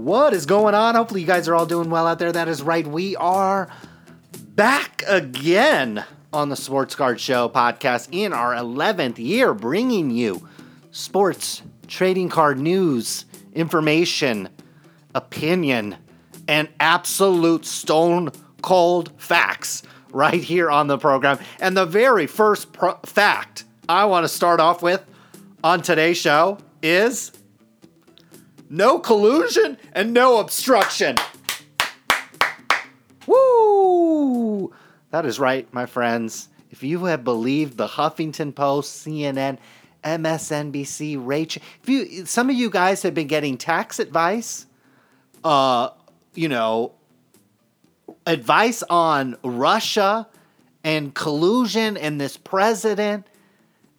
What is going on? Hopefully, you guys are all doing well out there. That is right. We are back again on the Sports Card Show podcast in our 11th year, bringing you sports, trading card news, information, opinion, and absolute stone cold facts right here on the program. And the very first pro- fact I want to start off with on today's show is no collusion and no obstruction. Woo! That is right, my friends. If you have believed the Huffington Post, CNN, MSNBC, Rachel, if you some of you guys have been getting tax advice, uh, you know, advice on Russia and collusion and this president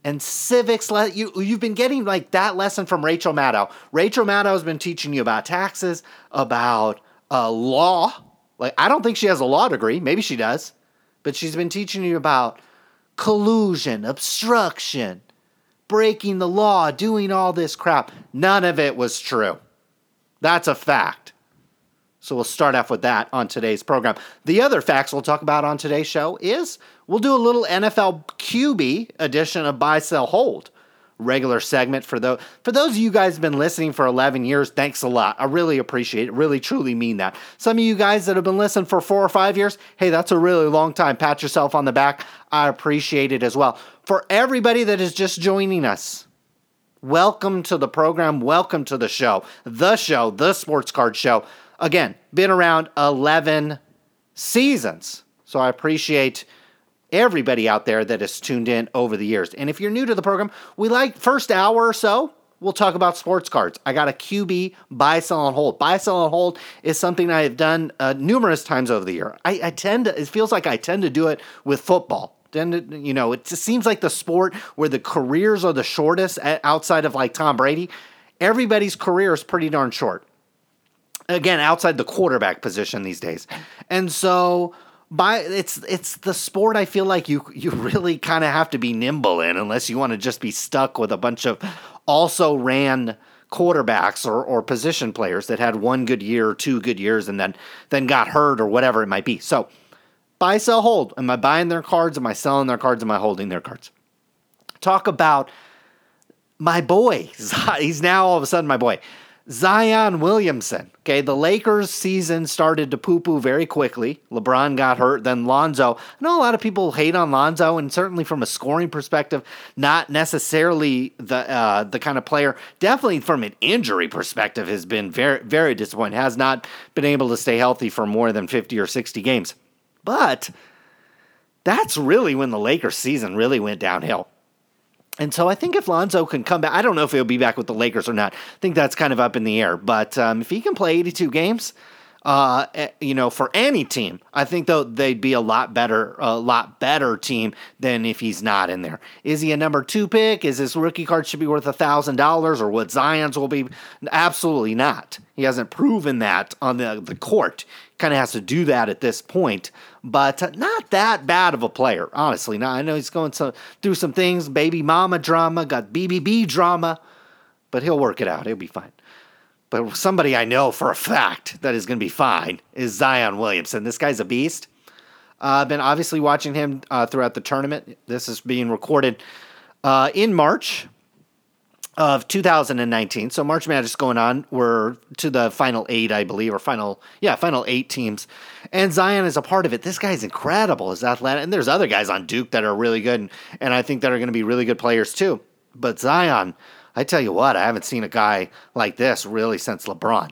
and civics. Le- you you've been getting like that lesson from Rachel Maddow. Rachel Maddow has been teaching you about taxes, about uh, law. Like I don't think she has a law degree. Maybe she does, but she's been teaching you about collusion, obstruction, breaking the law, doing all this crap. None of it was true. That's a fact. So we'll start off with that on today's program. The other facts we'll talk about on today's show is we'll do a little NFL QB edition of Buy Sell Hold. Regular segment for those for those of you guys been listening for 11 years. Thanks a lot. I really appreciate it. Really truly mean that. Some of you guys that have been listening for 4 or 5 years, hey, that's a really long time. Pat yourself on the back. I appreciate it as well. For everybody that is just joining us, welcome to the program. Welcome to the show. The show, the Sports Card Show again, been around 11 seasons. So I appreciate everybody out there that has tuned in over the years. And if you're new to the program, we like first hour or so, we'll talk about sports cards. I got a QB buy, sell, and hold. Buy, sell, and hold is something I have done uh, numerous times over the year. I, I tend to, it feels like I tend to do it with football. Then you know, it just seems like the sport where the careers are the shortest outside of like Tom Brady. Everybody's career is pretty darn short again outside the quarterback position these days. And so by it's it's the sport I feel like you you really kind of have to be nimble in unless you want to just be stuck with a bunch of also ran quarterbacks or, or position players that had one good year or two good years and then then got hurt or whatever it might be. So buy, sell, hold. Am I buying their cards? Am I selling their cards? Am I holding their cards? Talk about my boy. He's now all of a sudden my boy. Zion Williamson. Okay, the Lakers season started to poo poo very quickly. LeBron got hurt, then Lonzo. I know a lot of people hate on Lonzo, and certainly from a scoring perspective, not necessarily the uh, the kind of player. Definitely from an injury perspective, has been very very disappointing. Has not been able to stay healthy for more than fifty or sixty games. But that's really when the Lakers season really went downhill. And so I think if Lonzo can come back, I don't know if he'll be back with the Lakers or not. I think that's kind of up in the air. But um, if he can play 82 games, uh, eh, you know, for any team, I think though they'd be a lot better, a lot better team than if he's not in there. Is he a number two pick? Is his rookie card should be worth a thousand dollars, or what Zion's will be? Absolutely not. He hasn't proven that on the the court. Kind of has to do that at this point, but not that bad of a player, honestly. Now I know he's going to, through some things, baby mama drama, got BBB drama, but he'll work it out. He'll be fine. But somebody I know for a fact that is going to be fine is Zion Williamson. This guy's a beast. Uh, I've been obviously watching him uh, throughout the tournament. This is being recorded uh, in March of 2019. So March Madness going on. We're to the final eight, I believe, or final, yeah, final eight teams. And Zion is a part of it. This guy's incredible. His athletic, and there's other guys on Duke that are really good, and, and I think that are going to be really good players too. But Zion I tell you what, I haven't seen a guy like this really since LeBron.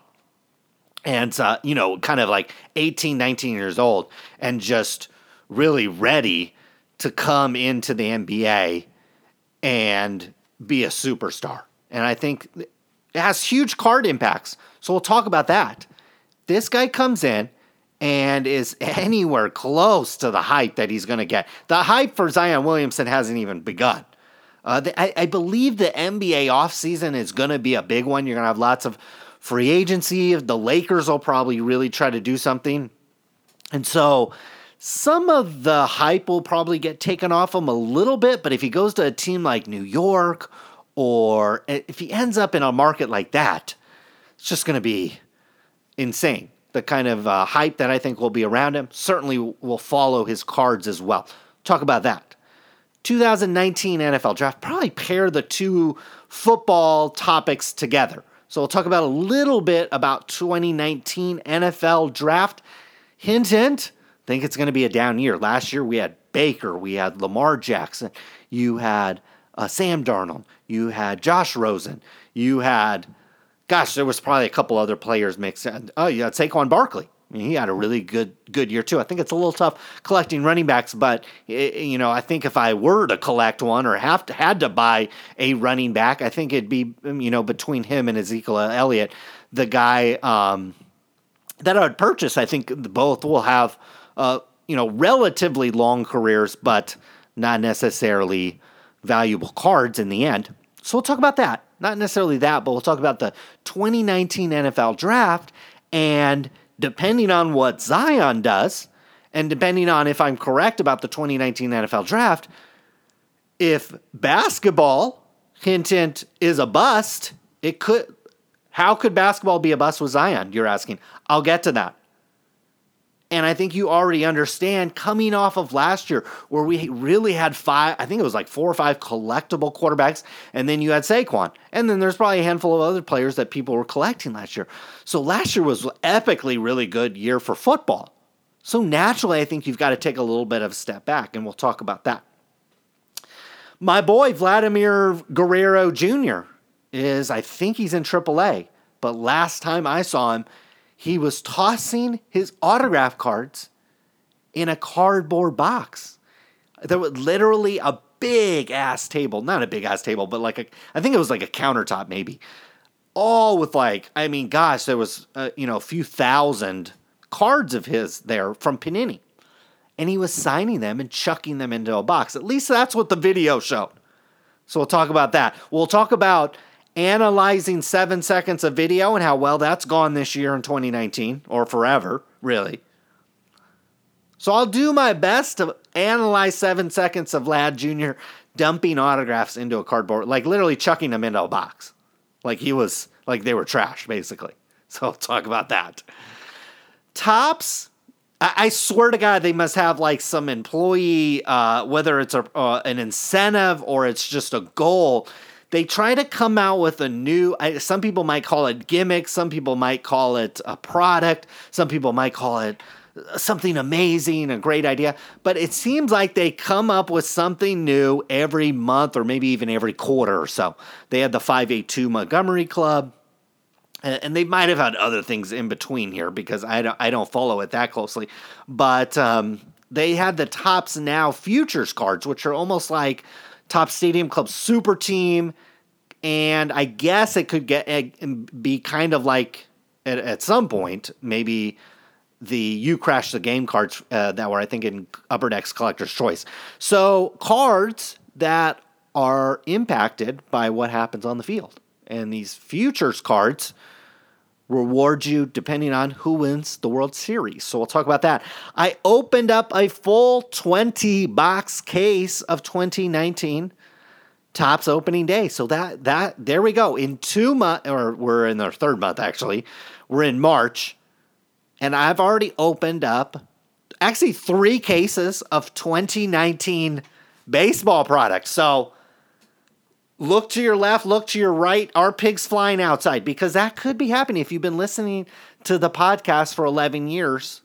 And, uh, you know, kind of like 18, 19 years old and just really ready to come into the NBA and be a superstar. And I think it has huge card impacts. So we'll talk about that. This guy comes in and is anywhere close to the hype that he's going to get. The hype for Zion Williamson hasn't even begun. Uh, the, I, I, believe the NBA offseason is going to be a big one. You're going to have lots of free agency. The Lakers will probably really try to do something. And so some of the hype will probably get taken off him a little bit. But if he goes to a team like New York or if he ends up in a market like that, it's just going to be insane. The kind of uh, hype that I think will be around him certainly will follow his cards as well. Talk about that. 2019 NFL draft, probably pair the two football topics together. So we'll talk about a little bit about 2019 NFL draft. Hint, hint, think it's going to be a down year. Last year we had Baker, we had Lamar Jackson, you had uh, Sam Darnold, you had Josh Rosen, you had, gosh, there was probably a couple other players mixed in. Oh, had Saquon Barkley. I mean, he had a really good good year too. I think it's a little tough collecting running backs, but you know, I think if I were to collect one or have to had to buy a running back, I think it'd be you know between him and Ezekiel Elliott, the guy um, that I would purchase. I think both will have uh, you know relatively long careers, but not necessarily valuable cards in the end. So we'll talk about that. Not necessarily that, but we'll talk about the 2019 NFL draft and depending on what Zion does, and depending on if I'm correct about the 2019 NFL draft, if basketball, hint, hint, is a bust, it could. How could basketball be a bust with Zion? You're asking. I'll get to that. And I think you already understand coming off of last year where we really had five, I think it was like four or five collectible quarterbacks, and then you had Saquon. And then there's probably a handful of other players that people were collecting last year. So last year was epically really good year for football. So naturally, I think you've got to take a little bit of a step back, and we'll talk about that. My boy, Vladimir Guerrero Jr., is, I think he's in AAA, but last time I saw him, he was tossing his autograph cards in a cardboard box. There was literally a big ass table, not a big ass table, but like a, I think it was like a countertop maybe, all with like, I mean, gosh, there was, uh, you know, a few thousand cards of his there from Panini. And he was signing them and chucking them into a box. At least that's what the video showed. So we'll talk about that. We'll talk about analyzing seven seconds of video and how well that's gone this year in 2019 or forever, really. So I'll do my best to analyze seven seconds of Vlad Jr. dumping autographs into a cardboard, like literally chucking them into a box. Like he was, like they were trash, basically. So I'll talk about that. Topps, I, swear to God, they must have like some employee, uh, whether it's a, uh, an incentive or it's just a goal they try to come out with a new some people might call it gimmick some people might call it a product some people might call it something amazing a great idea but it seems like they come up with something new every month or maybe even every quarter or so they had the 582 montgomery club and they might have had other things in between here because I don't, I don't follow it that closely. But um, they had the Topps Now futures cards, which are almost like Topps Stadium Club super team, and I guess it could get be kind of like at, at some point maybe the you crash the game cards uh, that were I think in Upper Decks Collector's Choice. So cards that are impacted by what happens on the field, and these futures cards reward you depending on who wins the World Series. So we'll talk about that. I opened up a full 20 box case of 2019 Topps opening day. So that that there we go. In 2 months or we're in our third month actually. We're in March and I've already opened up actually 3 cases of 2019 baseball products. So look to your left, look to your right. Are pigs flying outside? Because that could be happening if you've been listening to the podcast for 11 years.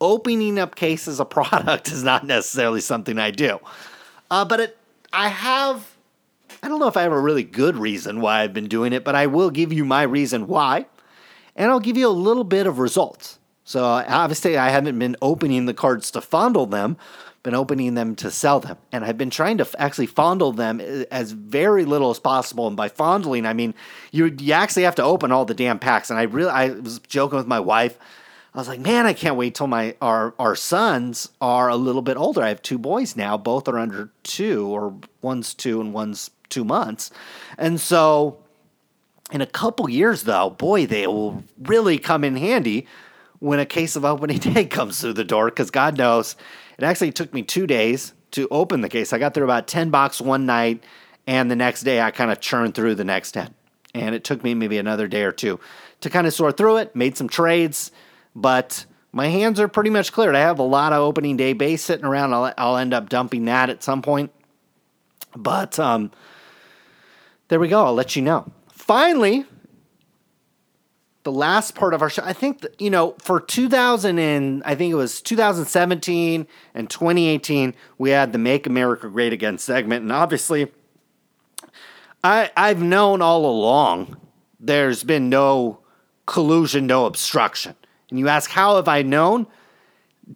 Opening up cases of product is not necessarily something I do. Uh, but it, I have, I don't know if I have a really good reason why I've been doing it, but I will give you my reason why. And I'll give you a little bit of results. So obviously, I haven't been opening the cards to fondle them, been opening them to sell them. And I've been trying to actually fondle them eh, as very little as possible. And by fondling, I mean you you actually have to open all the damn packs. And I really I was joking with my wife. I was like, man, I can't wait till my our our sons are a little bit older. I have two boys now, both are under two, or one's two and one's two months. And so in a couple years though, boy, they will really come in handy when a case of opening day comes through the door, because God knows it actually took me two days to open the case. I got through about 10 box one night, and the next day I kind of churned through the next 10. And it took me maybe another day or two to kind of sort through it, made some trades, but my hands are pretty much cleared. I have a lot of opening day base sitting around. I'll, I'll end up dumping that at some point. But um, there we go. I'll let you know. Finally, the last part of our show, I think, you know, for 2000 and I think it was 2017 and 2018, we had the Make America Great Again segment. And obviously, I, I've known all along there's been no collusion, no obstruction. And you ask, how have I known?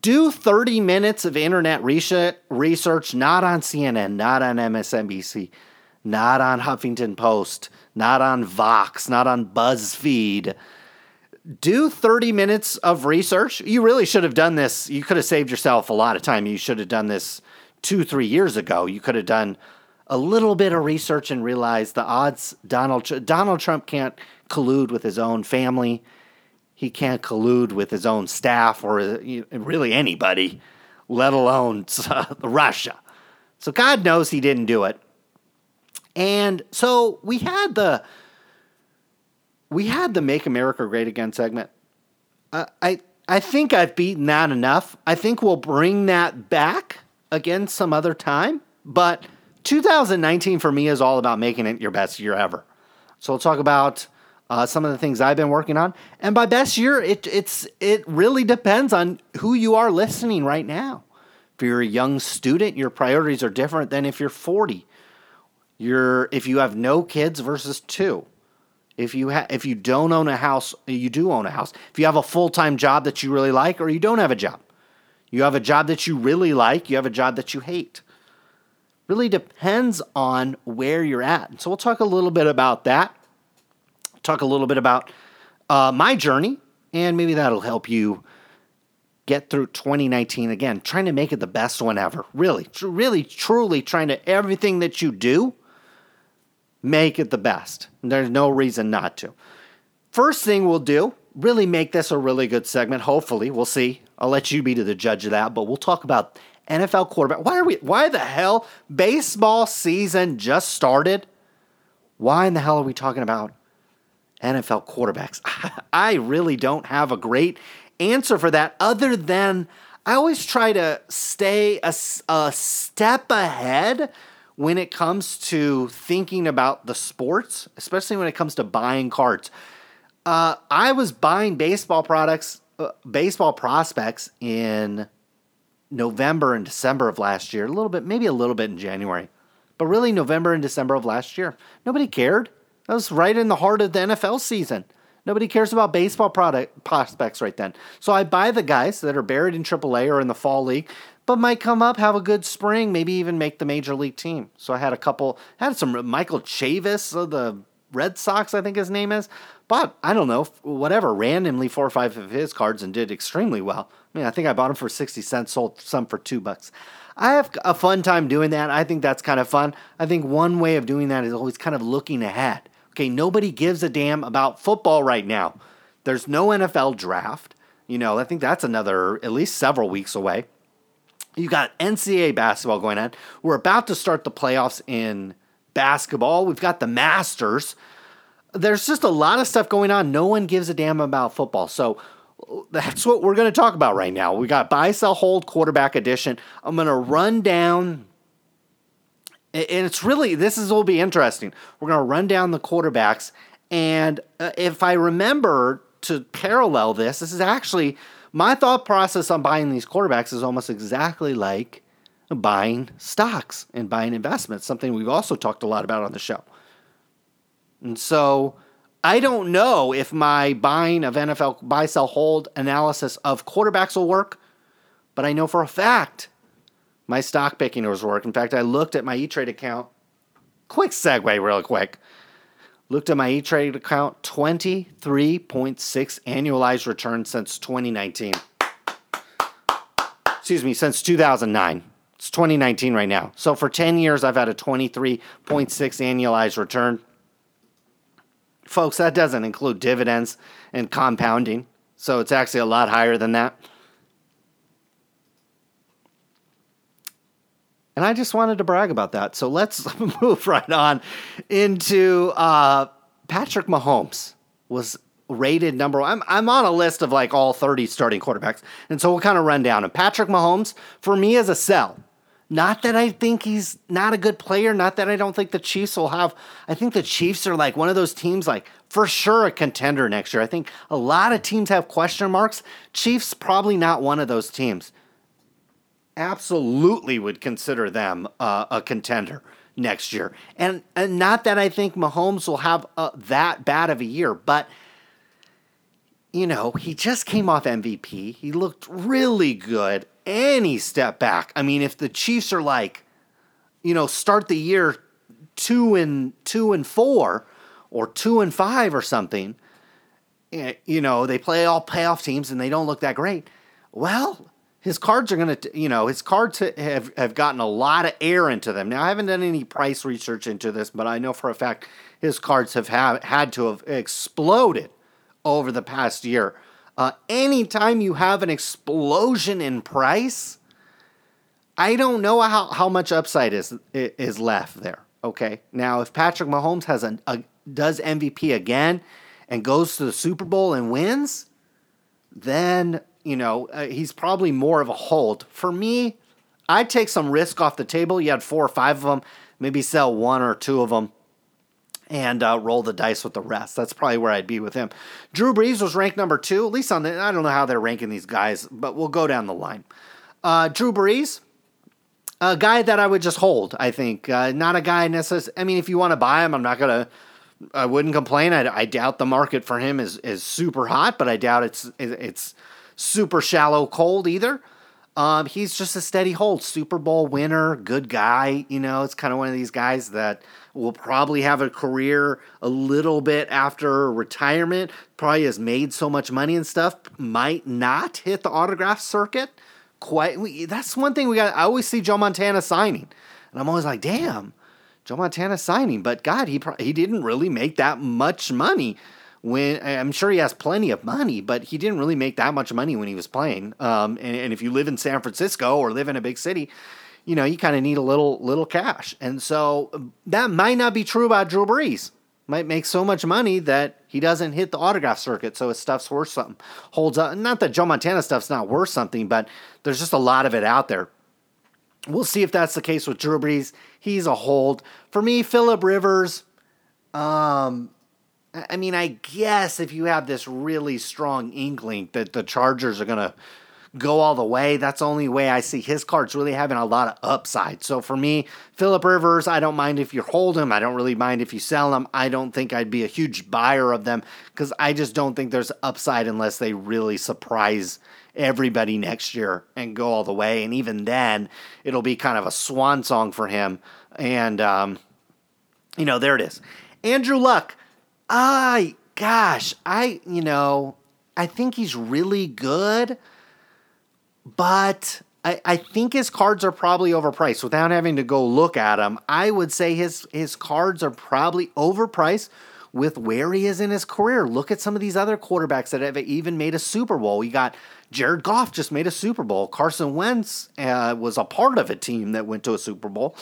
Do 30 minutes of internet research, not on CNN, not on MSNBC, not on Huffington Post, not on Vox, not on BuzzFeed. Do 30 minutes of research. You really should have done this. You could have saved yourself a lot of time. You should have done this two, three years ago. You could have done a little bit of research and realized the odds Donald, Donald Trump can't collude with his own family. He can't collude with his own staff or really anybody, let alone Russia. So God knows he didn't do it. And so we had the we had the Make America Great Again segment. Uh, I I think I've beaten that enough. I think we'll bring that back again some other time. But 2019 for me is all about making it your best year ever. So we'll talk about uh, some of the things I've been working on. And by best year, it it's it really depends on who you are listening right now. If you're a young student, your priorities are different than if you're 40 you're if you have no kids versus two. If you ha- if you don't own a house, you do own a house. If you have a full-time job that you really like or you don't have a job. You have a job that you really like, you have a job that you hate. Really depends on where you're at. And so we'll talk a little bit about that. Talk a little bit about uh, my journey, and maybe that'll help you get through 2019 again, trying to make it the best one ever. Really, tr- really, truly trying to everything that you do make it the best. There's no reason not to. First thing we'll do, really make this a really good segment. Hopefully, we'll see. I'll let you be to the judge of that, but we'll talk about NFL quarterback. Why are we why the hell baseball season just started? Why in the hell are we talking about NFL quarterbacks? I really don't have a great answer for that other than I always try to stay a, a step ahead when it comes to thinking about the sports, especially when it comes to buying cards. Uh, I was buying baseball products, uh, baseball prospects in November and December of last year, a little bit, maybe a little bit in January, but really November and December of last year. Nobody cared. That was right in the heart of the NFL season. Nobody cares about baseball product prospects right then. So I buy the guys that are buried in AAA or in the fall league but might come up, have a good spring, maybe even make the major league team. So I had a couple, had some Michael Chavis of the Red Sox, I think his name is. But I don't know, whatever, randomly four or five of his cards and did extremely well. I mean, I think I bought them for 60 cents, sold some for two bucks. I have a fun time doing that. I think that's kind of fun. I think one way of doing that is always kind of looking ahead. Okay, nobody gives a damn about football right now. There's no NFL draft. You know, I think that's another at least several weeks away. You got NCAA basketball going on. We're about to start the playoffs in basketball. We've got the Masters. There's just a lot of stuff going on. No one gives a damn about football. So that's what we're going to talk about right now. We got buy, sell, hold, quarterback edition. I'm going to run down, and it's really, this is will be interesting. We're going to run down the quarterbacks. And uh, if I remember to parallel this, this is actually my thought process on buying these quarterbacks is almost exactly like buying stocks and buying investments, something we've also talked a lot about on the show. And so I don't know if my buying of NFL buy, sell, hold analysis of quarterbacks will work, but I know for a fact my stock picking will work. In fact, I looked at my E Trade account. Quick segue, real quick. Looked at my E Trade account, 23.6 annualized return since 2019. Excuse me, since 2009. It's 2019 right now. So for 10 years, I've had a 23.6 annualized return. Folks, that doesn't include dividends and compounding. So it's actually a lot higher than that. And I just wanted to brag about that. So let's move right on into uh, Patrick Mahomes was rated number one. I'm, I'm on a list of like all 30 starting quarterbacks. And so we'll kind of run down. And Patrick Mahomes, for me, is a sell. Not that I think he's not a good player, not that I don't think the Chiefs will have. I think the Chiefs are like one of those teams, like for sure a contender next year. I think a lot of teams have question marks. Chiefs, probably not one of those teams. Absolutely would consider them uh, a contender next year. And, and not that I think Mahomes will have a, that bad of a year, but you know, he just came off MVP. He looked really good Any step back. I mean, if the Chiefs are like, you know, start the year 2 and 2 and 4 or 2 and 5 or something, eh, you know, they play all playoff teams and they don't look that great. Well, his cards are going to, you know, his cards have, have gotten a lot of air into them. Now, I haven't done any price research into this, but I know for a fact his cards have ha- had to have exploded over the past year. Uh, anytime you have an explosion in price, I don't know how, how much upside is is left there. Okay, now if Patrick Mahomes has a, a does MVP again and goes to the Super Bowl and wins, then you know, uh, he's probably more of a hold. For me, I'd take some risk off the table. You had four or five of them, maybe sell one or two of them and uh, roll the dice with the rest. That's probably where I'd be with him. Drew Brees was ranked number two, at least on the. I don't know how they're ranking these guys, but we'll go down the line. Uh, Drew Brees, a guy that I would just hold. I think uh, not a guy necessarily. I mean, if you want to buy him, I'm not gonna. I wouldn't complain. I, I doubt the market for him is is super hot, but I doubt it's it's super shallow cold either. Um, he's just a steady hold, Super Bowl winner, good guy. You know, it's kind of one of these guys that will probably have a career a little bit after retirement. Probably has made so much money and stuff. Might not hit the autograph circuit. Quite. We, that's one thing we got. I always see Joe Montana signing, and I'm always like, damn, Joe Montana signing. But God, he he didn't really make that much money when I'm sure he has plenty of money, but he didn't really make that much money when he was playing. Um, and, and if you live in San Francisco or live in a big city, you know, you kind of need a little little cash. And so um, that might not be true about Drew Brees. Might make so much money that he doesn't hit the autograph circuit, so his stuff's worth something. Holds up. Not that Joe Montana stuff's not worth something, but there's just a lot of it out there. We'll see if that's the case with Drew Brees. He's a hold. For me, Philip Rivers, um, I mean, I guess if you have this really strong inkling that the Chargers are going to go all the way, that's the only way I see his cards really having a lot of upside. So for me, Philip Rivers, I don't mind if you hold him. I don't really mind if you sell him. I don't think I'd be a huge buyer of them because I just don't think there's upside unless they really surprise everybody next year and go all the way. And even then, it'll be kind of a swan song for him. And, um, you know, there it is. Andrew Luck. I, gosh, I, you know, I think he's really good, but I, I think his cards are probably overpriced. Without having to go look at them, I would say his his cards are probably overpriced with where he is in his career. Look at some of these other quarterbacks that have even made a Super Bowl. We got Jared Goff just made a Super Bowl. Carson Wentz uh, was a part of a team that went to a Super Bowl.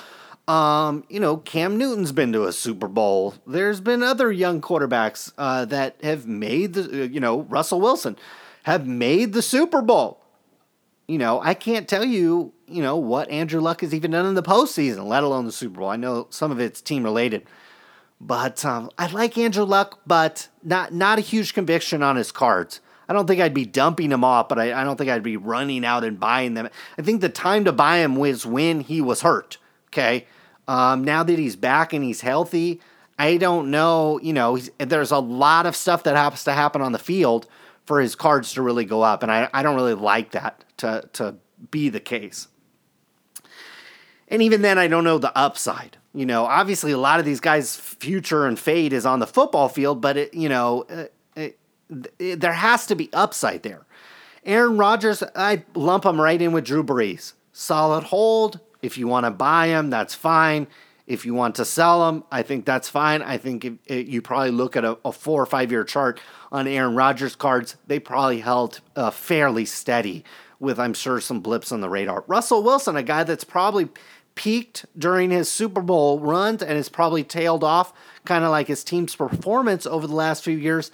Um, you know, Cam Newton's been to a Super Bowl. There's been other young quarterbacks uh, that have made the, uh, you know, Russell Wilson have made the Super Bowl. You know, I can't tell you, you know, what Andrew Luck has even done in the postseason, let alone the Super Bowl. I know some of it's team related, but um, I like Andrew Luck, but not not a huge conviction on his cards. I don't think I'd be dumping him off, but I, I don't think I'd be running out and buying them. I think the time to buy him was when he was hurt. Okay. Um, now that he's back and he's healthy, I don't know. You know, there's a lot of stuff that has to happen on the field for his cards to really go up, and I, I don't really like that to to be the case. And even then, I don't know the upside. You know, obviously, a lot of these guys' future and fate is on the football field, but it, you know, it, it, it, there has to be upside there. Aaron Rodgers, I lump him right in with Drew Brees. Solid hold, if you want to buy them, that's fine. If you want to sell them, I think that's fine. I think if, if you probably look at a, a, four or five year chart on Aaron Rodgers cards, they probably held uh, fairly steady with, I'm sure, some blips on the radar. Russell Wilson, a guy that's probably peaked during his Super Bowl runs and has probably tailed off, kind of like his team's performance over the last few years.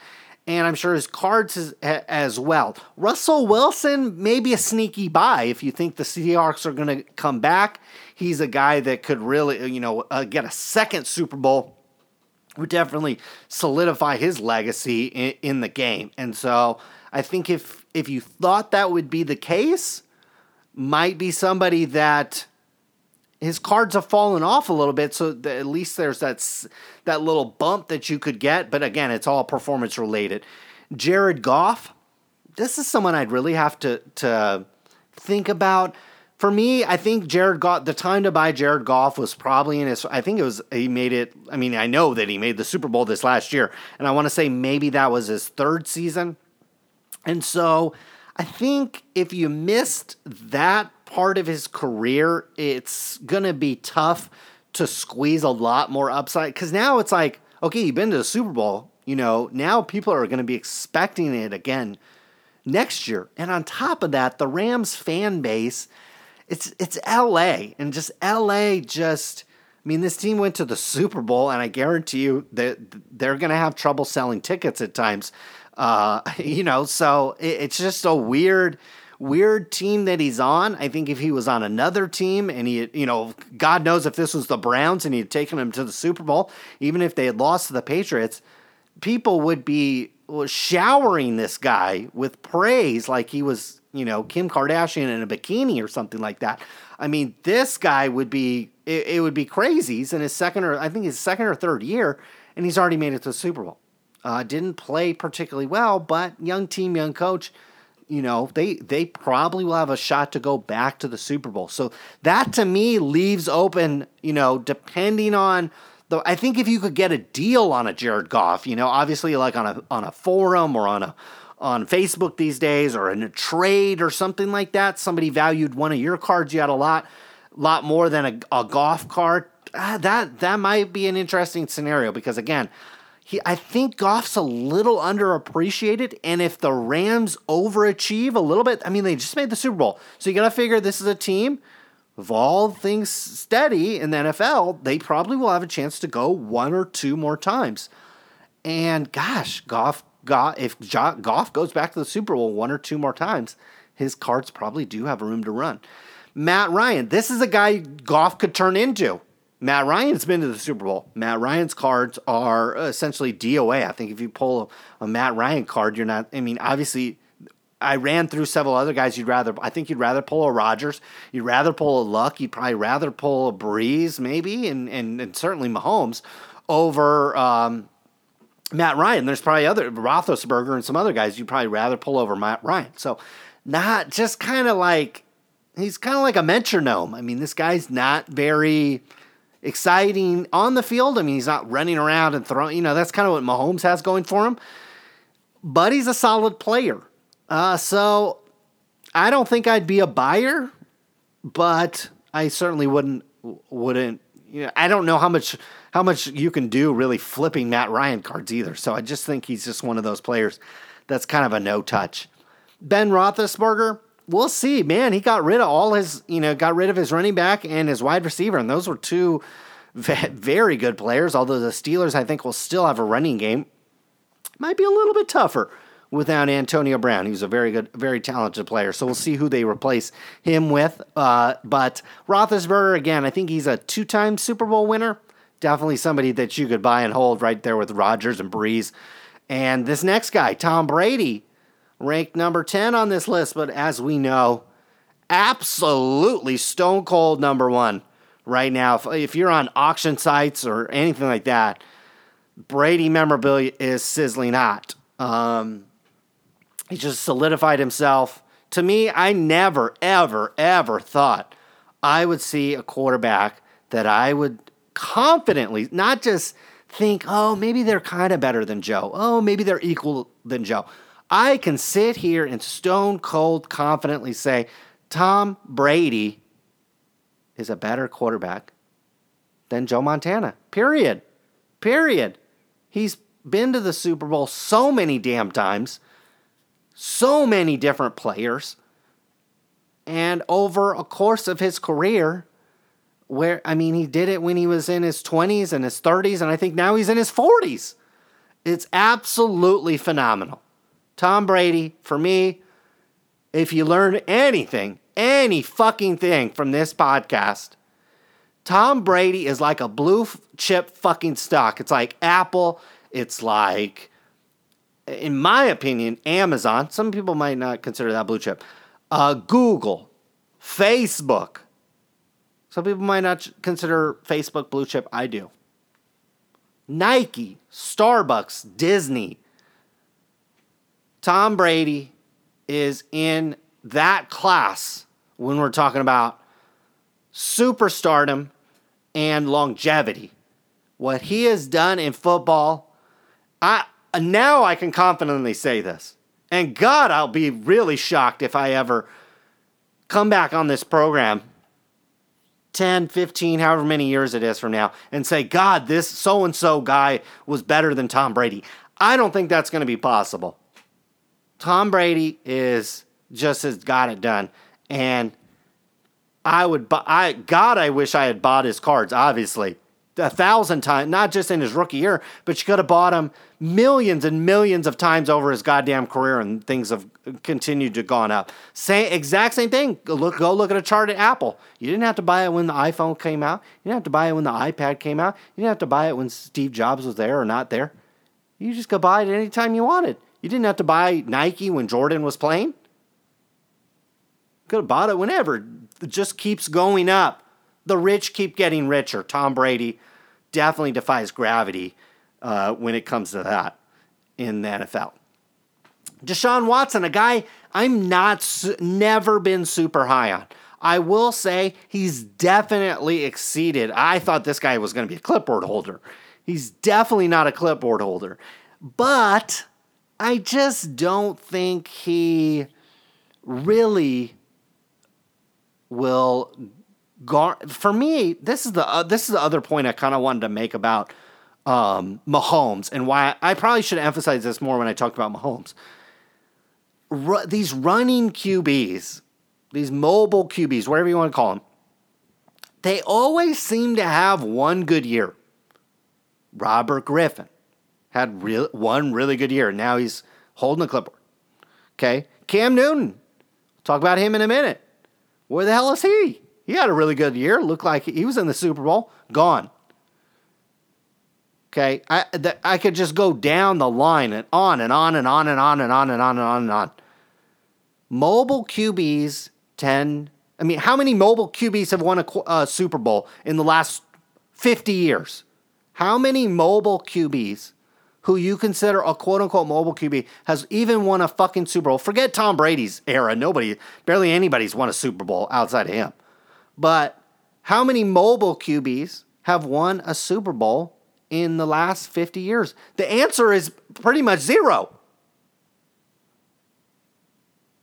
And I'm sure his cards as, as well. Russell Wilson, maybe a sneaky buy if you think the Seahawks are going to come back. He's a guy that could really, you know, uh, get a second Super Bowl would definitely solidify his legacy in, in, the game. And so I think if if you thought that would be the case, might be somebody that his cards have fallen off a little bit, so at least there's that that little bump that you could get. But again, it's all performance related. Jared Goff, this is someone I'd really have to to think about. For me, I think Jared Goff. The time to buy Jared Goff was probably in his. I think it was he made it. I mean, I know that he made the Super Bowl this last year, and I want to say maybe that was his third season. And so, I think if you missed that part of his career, it's going to be tough to squeeze a lot more upside. Because now it's like, okay, you've been to the Super Bowl. You know, now people are going to be expecting it again next year. And on top of that, the Rams fan base, it's it's LA and just LA just I mean, this team went to the Super Bowl, and I guarantee you that they're going to have trouble selling tickets at times. Uh, you know, so it, it's just a weird weird team that he's on. I think if he was on another team and he, you know, God knows if this was the Browns and he had taken them to the Super Bowl, even if they had lost to the Patriots, people would be showering this guy with praise like he was, you know, Kim Kardashian in a bikini or something like that. I mean, this guy would be, it, it would be crazy. He's in his second or, I think his second or third year, and he's already made it to the Super Bowl. Uh, didn't play particularly well, but young team, young coach you know, they they probably will have a shot to go back to the Super Bowl. So that to me leaves open, you know, depending on the I think if you could get a deal on a Jared Goff, you know, obviously like on a on a forum or on a on Facebook these days or in a trade or something like that, somebody valued one of your cards you had a lot lot more than a, a Goff card. Ah, that that might be an interesting scenario because again, he, I think Goff's a little underappreciated. And if the Rams overachieve a little bit, I mean, they just made the Super Bowl. So you got to figure this is a team, of all things steady in the NFL, they probably will have a chance to go one or two more times. And gosh, Goff, Goff if Goff goes back to the Super Bowl one or two more times, his cards probably do have room to run. Matt Ryan, this is a guy Goff could turn into. Matt Ryan's been to the Super Bowl. Matt Ryan's cards are essentially DOA. I think if you pull a, a, Matt Ryan card, you're not. I mean, obviously, I ran through several other guys. You'd rather. I think you'd rather pull a Rodgers. You'd rather pull a Luck. You'd probably rather pull a Brees, maybe, and and, and certainly Mahomes over. Um, Matt Ryan. There's probably other Roethlisberger and some other guys you'd probably rather pull over Matt Ryan. So, not just kind of like he's kind of like a metronome. I mean, this guy's not very exciting on the field. I mean, he's not running around and throwing, you know, that's kind of what Mahomes has going for him. But he's a solid player. Uh, so I don't think I'd be a buyer, but I certainly wouldn't wouldn't you know, I don't know how much how much you can do really flipping Matt Ryan cards either. So I just think he's just one of those players that's kind of a no touch. Ben Roethlisberger, we'll see, man. He got rid of all his, you know, got rid of his running back and his wide receiver, and those were two very good players. Although the Steelers, I think, will still have a running game. Might be a little bit tougher without Antonio Brown. He's a very good, very talented player. So we'll see who they replace him with. Uh, but Roethlisberger, again, I think he's a two-time Super Bowl winner. Definitely somebody that you could buy and hold right there with Rodgers and Brees. And this next guy, Tom Brady, ranked number 10 on this list, but as we know, absolutely stone cold number one right now. If, if you're on auction sites or anything like that, Brady memorabilia is sizzling hot. Um, he just solidified himself. To me, I never, ever, ever thought I would see a quarterback that I would confidently not just think, oh, maybe they're kind of better than Joe. Oh, maybe they're equal than Joe. I can sit here and stone cold confidently say Tom Brady is a better quarterback than Joe Montana. Period. Period. He's been to the Super Bowl so many damn times, so many different players. And over a course of his career, where I mean he did it when he was in his 20s and his 30s and I think now he's in his 40s. It's absolutely phenomenal. Tom Brady for me if you learn anything, any fucking thing from this podcast, Tom Brady is like a blue chip fucking stock. It's like Apple, it's like in my opinion, Amazon. Some people might not consider that blue chip. Uh, Google, Facebook, some people might not consider Facebook blue chip. I do. Nike, Starbucks, Disney. Tom Brady is in that class when we're talking about superstardom and longevity. What he has done in football, I now I can confidently say this. And God, I'll be really shocked if I ever come back on this program 10, 15, however many years it is from now, and say, God, this so and so guy was better than Tom Brady. I don't think that's going to be possible. Tom Brady is just has got it done. And I would, I God, I wish I had bought his cards, obviously, a thousand times, not just in his rookie year, but you could have bought him millions and millions of times over his goddamn career, and things have continued to gone up. Same exact same thing. Go look, go look at a chart at Apple. You didn't have to buy it when the iPhone came out. You didn't have to buy it when the iPad came out. You didn't have to buy it when Steve Jobs was there or not there. You just could buy it anytime you wanted. You didn't have to buy Nike when Jordan was playing. Could have bought it whenever. It just keeps going up. The rich keep getting richer. Tom Brady definitely defies gravity uh, when it comes to that in the NFL. Deshaun Watson, a guy I'm not never been super high on. I will say he's definitely exceeded. I thought this guy was going to be a clipboard holder. He's definitely not a clipboard holder. But I just don't think he really will gar- for me, this is the uh, this is the other point I kind of wanted to make about um, Mahomes and why I, probably should emphasize this more when I talked about Mahomes. Ru- these running QBs, these mobile QBs, whatever you want to call them, they always seem to have one good year. Robert Griffin had real, one really good year. Now he's holding the clipboard. Okay. Cam Newton, talk about him in a minute. Where the hell is he? He had a really good year. Looked like he was in the Super Bowl. Gone. Okay, I the, I could just go down the line and on and on and on and on and on and on and on and on. Mobile QBs tend. I mean, how many mobile QBs have won a, a uh, Super Bowl in the last fifty years? How many mobile QBs who you consider a quote unquote mobile QB has even won a fucking Super Bowl? Forget Tom Brady's era. Nobody, barely anybody's won a Super Bowl outside of him. But how many mobile QBs have won a Super Bowl in the last 50 years? The answer is pretty much zero.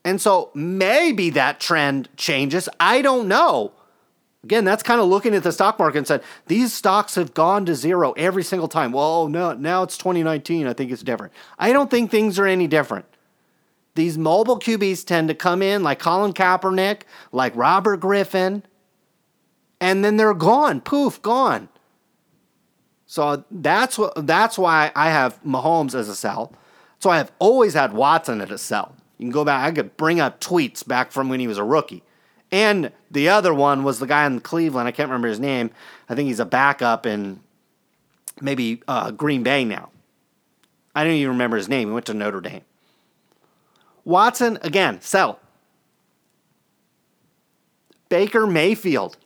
And so maybe that trend changes. I don't know. Again, that's kind of looking at the stock market and said these stocks have gone to zero every single time. Well, oh, no, now it's 2019. I think it's different. I don't think things are any different. These mobile QBs tend to come in like Colin Kaepernick, like Robert Griffin, and then they're gone. Poof, gone. So that's what that's why I have Mahomes as a sell. So I have always had Watson at a sell. You can go back. I could bring up tweets back from when he was a rookie. And the other one was the guy in Cleveland. I can't remember his name. I think he's a backup in maybe uh, Green Bay now. I don't even remember his name. He went to Notre Dame. Watson, again, sell. Baker Mayfield,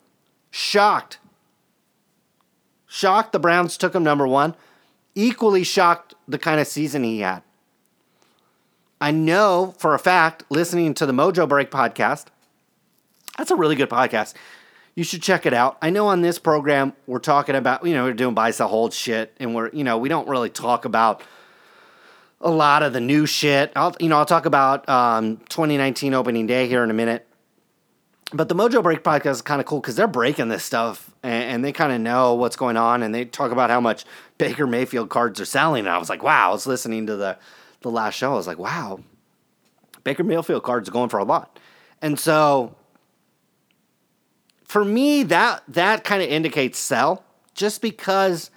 Shocked. Shocked the Browns took him number one. Equally shocked the kind of season he had. I know for a fact, listening to the Mojo Break podcast, that's a really good podcast. You should check it out. I know on this program, we're talking about, you know, we're doing buy, sell, hold shit, and we're, you know, we don't really talk about a lot of the new shit. I'll, you know, I'll talk about um, 2019 opening day here in a minute but the Mojo Break podcast is kind of cool because they're breaking this stuff and, and they kind of know what's going on and they talk about how much Baker Mayfield cards are selling. And I was like, wow, I was listening to the, the last show. I was like, wow, Baker Mayfield cards are going for a lot. And so for me, that that kind of indicates sell, just because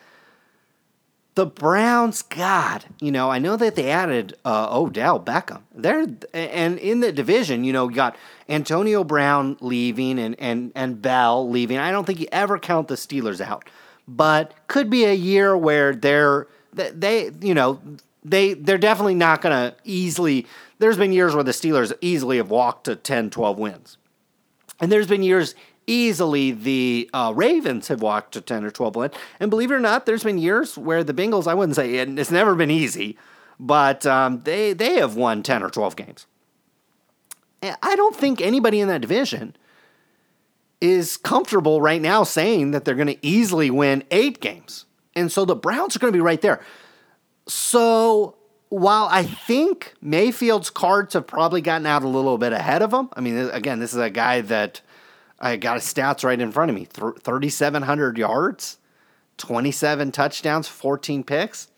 the Browns, God, you know, I know that they added uh, Odell Beckham. They're and in the division, you know, you got Antonio Brown leaving and and and Bell leaving. I don't think you ever count the Steelers out, but could be a year where they're they, you know, they they're definitely not going to easily. There's been years where the Steelers easily have walked to 10, 12 wins, and there's been years easily the uh, Ravens have walked to 10 or 12 wins. And believe it or not, there's been years where the Bengals, I wouldn't say it, it's never been easy, but um, they, they have won 10 or 12 games. I don't think anybody in that division is comfortable right now saying that they're going to easily win eight games. And so the Browns are going to be right there. So while I think Mayfield's cards have probably gotten out a little bit ahead of them, I mean, again, this is a guy that I got his stats right in front of me 3,700 yards, 27 touchdowns, 14 picks.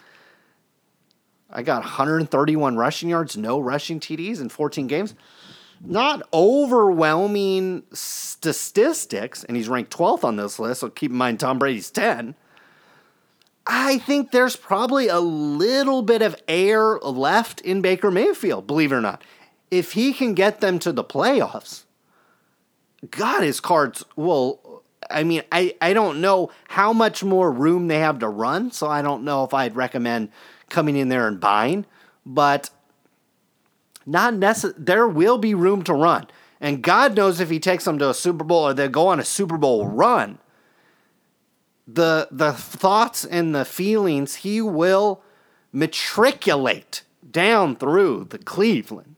I got 131 rushing yards, no rushing TDs in 14 games. Not overwhelming statistics, and he's ranked 12th on this list, so keep in mind Tom Brady's 10. I think there's probably a little bit of air left in Baker Mayfield, believe it or not. If he can get them to the playoffs, God, his cards will. I mean, I, I don't know how much more room they have to run, so I don't know if I'd recommend coming in there and buying, but not necessarily. There will be room to run. And God knows if he takes them to a Super Bowl or they go on a Super Bowl run, the the thoughts and the feelings he will matriculate down through the Cleveland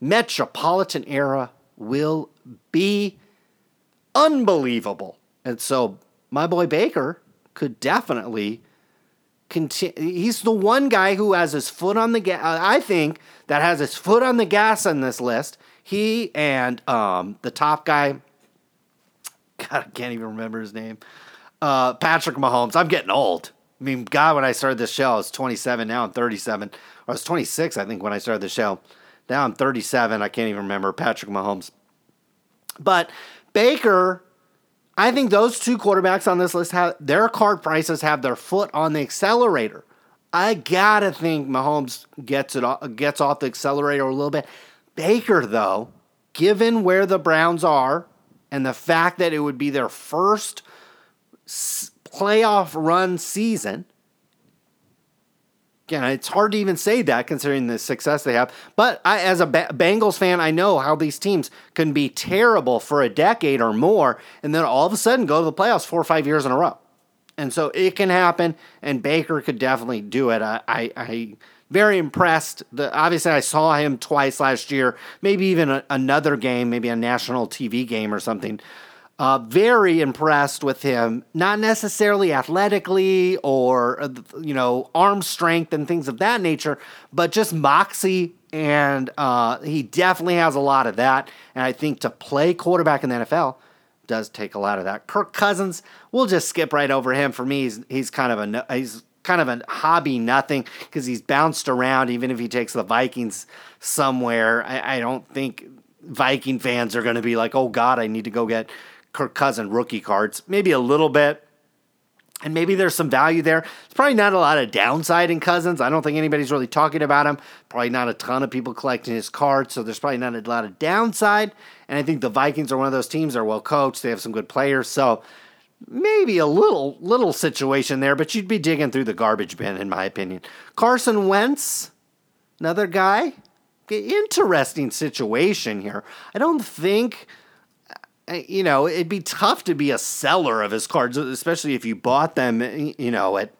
metropolitan era will be unbelievable. And so my boy Baker could definitely continue. He's the one guy who has his foot on the gas. I think that has his foot on the gas on this list. He and um, the top guy, God, I can't even remember his name. Uh, Patrick Mahomes. I'm getting old. I mean, God, when I started this show, I was 27. Now I'm 37. I was 26, I think, when I started the show. Now I'm 37. I can't even remember Patrick Mahomes. But Baker, I think those two quarterbacks on this list have their card prices have their foot on the accelerator. I gotta think Mahomes gets it off, gets off the accelerator a little bit. Baker, though, given where the Browns are and the fact that it would be their first playoff run season, Again, it's hard to even say that considering the success they have. But I, as a ba- Bengals fan, I know how these teams can be terrible for a decade or more, and then all of a sudden go to the playoffs four or five years in a row. And so it can happen, and Baker could definitely do it. I, I, I very impressed. The, obviously, I saw him twice last year, maybe even a, another game, maybe a national TV game or something. Uh, very impressed with him, not necessarily athletically or, uh, you know, arm strength and things of that nature, but just moxie. And uh, he definitely has a lot of that. And I think to play quarterback in the NFL does take a lot of that. Kirk Cousins, we'll just skip right over him. For me, he's, he's kind of a he's kind of a hobby nothing because he's bounced around. Even if he takes the Vikings somewhere, I, I don't think Viking fans are going to be like, oh God, I need to go get Kirk Cousin rookie cards, maybe a little bit. And maybe there's some value there. It's probably not a lot of downside in Cousins. I don't think anybody's really talking about him. Probably not a ton of people collecting his cards, so there's probably not a lot of downside. And I think the Vikings are one of those teams. They're well coached. They have some good players. So maybe a little little situation there, but you'd be digging through the garbage bin, in my opinion. Carson Wentz, another guy. Interesting situation here. I don't think you know, it'd be tough to be a seller of his cards, especially if you bought them, you know, at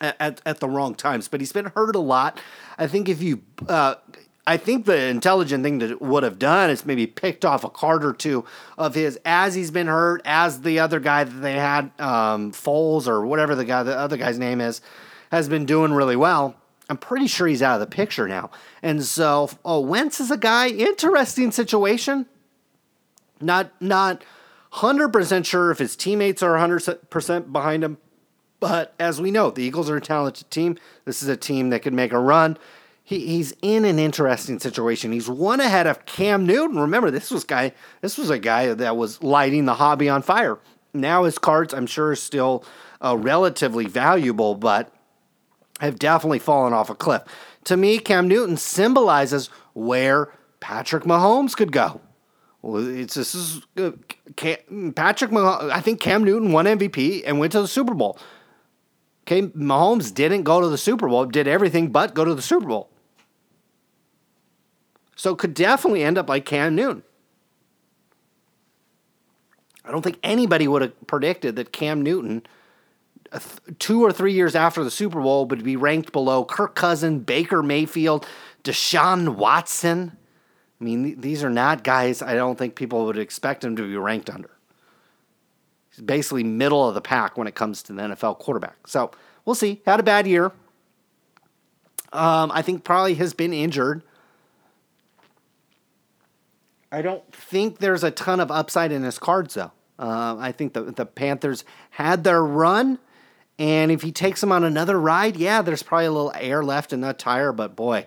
at, at the wrong times. But he's been hurt a lot. I think if you, uh, I think the intelligent thing to would have done is maybe picked off a card or two of his as he's been hurt, as the other guy that they had, um, Foles or whatever the guy, the other guy's name is, has been doing really well. I'm pretty sure he's out of the picture now. And so, oh, Wentz is a guy, interesting situation not not 100% sure if his teammates are 100% behind him, but as we know, the Eagles are a talented team. This is a team that could make a run. he, he's in an interesting situation. He's one ahead of Cam Newton. Remember, this was guy. This was a guy that was lighting the hobby on fire. Now his cards, I'm sure, are still uh, relatively valuable, but have definitely fallen off a cliff. To me, Cam Newton symbolizes where Patrick Mahomes could go. It's this is uh, Cam, Patrick Mahomes. I think Cam Newton won MVP and went to the Super Bowl. Okay, Mahomes didn't go to the Super Bowl, did everything but go to the Super Bowl. So could definitely end up like Cam Newton. I don't think anybody would have predicted that Cam Newton, two or three years after the Super Bowl, would be ranked below Kirk Cousin, Baker Mayfield, Deshaun Watson. I mean, these are not guys I don't think people would expect him to be ranked under. He's basically middle of the pack when it comes to the NFL quarterback. So we'll see. Had a bad year. Um, I think probably has been injured. I don't think there's a ton of upside in his cards, though. Uh, I think the the Panthers had their run, and if he takes them on another ride, yeah, there's probably a little air left in that tire. But boy,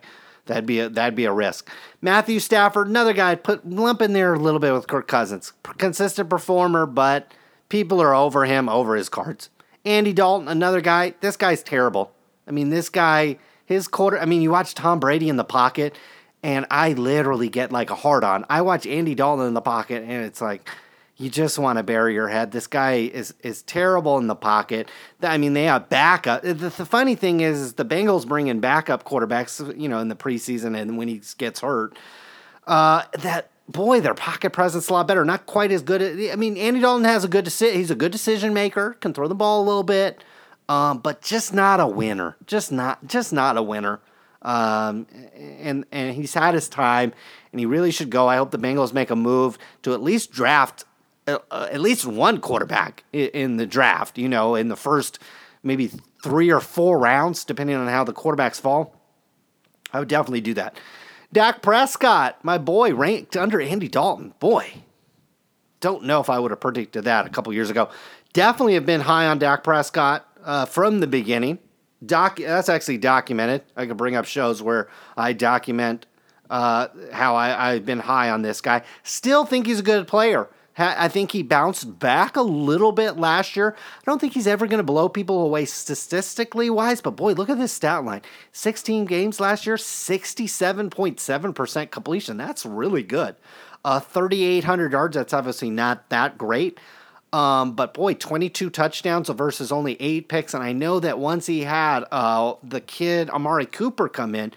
that'd be a, that'd be a risk. Matthew Stafford, another guy, put lump in there a little bit with Kirk Cousins, consistent performer, but people are over him, over his cards. Andy Dalton, another guy. This guy's terrible. I mean, this guy, his quarter. I mean, you watch Tom Brady in the pocket and I literally get like a hard on. I watch Andy Dalton in the pocket, and it's like you just want to bury your head. This guy is is terrible in the pocket. I mean, they have backup. The, the funny thing is, the Bengals bring in backup quarterbacks, you know, in the preseason and when he gets hurt. Uh, that boy, their pocket presence a lot better. Not quite as good. At, I mean, Andy Dalton has a good deci- He's a good decision maker. Can throw the ball a little bit, um, but just not a winner. Just not. Just not a winner. Um, and and he's had his time, and he really should go. I hope the Bengals make a move to at least draft at least one quarterback in, the draft. You know, in the first maybe three or four rounds, depending on how the quarterbacks fall. I would definitely do that. Dak Prescott, my boy, ranked under Andy Dalton. Boy, don't know if I would have predicted that a couple years ago. Definitely have been high on Dak Prescott uh, from the beginning doc that's actually documented. I can bring up shows where I document uh, how I, I've been high on this guy. Still think he's a good player. I think he bounced back a little bit last year. I don't think he's ever going to blow people away statistically wise, but boy, look at this stat line 16 games last year, 67.7% completion. That's really good. Uh, 3,800 yards, that's obviously not that great. Um, but boy, 22 touchdowns versus only eight picks. And I know that once he had uh, the kid Amari Cooper come in,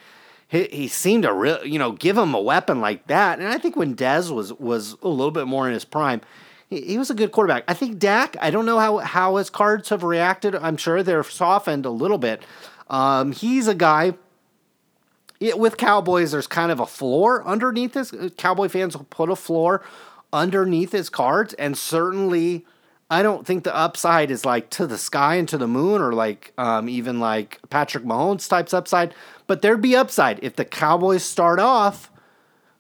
he, he seemed to really, you know, give him a weapon like that. And I think when Dez was was a little bit more in his prime, he, he was a good quarterback. I think Dak. I don't know how how his cards have reacted. I'm sure they're softened a little bit. Um, he's a guy. with Cowboys, there's kind of a floor underneath this. Cowboy fans will put a floor underneath his cards, and certainly I don't think the upside is like to the sky and to the moon or like um, even like Patrick Mahomes types upside, but there'd be upside if the Cowboys start off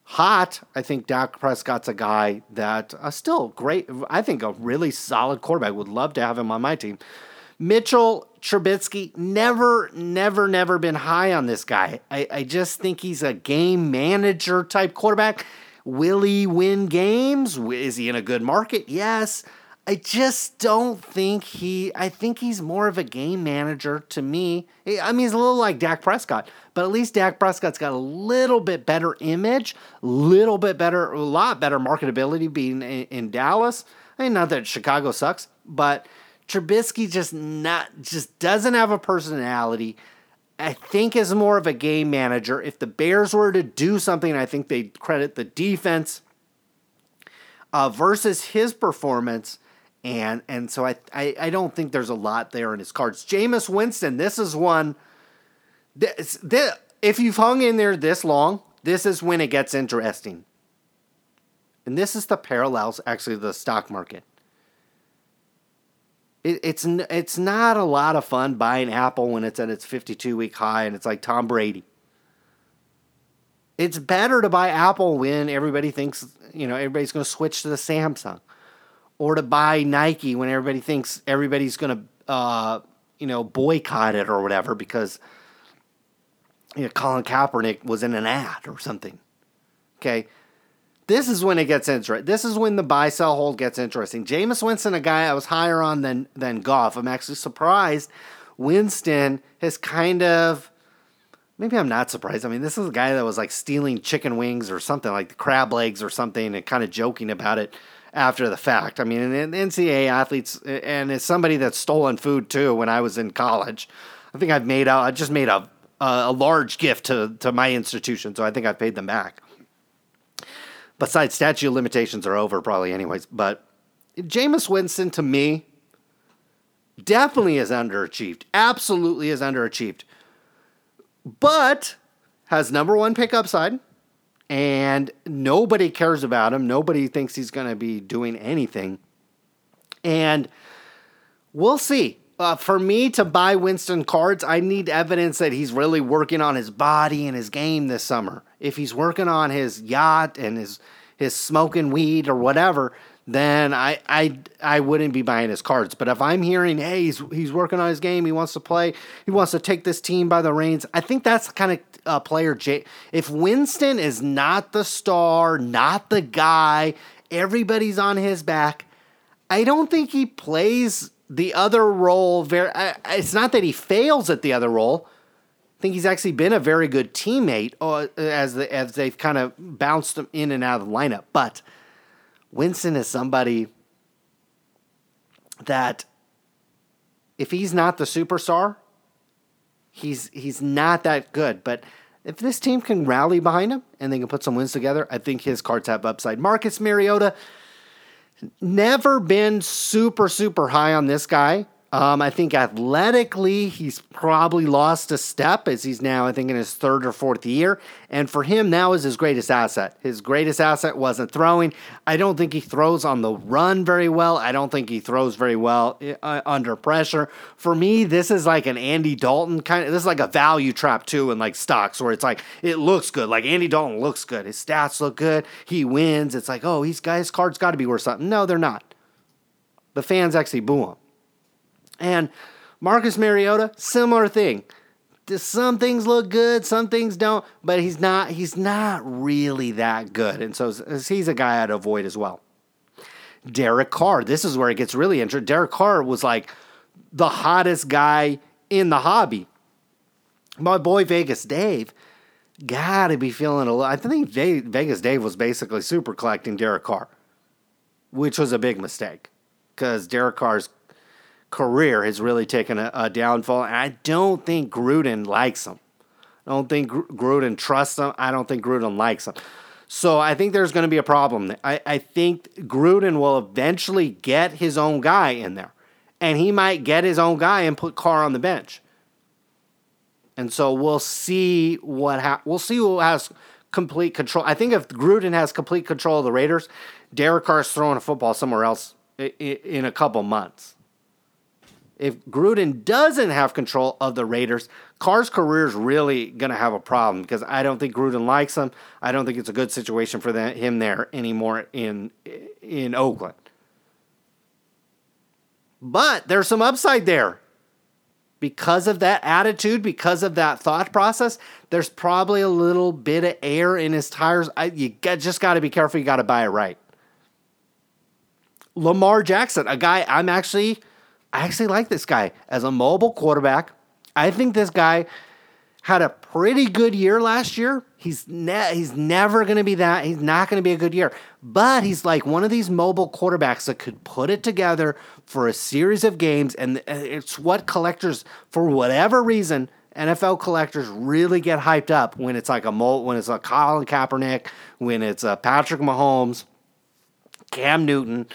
hot. I think Dak Prescott's a guy that uh, still great. I think a really solid quarterback. Would love to have him on my team. Mitchell Trubisky, never, never, never been high on this guy. I, I just think he's a game manager type quarterback. Will he win games? Is he in a good market? Yes. I just don't think he. I think he's more of a game manager to me. I mean, he's a little like Dak Prescott, but at least Dak Prescott's got a little bit better image, a little bit better, a lot better marketability being in, in Dallas. I mean, not that Chicago sucks, but Trubisky just not just doesn't have a personality. I think is more of a game manager. If the Bears were to do something, I think they'd credit the defense uh, versus his performance. And and so I, I, I don't think there's a lot there in his cards. Jameis Winston, this is one. This, this, if you've hung in there this long, this is when it gets interesting. And this is the parallels actually to the stock market. It, it's it's not a lot of fun buying Apple when it's at its 52 week high and it's like Tom Brady. It's better to buy Apple when everybody thinks, you know, everybody's going to switch to the Samsung or to buy Nike when everybody thinks everybody's going to uh, you know, boycott it or whatever because you know, Colin Kaepernick was in an ad or something. Okay. This is when it gets interesting. This is when the buy sell hold gets interesting. Jameis Winston, a guy I was higher on than than Goff. I'm actually surprised Winston has kind of maybe I'm not surprised. I mean, this is a guy that was like stealing chicken wings or something like the crab legs or something and kind of joking about it after the fact. I mean, and NCAA athletes and as somebody that's stolen food too when I was in college. I think I've made out I just made a a large gift to to my institution, so I think I've paid them back. Besides, statute limitations are over probably anyways. But Jameis Winston to me definitely is underachieved. Absolutely is underachieved. But has number one pick upside. And nobody cares about him. Nobody thinks he's going to be doing anything. And we'll see. Uh, for me to buy Winston cards, I need evidence that he's really working on his body and his game this summer. If he's working on his yacht and his his smoking weed or whatever, then I I I wouldn't be buying his cards. But if I'm hearing, hey, he's he's working on his game, he wants to play, he wants to take this team by the reins. I think that's the kind of uh, player. J- if Winston is not the star, not the guy, everybody's on his back. I don't think he plays the other role very it's not that he fails at the other role i think he's actually been a very good teammate uh, as the, as they've kind of bounced him in and out of the lineup but winston is somebody that if he's not the superstar he's he's not that good but if this team can rally behind him and they can put some wins together i think his cards have upside marcus mariota never been super, super high on this guy. Um, I think athletically, he's probably lost a step as he's now, I think, in his third or fourth year. And for him, now is his greatest asset. His greatest asset wasn't throwing. I don't think he throws on the run very well. I don't think he throws very well uh, under pressure. For me, this is like an Andy Dalton kind of, this is like a value trap too in like stocks where it's like, it looks good. Like Andy Dalton looks good. His stats look good. He wins. It's like, oh, he's guys' cards got to be worth something. No, they're not. The fans actually boo him. And Marcus Mariota, similar thing. Some things look good, some things don't, but he's not he's not really that good. And so he's a guy I'd avoid as well. Derek Carr, this is where it gets really interesting. Derek Carr was like the hottest guy in the hobby. My boy Vegas Dave gotta be feeling a little. I think Vegas Dave was basically super collecting Derek Carr, which was a big mistake because Derek Carr's career has really taken a, a downfall. And I don't think Gruden likes him. I don't think Gruden trusts him. I don't think Gruden likes him. So I think there's going to be a problem. I, I think Gruden will eventually get his own guy in there. And he might get his own guy and put Carr on the bench. And so we'll see what ha- we'll see who has complete control. I think if Gruden has complete control of the Raiders, Derek Carr's throwing a football somewhere else in a couple months if Gruden doesn't have control of the Raiders, Carr's career is really going to have a problem because I don't think Gruden likes him. I don't think it's a good situation for him there anymore in in Oakland. But there's some upside there. Because of that attitude, because of that thought process, there's probably a little bit of air in his tires. I, you got, just got to be careful. You got to buy it right. Lamar Jackson, a guy I'm actually I actually like this guy as a mobile quarterback. I think this guy had a pretty good year last year. He's ne- he's never going to be that. He's not going to be a good year. But he's like one of these mobile quarterbacks that could put it together for a series of games and it's what collectors for whatever reason NFL collectors really get hyped up when it's like a when it's a Colin Kaepernick, when it's a Patrick Mahomes, Cam Newton,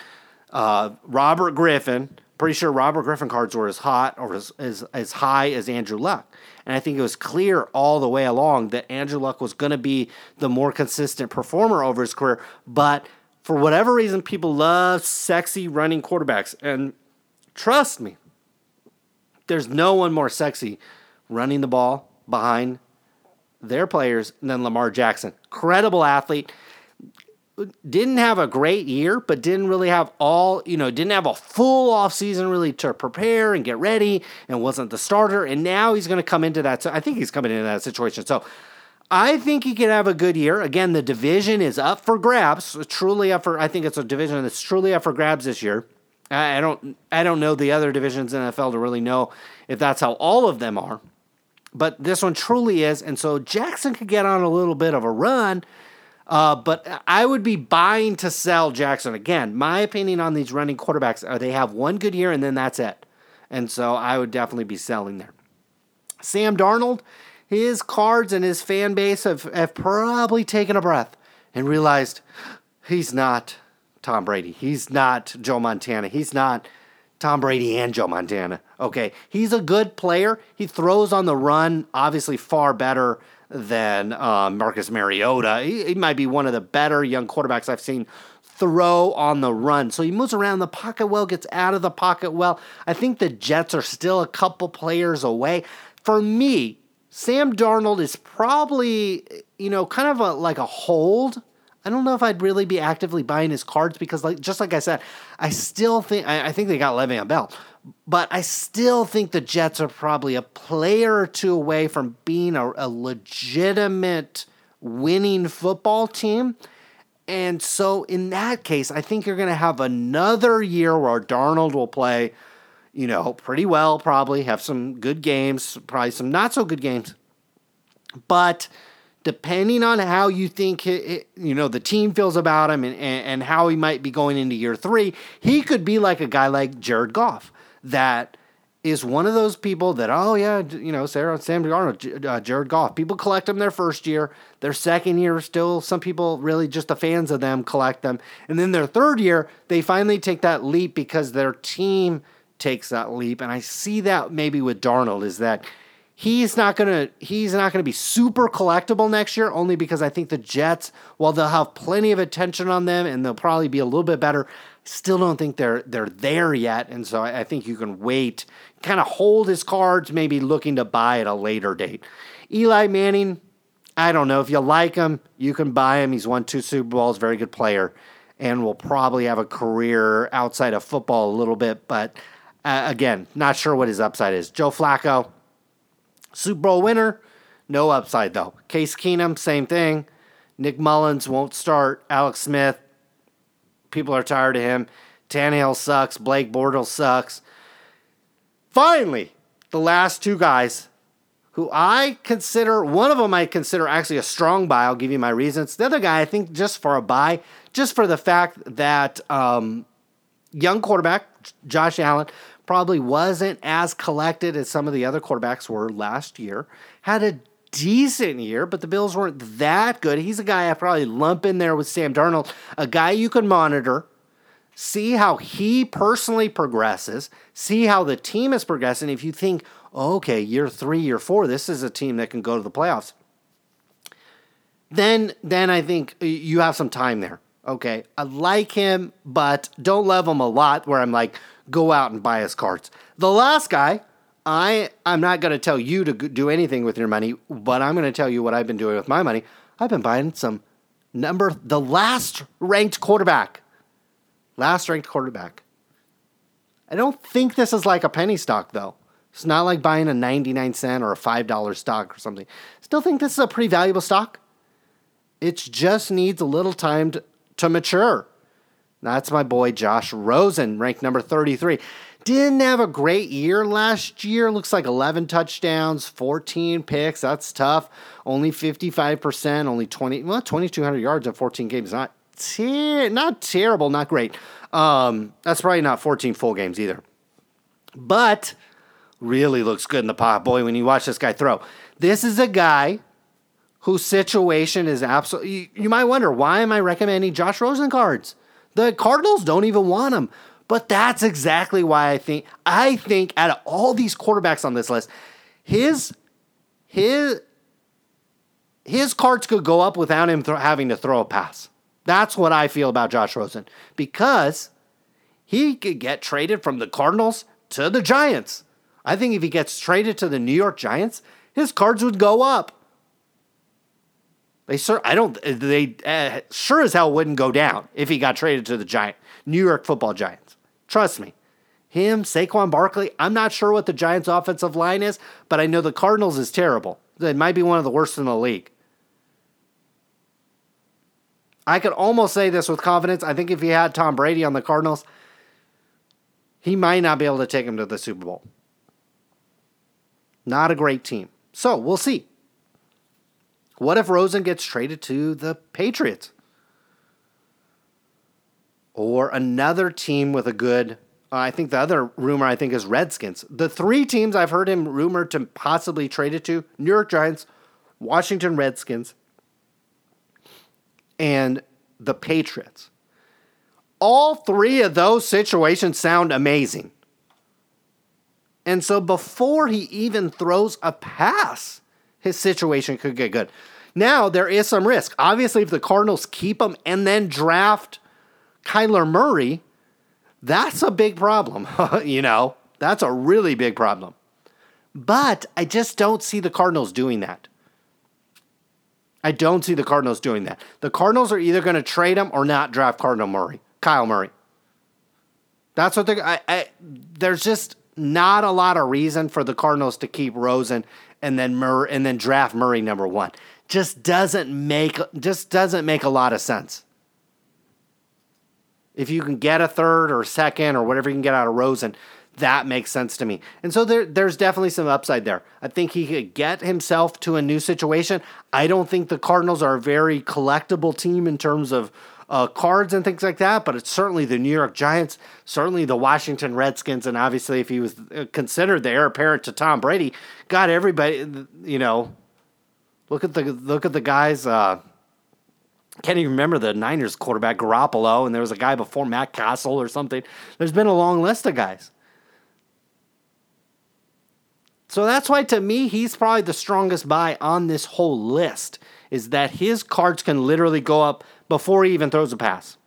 uh, Robert Griffin, pretty sure Robert Griffin cards were as hot or as, as, as high as Andrew Luck. And I think it was clear all the way along that Andrew Luck was going to be the more consistent performer over his career. But for whatever reason, people love sexy running quarterbacks. And trust me, there's no one more sexy running the ball behind their players than Lamar Jackson. Credible athlete. Didn't have a great year, but didn't really have all, you know, didn't have a full off season really to prepare and get ready and wasn't the starter. And now he's going to come into that. So I think he's coming into that situation. So I think he can have a good year. Again, the division is up for grabs. Truly up for, I think it's a division that's truly up for grabs this year. I don't, I don't know the other divisions in NFL to really know if that's how all of them are, but this one truly is. And so Jackson could get on a little bit of a run uh, but I would be buying to sell Jackson. Again, my opinion on these running quarterbacks are they have one good year and then that's it. And so I would definitely be selling there. Sam Darnold, his cards and his fan base have, have probably taken a breath and realized he's not Tom Brady. He's not Joe Montana. He's not Tom Brady and Joe Montana. Okay. He's a good player. He throws on the run, obviously far better than uh, Marcus Mariota. He, he might be one of the better young quarterbacks I've seen throw on the run. So he moves around the pocket well, gets out of the pocket well. I think the Jets are still a couple players away. For me, Sam Darnold is probably, you know, kind of a, like a hold. I don't know if I'd really be actively buying his cards because, like, just like I said, I still think I, I think they got Le'Veon Bell, but I still think the Jets are probably a player or two away from being a, a legitimate winning football team. And so, in that case, I think you're going to have another year where Darnold will play, you know, pretty well, probably have some good games, probably some not so good games. But depending on how you think it, you know the team feels about him and, and, and how he might be going into year three, he could be like a guy like Jared Goff, that is one of those people that, oh, yeah, you know, Sarah, Sam Darnold, uh, Jared Goff. People collect them their first year. Their second year, still, some people really just the fans of them collect them. And then their third year, they finally take that leap because their team takes that leap. And I see that maybe with Darnold is that he's not gonna he's not gonna be super collectible next year only because I think the Jets, while they'll have plenty of attention on them and they'll probably be a little bit better, still don't think they're they're there yet. And so I, I think you can wait, kind of hold his cards, maybe looking to buy at a later date. Eli Manning, I don't know. If you like him, you can buy him. He's won two Super Bowls, very good player, and will probably have a career outside of football a little bit. But uh, again, not sure what his upside is. Joe Flacco, Super Bowl winner, no upside though. Case Keenum, same thing. Nick Mullens won't start. Alex Smith, People are tired of him. Tannehill sucks. Blake Bortles sucks. Finally, the last two guys who I consider, one of them I consider actually a strong buy. I'll give you my reasons. The other guy, I think, just for a buy, just for the fact that um, young quarterback, Josh Allen, probably wasn't as collected as some of the other quarterbacks were last year. Had a decent year, but the Bills weren't that good. He's a guy I probably lump in there with Sam Darnold, a guy you can monitor, see how he personally progresses, see how the team is progressing. If you think, oh, okay, year three, year four, this is a team that can go to the playoffs, then then I think uh, you have some time there. Okay, I like him, but don't love him a lot. Where I'm like, go out and buy his cards. The last guy I I'm not going to tell you to do anything with your money, but I'm going to tell you what I've been doing with my money. I've been buying some number the last ranked quarterback. Last ranked quarterback. I don't think this is like a penny stock though. It's not like buying a 99 cent or a $5 stock or something. Still think this is a pretty valuable stock. It just needs a little time to, to mature. That's my boy Josh Rosen, ranked number 33. Didn't have a great year last year. Looks like 11 touchdowns, 14 picks. That's tough. Only 55%, only 20, well, 2,200 yards at 14 games. Not, ter- not terrible, not great. Um, that's probably not 14 full games either. But really looks good in the pot. Boy, when you watch this guy throw, this is a guy whose situation is absolutely. You, you might wonder, why am I recommending Josh Rosen cards? The Cardinals don't even want him. But that's exactly why I think I think out of all these quarterbacks on this list, his his his cards could go up without him th- having to throw a pass. That's what I feel about Josh Rosen because he could get traded from the Cardinals to the Giants. I think if he gets traded to the New York Giants, his cards would go up. They sure I don't they uh, sure as hell wouldn't go down if he got traded to the Giant New York Football Giants. Trust me. Him, Saquon Barkley, I'm not sure what the Giants offensive line is, but I know the Cardinals is terrible. It might be one of the worst in the league. I could almost say this with confidence. I think if he had Tom Brady on the Cardinals, he might not be able to take him to the Super Bowl. Not a great team. So we'll see. What if Rosen gets traded to the Patriots? Or another team with a good. Uh, I think the other rumor I think is Redskins. The three teams I've heard him rumored to possibly trade it to: New York Giants, Washington Redskins, and the Patriots. All three of those situations sound amazing. And so before he even throws a pass, his situation could get good. Now, there is some risk. Obviously, if the Cardinals keep him and then draft Kyler Murray, that's a big problem. you know, that's a really big problem. But I just don't see the Cardinals doing that. I don't see the Cardinals doing that. The Cardinals are either going to trade him or not draft Cardinal Murray, Kyle Murray. That's what they're. I, I, there's just not a lot of reason for the Cardinals to keep Rosen and then Murray and then draft Murray number one. Just doesn't make just doesn't make a lot of sense. If you can get a third or a second or whatever you can get out of Rosen, that makes sense to me. And so there, there's definitely some upside there. I think he could get himself to a new situation. I don't think the Cardinals are a very collectible team in terms of uh, cards and things like that, but it's certainly the New York Giants, certainly the Washington Redskins, and obviously if he was uh, considered the heir apparent to Tom Brady, got everybody, you know, look at the look at the guys. Uh, can't even remember the Niners quarterback Garoppolo, and there was a guy before Matt Cassel or something. There's been a long list of guys. So that's why to me he's probably the strongest buy on this whole list is that his cards can literally go up before he even throws a pass.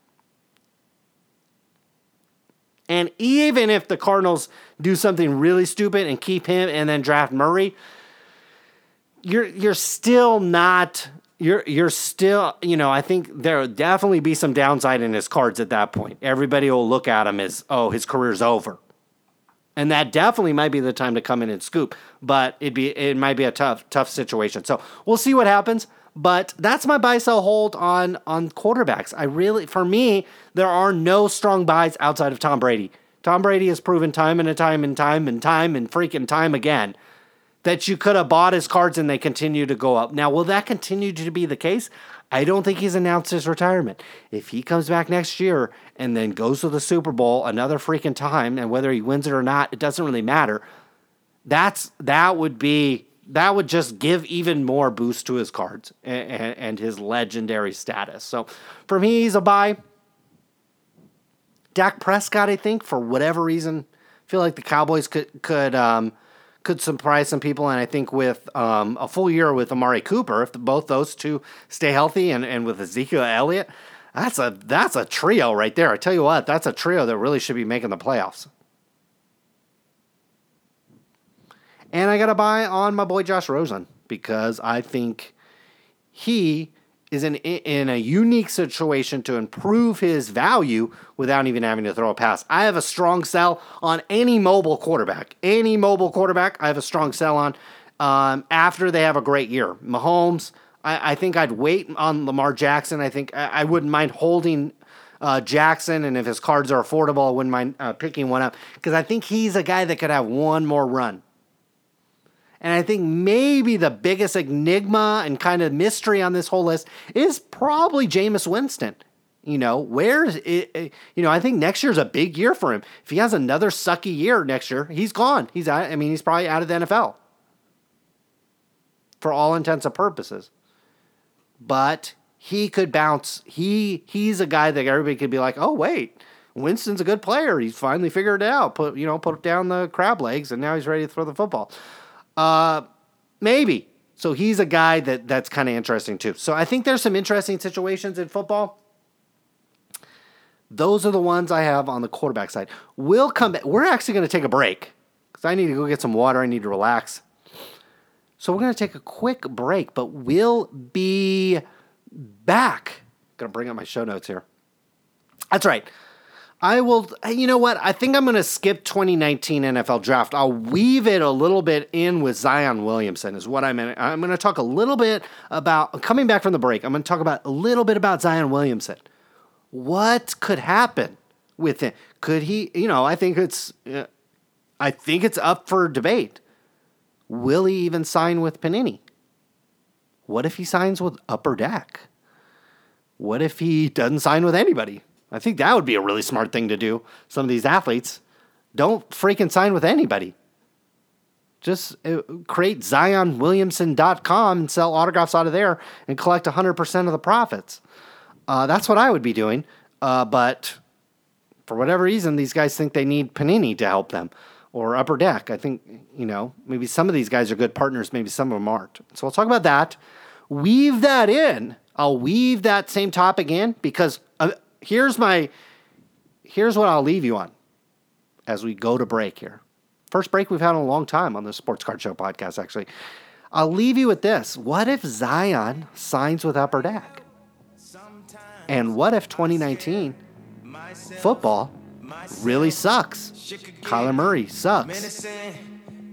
And even if the Cardinals do something really stupid and keep him and then draft Murray, you're you're still not you're you're still you know I think there'll definitely be some downside in his cards at that point. Everybody will look at him as oh his career's over. And that definitely might be the time to come in and scoop, but it'd be it might be a tough tough situation. So we'll see what happens. But that's my buy sell hold on on quarterbacks. I really for me there are no strong buys outside of Tom Brady. Tom Brady has proven time and time and time and time and freaking time again that you could have bought his cards and they continue to go up. Now, will that continue to be the case? I don't think he's announced his retirement. If he comes back next year and then goes to the Super Bowl another freaking time, and whether he wins it or not, it doesn't really matter. That's that would be that would just give even more boost to his cards and, and, his legendary status. So for me, he's a buy. Dak Prescott, I think, for whatever reason, feel like the Cowboys could could um, could surprise some people. And I think with um, a full year with Amari Cooper, if both those two stay healthy, and, and with Ezekiel Elliott, that's a that's a trio right there. I tell you what, that's a trio that really should be making the playoffs. And I got to buy on my boy Josh Rosen because I think he is in in a unique situation to improve his value without even having to throw a pass. I have a strong sell on any mobile quarterback. Any mobile quarterback, I have a strong sell on um, after they have a great year. Mahomes, I, I, think I'd wait on Lamar Jackson. I think I, I wouldn't mind holding uh, Jackson, and if his cards are affordable, I wouldn't mind uh, picking one up because I think he's a guy that could have one more run. And I think maybe the biggest enigma and kind of mystery on this whole list is probably Jameis Winston. You know, where's it, eh, you know, I think next year's a big year for him. If he has another sucky year next year, he's gone. He's I mean, he's probably out of the NFL for all intents and purposes. But he could bounce. He he's a guy that everybody could be like, "Oh, wait. Winston's a good player. He's finally figured it out. Put, you know, put down the crab legs and now he's ready to throw the football." Uh, maybe. So he's a guy that that's kind of interesting too. So I think there's some interesting situations in football. Those are the ones I have on the quarterback side. We'll come back. We're actually going to take a break because I need to go get some water. I need to relax. So we're going to take a quick break, but we'll be back. Going to bring up my show notes here. That's right. I will, you know what? I think I'm going to skip 2019 NFL draft. I'll weave it a little bit in with Zion Williamson, is what I'm in. I'm going to talk a little bit about, coming back from the break, I'm going to talk about a little bit about Zion Williamson. What could happen with him? Could he, you know, I think it's, uh, I think it's up for debate. Will he even sign with Panini? What if he signs with Upper Deck? What if he doesn't sign with anybody? I think that would be a really smart thing to do. Some of these athletes don't freaking sign with anybody. Just uh, create ZionWilliamson.com and sell autographs out of there and collect 100% of the profits. Uh, that's what I would be doing. Uh, but for whatever reason, these guys think they need Panini to help them or Upper Deck. I think, you know, maybe some of these guys are good partners, maybe some of them aren't. So we'll talk about that. Weave that in. I'll weave that same topic in because uh, here's my here's what I'll leave you on as we go to break here. First break we've had in a long time on the Sports Card Show podcast, actually. I'll leave you with this. What if Zion signs with Upper Deck? And what if 2019 football really sucks? Kyler Murray sucks.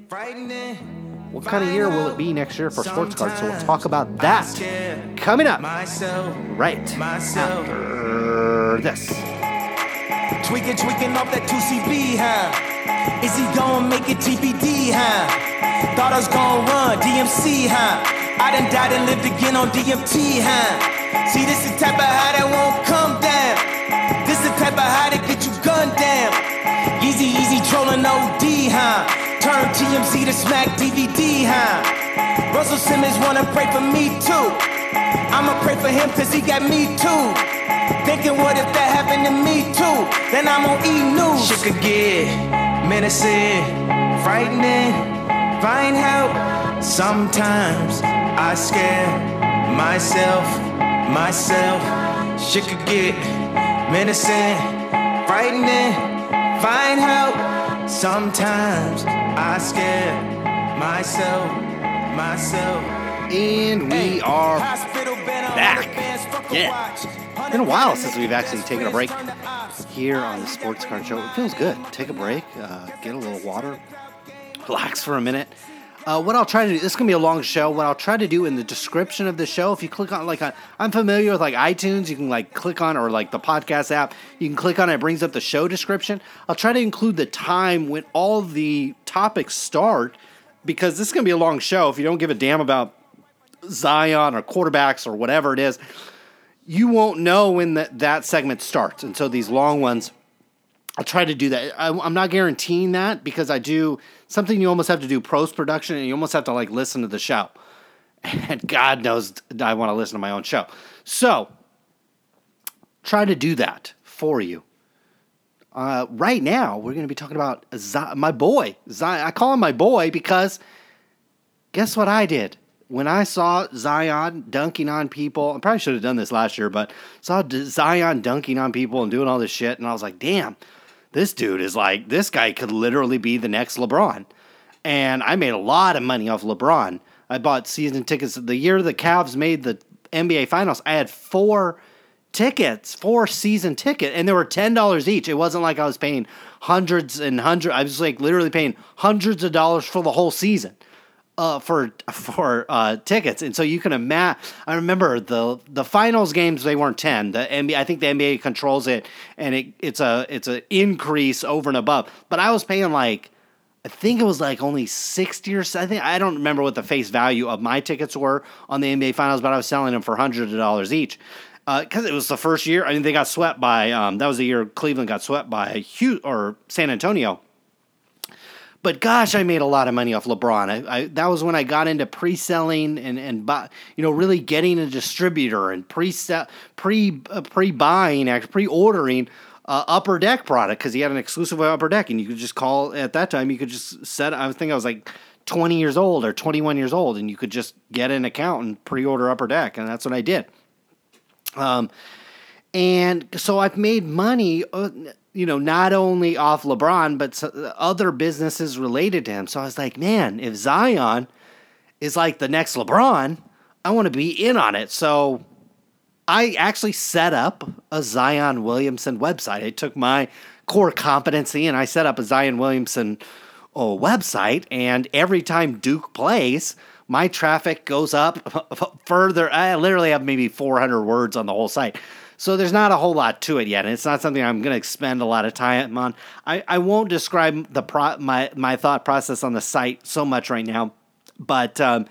What kind of year will it be next year for sports cards? So we'll talk about that coming up right after this. Tweaking, tweaking off that 2CB, huh? Is he gonna make it TBD, huh? Thought I was gonna run DMC, huh? I done died and lived again on DMT, huh? See, this is the type of high that won't come down. This is the type of high that get you gunned down. Easy, easy trolling OD, huh? Turn TMZ to smack DVD, huh? Russell Simmons wanna pray for me too. I'ma pray for him cause he got me too. Thinking what if that happened to me too? Then I'm on E! News. Shit could get menacing, frightening, find help. Sometimes I scare myself, myself. Shit could get menacing, frightening, find help. Sometimes I scare myself, myself. And we are back. Yeah. It's been a while since we've actually taken a break here on the Sports Card Show. It feels good. Take a break, uh, get a little water, relax for a minute. Uh, what I'll try to do, this is gonna be a long show. What I'll try to do in the description of the show, if you click on like, I'm familiar with like iTunes, you can like click on or like the podcast app, you can click on it, it brings up the show description. I'll try to include the time when all the topics start because this is gonna be a long show. If you don't give a damn about Zion or quarterbacks or whatever it is, you won't know when that that segment starts. And so these long ones, I'll try to do that. I, I'm not guaranteeing that because I do something you almost have to do post production and you almost have to like listen to the show. And God knows I want to listen to my own show. So try to do that for you. Uh, right now, we're going to be talking about Z- my boy. Zion. I call him my boy because guess what I did? When I saw Zion dunking on people, I probably should have done this last year, but saw Zion dunking on people and doing all this shit, and I was like, damn, this dude is like, this guy could literally be the next LeBron. And I made a lot of money off LeBron. I bought season tickets. The year the Cavs made the NBA Finals, I had four tickets, four season ticket, and they were ten dollars each. It wasn't like I was paying hundreds and hundreds. I was like literally paying hundreds of dollars for the whole season. Uh, for for uh, tickets, and so you can imagine. I remember the the finals games; they weren't ten. The NBA, I think the NBA controls it, and it, it's a it's an increase over and above. But I was paying like, I think it was like only sixty or. I think I don't remember what the face value of my tickets were on the NBA finals, but I was selling them for hundreds of dollars each because uh, it was the first year. I mean, they got swept by. Um, that was the year Cleveland got swept by Hugh or San Antonio. But gosh, I made a lot of money off LeBron. I, I, that was when I got into pre-selling and and buy, you know really getting a distributor and pre pre uh, pre buying pre ordering uh, Upper Deck product because he had an exclusive Upper Deck and you could just call at that time you could just set. I think I was like 20 years old or 21 years old and you could just get an account and pre-order Upper Deck and that's what I did. Um, and so I've made money. You know, not only off LeBron, but other businesses related to him. So I was like, man, if Zion is like the next LeBron, I want to be in on it. So I actually set up a Zion Williamson website. I took my core competency and I set up a Zion Williamson oh, website. And every time Duke plays, my traffic goes up further. I literally have maybe 400 words on the whole site. So there's not a whole lot to it yet, and it's not something I'm going to expend a lot of time on. I, I won't describe the pro, my my thought process on the site so much right now, but um,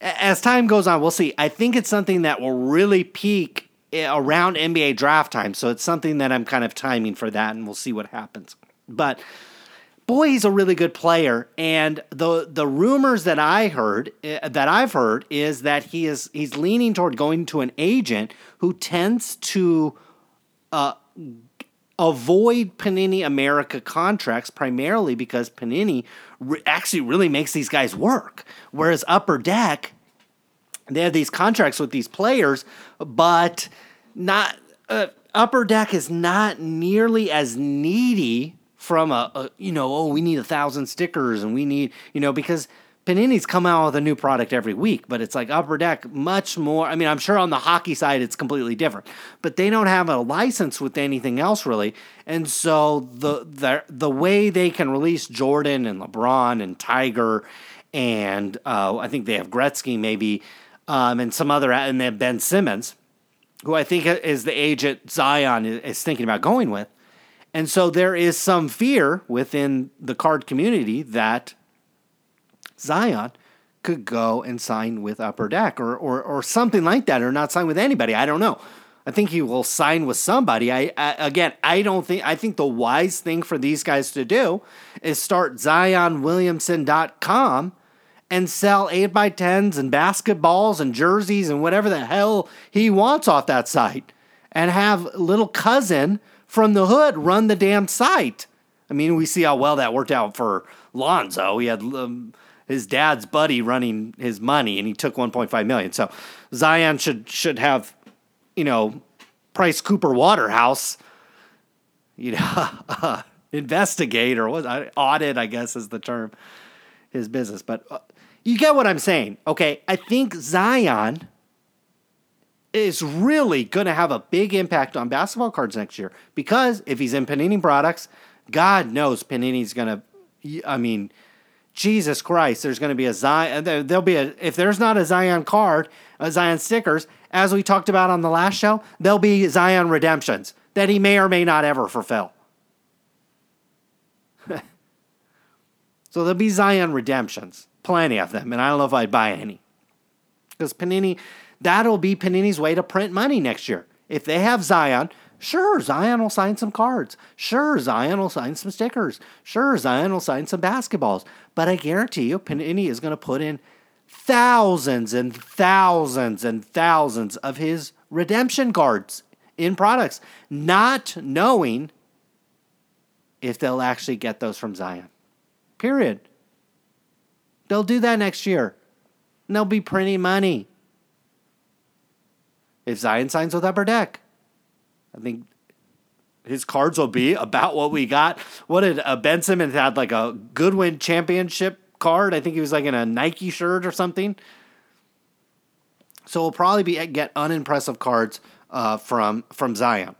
as time goes on, we'll see. I think it's something that will really peak eh, around NBA draft time, so it's something that I'm kind of timing for that, and we'll see what happens. But boy, he's a really good player. And the the rumors that I heard uh, that I've heard is that he is he's leaning toward going to an agent who tends to uh, avoid Panini America contracts primarily because Panini re- actually really makes these guys work, whereas Upper Deck they have these contracts with these players, but not. Uh, Upper Deck is not nearly as needy from a, a, you know oh we need a thousand stickers and we need you know because Panini's come out with a new product every week, but it's like Upper Deck much more. I mean, I'm sure on the hockey side it's completely different, but they don't have a license with anything else really, and so the the the way they can release Jordan and LeBron and Tiger, and uh, I think they have Gretzky maybe, um, and some other, and they have Ben Simmons, who I think is the agent Zion is thinking about going with. And so there is some fear within the card community that Zion could go and sign with Upper Deck or, or, or something like that, or not sign with anybody. I don't know. I think he will sign with somebody. I, I, again, I don't think. I think the wise thing for these guys to do is start ZionWilliamson.com and sell eight by tens and basketballs and jerseys and whatever the hell he wants off that site, and have little cousin from the hood run the damn site. I mean, we see how well that worked out for Lonzo. He had um, his dad's buddy running his money, and he took 1.5 million. So Zion should should have, you know, Price Cooper Waterhouse, you know, investigate or what audit, I guess is the term, his business. But uh, you get what I'm saying, okay? I think Zion is really going to have a big impact on basketball cards next year because if he's in Panini products, God knows Panini's going to. I mean, Jesus Christ, there's going to be a Zion. Uh, there'll be a if there's not a Zion card, a Zion stickers, as we talked about on the last show, there'll be Zion redemptions that he may or may not ever fulfill. so there'll be Zion redemptions, plenty of them, and I don't know if I'd buy any because Panini That'll be Panini's way to print money next year. If they have Zion, sure, Zion will sign some cards. Sure, Zion will sign some stickers. Sure, Zion will sign some basketballs. But I guarantee you, Panini is going to put in thousands and thousands and thousands of his redemption cards in products, not knowing if they'll actually get those from Zion. Period. They'll do that next year. And they'll be printing money if Zion signs with Upper Deck. I think his cards will be about what we got. What did uh, Ben Simmons had like a Goodwin Championship card? I think he was like in a Nike shirt or something. So we'll probably be get unimpressive cards uh, from from Zion,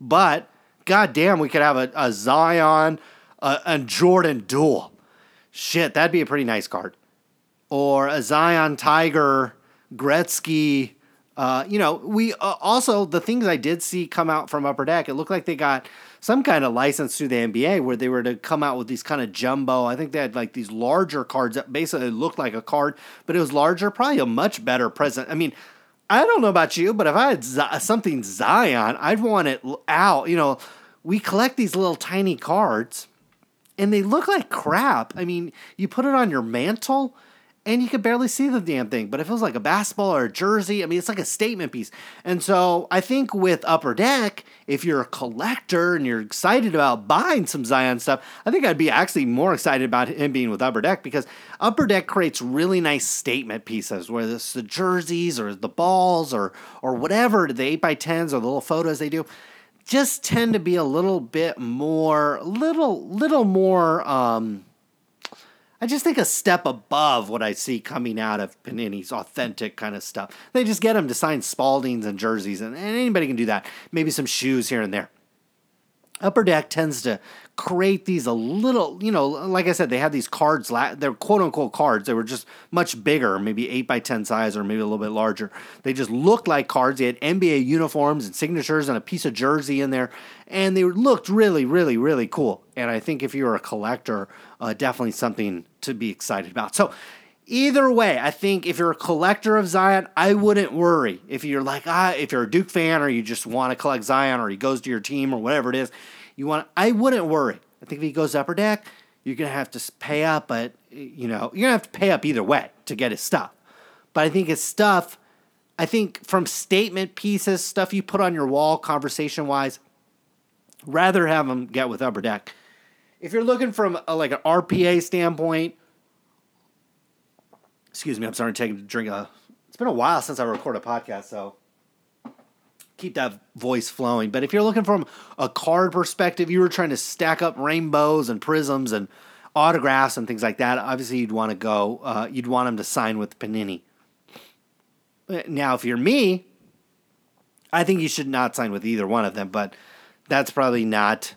but goddamn, we could have a, a Zion uh, and Jordan duel. Shit, that'd be a pretty nice card, or a Zion Tiger Gretzky uh, you know, we uh, also the things I did see come out from Upper Deck. It looked like they got some kind of license through the NBA where they were to come out with these kind of jumbo. I think they had like these larger cards that basically looked like a card, but it was larger. Probably a much better present. I mean, I don't know about you, but if I had Z- something Zion, I'd want it out. You know, we collect these little tiny cards, and they look like crap. I mean, you put it on your mantle and you could barely see the damn thing. But if it was like a basketball or a jersey, I mean, it's like a statement piece. And so I think with Upper Deck, if you're a collector and you're excited about buying some Zion stuff, I think I'd be actually more excited about him being with Upper Deck because Upper Deck creates really nice statement pieces, whether it's the jerseys or the balls or or whatever, the 8 by 10s or the little photos they do. Just tend to be a little bit more, little, little more, um, I just think a step above what I see coming out of Panini's authentic kind of stuff. They just get him to sign Spaldings and jerseys, and, and anybody can do that. Maybe some shoes here and there. Upper Deck tends to create these a little, you know, like I said, they had these cards, they're quote unquote cards. They were just much bigger, maybe 8 by 10 size or maybe a little bit larger. They just looked like cards. They had NBA uniforms and signatures and a piece of jersey in there, and they looked really, really, really cool. And I think if you're a collector, uh, definitely something to be excited about. So, Either way, I think if you're a collector of Zion, I wouldn't worry. If you're like, ah, if you're a Duke fan or you just want to collect Zion or he goes to your team or whatever it is, you want, I wouldn't worry. I think if he goes upper deck, you're gonna have to pay up, but you know, you're gonna have to pay up either way to get his stuff. But I think his stuff, I think from statement pieces, stuff you put on your wall, conversation wise, rather have him get with upper deck. If you're looking from a, like an RPA standpoint Excuse me, I'm starting to take a drink. A, it's been a while since I recorded a podcast, so keep that voice flowing. But if you're looking from a card perspective, you were trying to stack up rainbows and prisms and autographs and things like that. Obviously, you'd want to go. Uh, you'd want them to sign with Panini. Now, if you're me, I think you should not sign with either one of them. But that's probably not.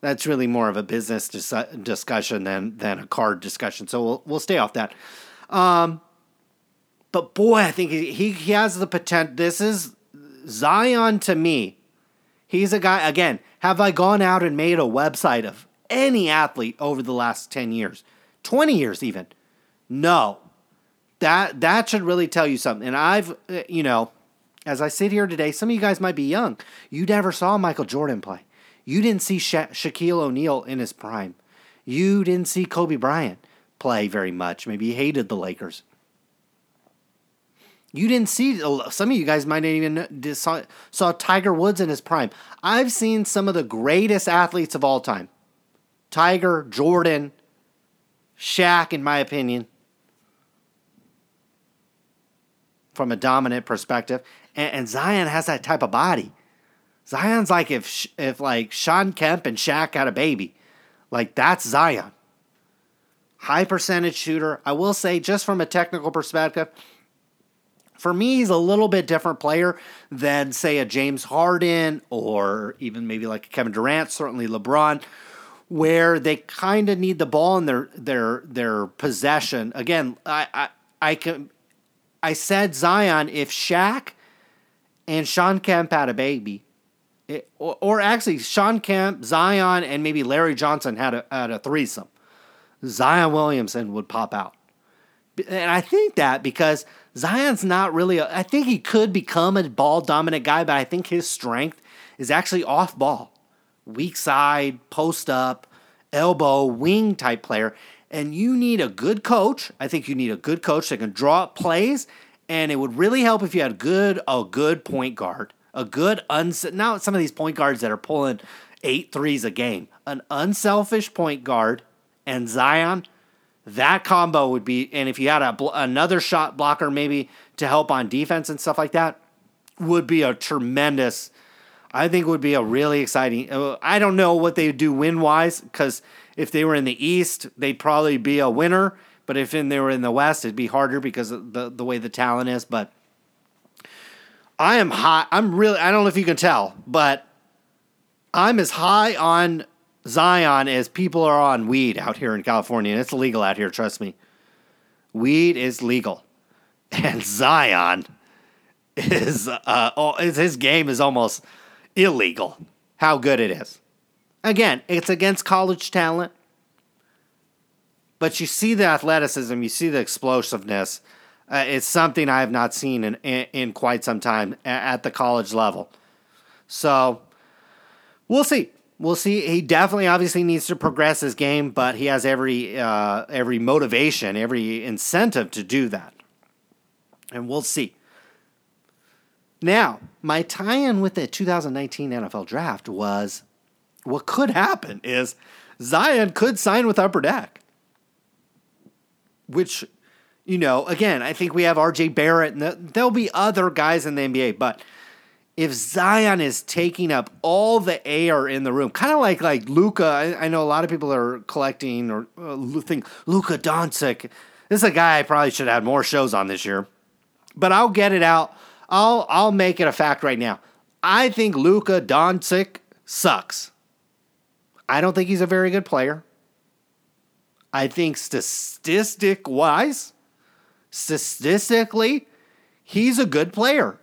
That's really more of a business dis- discussion than than a card discussion. So we'll we'll stay off that. Um, but boy, I think he, he, he has the potential. This is Zion to me. He's a guy, again, have I gone out and made a website of any athlete over the last 10 years, 20 years even? No. That that should really tell you something. And I've, uh, you know, as I sit here today, some of you guys might be young. You never saw Michael Jordan play. You didn't see Sha- Shaquille O'Neal in his prime. You didn't see Kobe Bryant play very much. Maybe he hated the Lakers. You didn't see some of you guys might not even saw, saw Tiger Woods in his prime. I've seen some of the greatest athletes of all time. Tiger, Jordan, Shaq, in my opinion, from a dominant perspective, and, and Zion has that type of body. Zion's like if if like Shawn Kemp and Shaq had a baby, like that's Zion high percentage shooter. I will say, just from a technical perspective, for me, he's a little bit different player than, say, a James Harden or even maybe like a Kevin Durant, certainly LeBron, where they kind of need the ball in their their their possession. Again, I I, I can I said Zion if Shaq and Shawn Kemp had a baby, it, or, or, actually Shawn Kemp, Zion, and maybe Larry Johnson had a had a threesome. Zion Williamson would pop out. And I think that because Zion's not really, a, I think he could become a ball dominant guy, but I think his strength is actually off ball, weak side, post up, elbow, wing type player. And you need a good coach. I think you need a good coach that can draw up plays. And it would really help if you had good a good point guard, a good uns. Now some of these point guards that are pulling eight threes a game, an unselfish point guard and Zion, that combo would be. And if you had a, another shot blocker maybe to help on defense and stuff like that, would be a tremendous. I think would be a really exciting. Uh, I don't know what they would do win wise because if they were in the East, they'd probably be a winner. But if in, they were in the West, it'd be harder because of the the way the talent is. But I am high. I'm really. I don't know if you can tell, but I'm as high on Zion is people are on weed out here in California, and it's legal out here, trust me. Weed is legal. And Zion is, uh, oh, his game is almost illegal, how good it is. Again, it's against college talent, but you see the athleticism, you see the explosiveness. Uh, it's something I have not seen in, in, in quite some time at the college level. So we'll see we'll see. He definitely, obviously, needs to progress his game, but he has every uh, every motivation, every incentive to do that, and we'll see. Now, my tie-in with the 2019 NFL Draft was what could happen is Zion could sign with Upper Deck, which. You know, again, I think we have RJ Barrett and there'll be other guys in the NBA, but if Zion is taking up all the air in the room, kind of like like Luka. I, I, know a lot of people are collecting or uh, think Luka Doncic. This is a guy I probably should have had more shows on this year, but I'll get it out. I'll I'll make it a fact right now. I think Luka Doncic sucks. I don't think he's a very good player. I think statistic wise, statistically, he's a good player.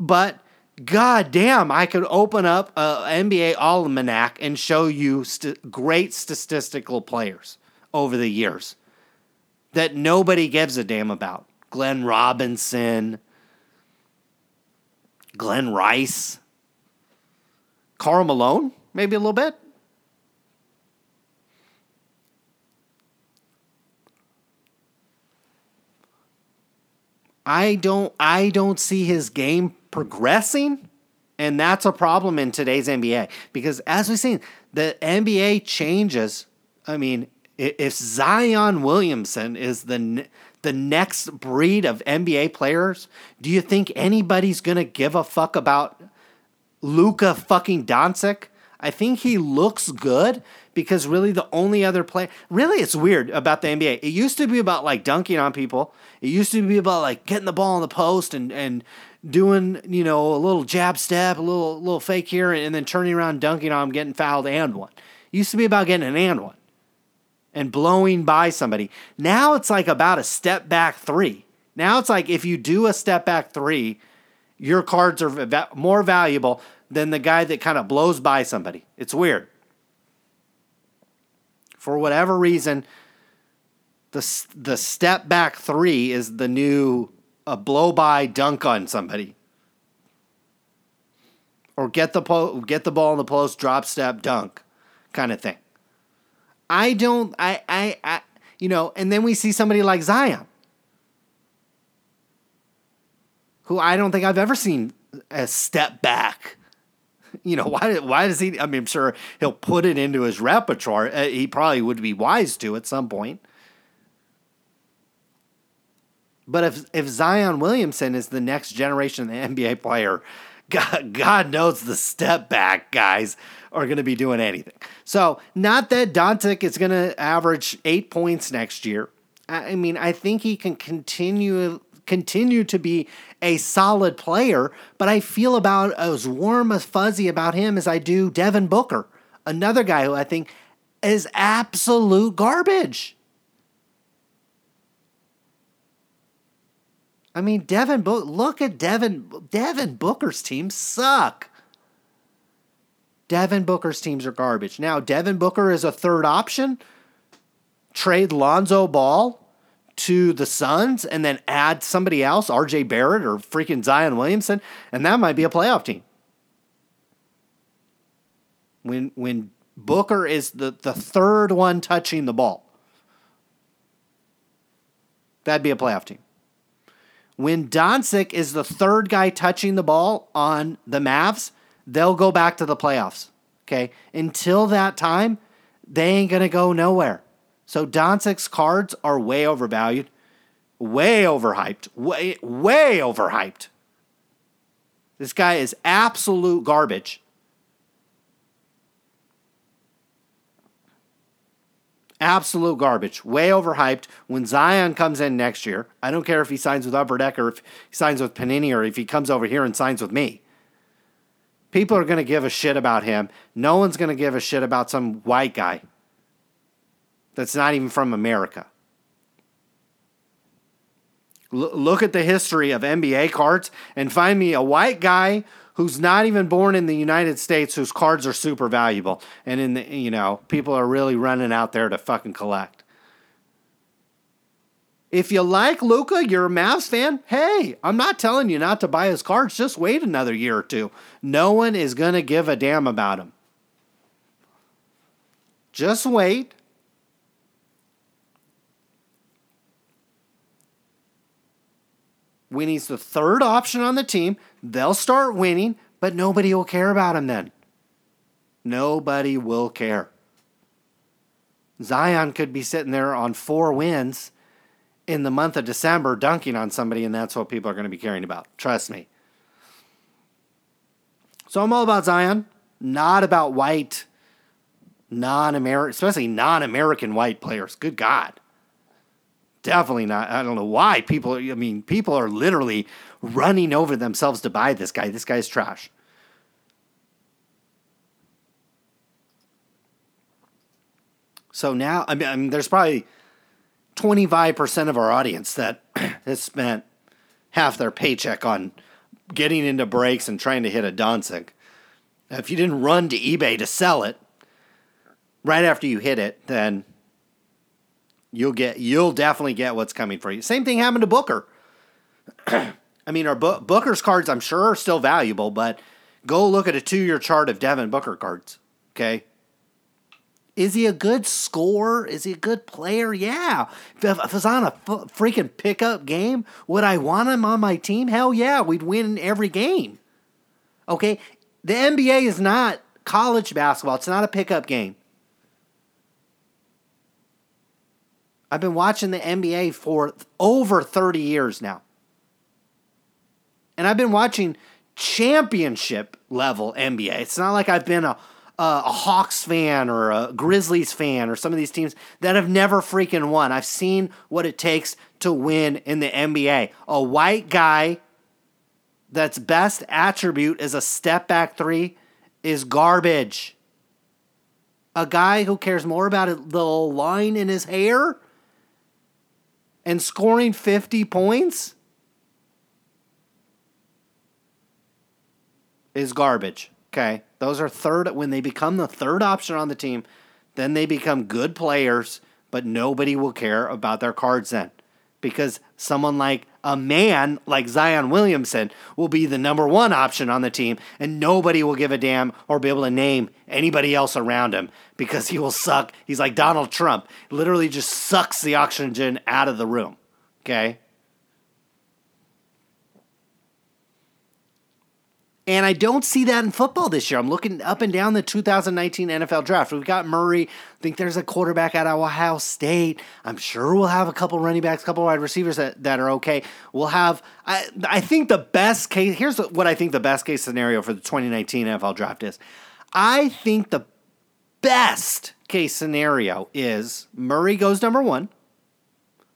But god damn, I could open up a NBA almanac and show you st- great statistical players over the years that nobody gives a damn about. Glenn Robinson, Glenn Rice, Karl Malone, maybe a little bit. I don't I don't see his game progressing, and that's a problem in today's NBA because as we've seen, the NBA changes. I mean, if Zion Williamson is the the next breed of NBA players, do you think anybody's gonna give a fuck about Luka fucking Doncic? I think he looks good because really the only other play really it's weird about the NBA. It used to be about like dunking on people. It used to be about like getting the ball in the post and and doing, you know, a little jab step, a little little fake here and, then turning around dunking on them, getting fouled and one. It used to be about getting an and one and blowing by somebody. Now it's like about a step back 3. Now it's like if you do a step back 3, your cards are more valuable than the guy that kind of blows by somebody. It's weird. For whatever reason, the the step back three is the new a blow by dunk on somebody, or get the po- get the ball in the post, drop step dunk, kind of thing. I don't. I I I you know, and then we see somebody like Zion, who I don't think I've ever seen a step back you know, why why does he? I mean, I'm sure he'll put it into his repertoire. Uh, he probably would be wise to at some point. But if if Zion Williamson is the next generation of the NBA player, God, God knows the step back guys are going to be doing anything. So, not that Doncic is going to average eight points next year. I mean, I think he can continue continue to be a solid player, but I feel about as warm as fuzzy about him as I do Devin Booker, another guy who I think is absolute garbage. I mean, Devin Book. Look at Devin. Devin Booker's teams suck. Devin Booker's teams are garbage. Now, Devin Booker is a third option. Trade Lonzo Ball to the Suns and then add somebody else, RJ Barrett or freaking Zion Williamson, and that might be a playoff team. When when Booker is the, the third one touching the ball. That'd be a playoff team. When Doncic is the third guy touching the ball on the Mavs, they'll go back to the playoffs. Okay. Until that time, they ain't going to go nowhere. So Doncic's cards are way overvalued, way overhyped, way way overhyped. This guy is absolute garbage. Absolute garbage. Way overhyped. When Zion comes in next year, I don't care if he signs with Upper Deck or if he signs with Panini or if he comes over here and signs with me. People are going to give a shit about him. No one's going to give a shit about some white guy that's not even from America. L- look at the history of NBA cards and find me a white guy who's not even born in the United States whose cards are super valuable and in the you know people are really running out there to fucking collect. If you like Luka, you're a Mavs fan. Hey, I'm not telling you not to buy his cards. Just wait another year or two. No one is gonna give a damn about him. Just wait. when he's the third option on the team, they'll start winning, but nobody will care about him then. Nobody will care. Zion could be sitting there on four wins in the month of December dunking on somebody, and that's what people are going to be caring about. Trust me. So I'm all about Zion, not about white, non American, especially non American white players. Good God. Definitely not. I don't know why people, I mean, people are literally running over themselves to buy this guy. This guy's trash. So now, I mean, I mean there's probably 25% of our audience that has spent half their paycheck on getting into breaks and trying to hit a Doncic. If you didn't run to eBay to sell it right after you hit it, then you'll get you'll definitely get what's coming for you. Same thing happened to Booker. I mean, our Booker's cards I'm sure are still valuable, but go look at a two-year chart of Devin Booker cards. Okay, is he a good scorer? Is he a good player? Yeah. If, if on a f- freaking pickup game, would I want him on my team? Hell yeah, we'd win every game. Okay? The NBA is not college basketball, it's not a pickup game. I've been watching the NBA for over 30 years now. And I've been watching championship level NBA. It's not like I've been a a, Hawks fan or a Grizzlies fan or some of these teams that have never freaking won. I've seen what it takes to win in the NBA. A white guy that's best attribute is a step back three is garbage. A guy who cares more about the line in his hair and scoring 50 points is garbage. Okay. Those are third when they become the third option on the team, then they become good players, but nobody will care about their cards then. Because someone like a man like Zion Williamson will be the number one option on the team, and nobody will give a damn or be able to name anybody else around him because he will suck. He's like Donald Trump, literally just sucks the oxygen out of the room. Okay? And I don't see that in football this year. I'm looking up and down the 2019 NFL draft. We've got Murray. I think there's a quarterback out at Ohio State. I'm sure we'll have a couple running backs, a couple wide receivers that, that are okay. We'll have, I, I think the best case, here's what I think the best case scenario for the 2019 NFL draft is. I think the best case scenario is Murray goes number one.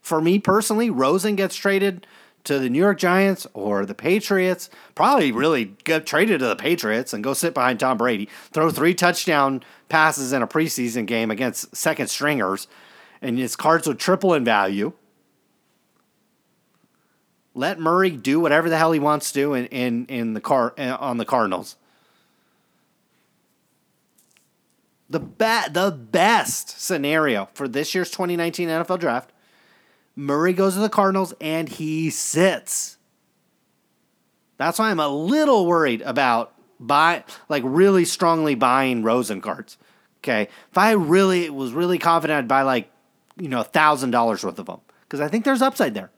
For me personally, Rosen gets traded to the New York Giants or the Patriots, probably really get traded to the Patriots and go sit behind Tom Brady, throw three touchdown passes in a preseason game against second stringers, and his cards would triple in value. Let Murray do whatever the hell he wants to do in, in, in the car uh, on the Cardinals. The be- the best scenario for this year's 2019 NFL draft Murray goes to the Cardinals and he sits. That's why I'm a little worried about buy like really strongly buying Rosen cards. Okay, if I really was really confident, I'd buy like you know a thousand dollars worth of them because I think there's upside there.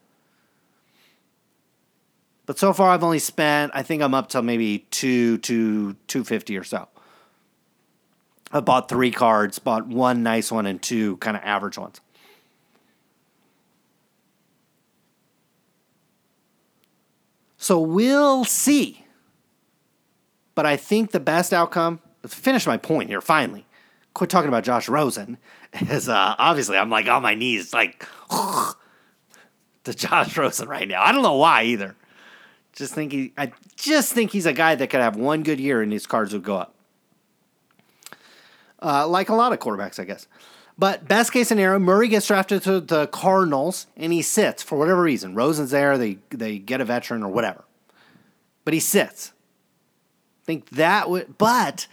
But so far, I've only spent. I think I'm up to maybe two to two fifty or so. I bought three cards, bought one nice one and two kind of average ones. So we'll see. But I think the best outcome, let's finish my point here finally. Quit talking about Josh Rosen. Is uh, obviously I'm like on my knees, like to Josh Rosen right now. I don't know why either. Just think he, I just think he's a guy that could have one good year and his cards would go up. Uh, like a lot of quarterbacks, I guess. But best case scenario, Murray gets drafted to the Cardinals and he sits for whatever reason. Rosen's there, they they get a veteran or whatever. But he sits. I think that would but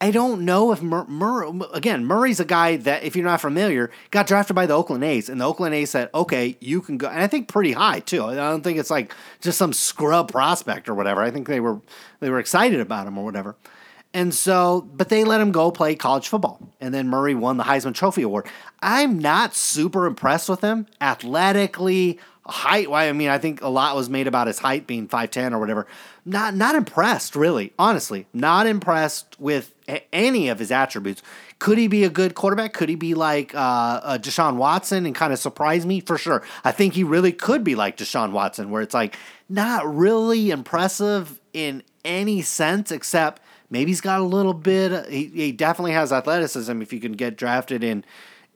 I don't know if Mur- Murray, again, Murray's a guy that, if you're not familiar, got drafted by the Oakland A's, and the Oakland A's said, okay, you can go. And I think pretty high, too. I don't think it's like just some scrub prospect or whatever. I think they were they were excited about him or whatever. And so, but they let him go play college football. And then Murray won the Heisman Trophy Award. I'm not super impressed with him athletically, height. Why? I mean, I think a lot was made about his height being 5'10 or whatever. Not not impressed, really. Honestly, not impressed with any of his attributes. Could he be a good quarterback? Could he be like uh, uh, Deshaun Watson and kind of surprise me? For sure. I think he really could be like Deshaun Watson, where it's like not really impressive in any sense except maybe he's got a little bit. He, he definitely has athleticism. If you can get drafted in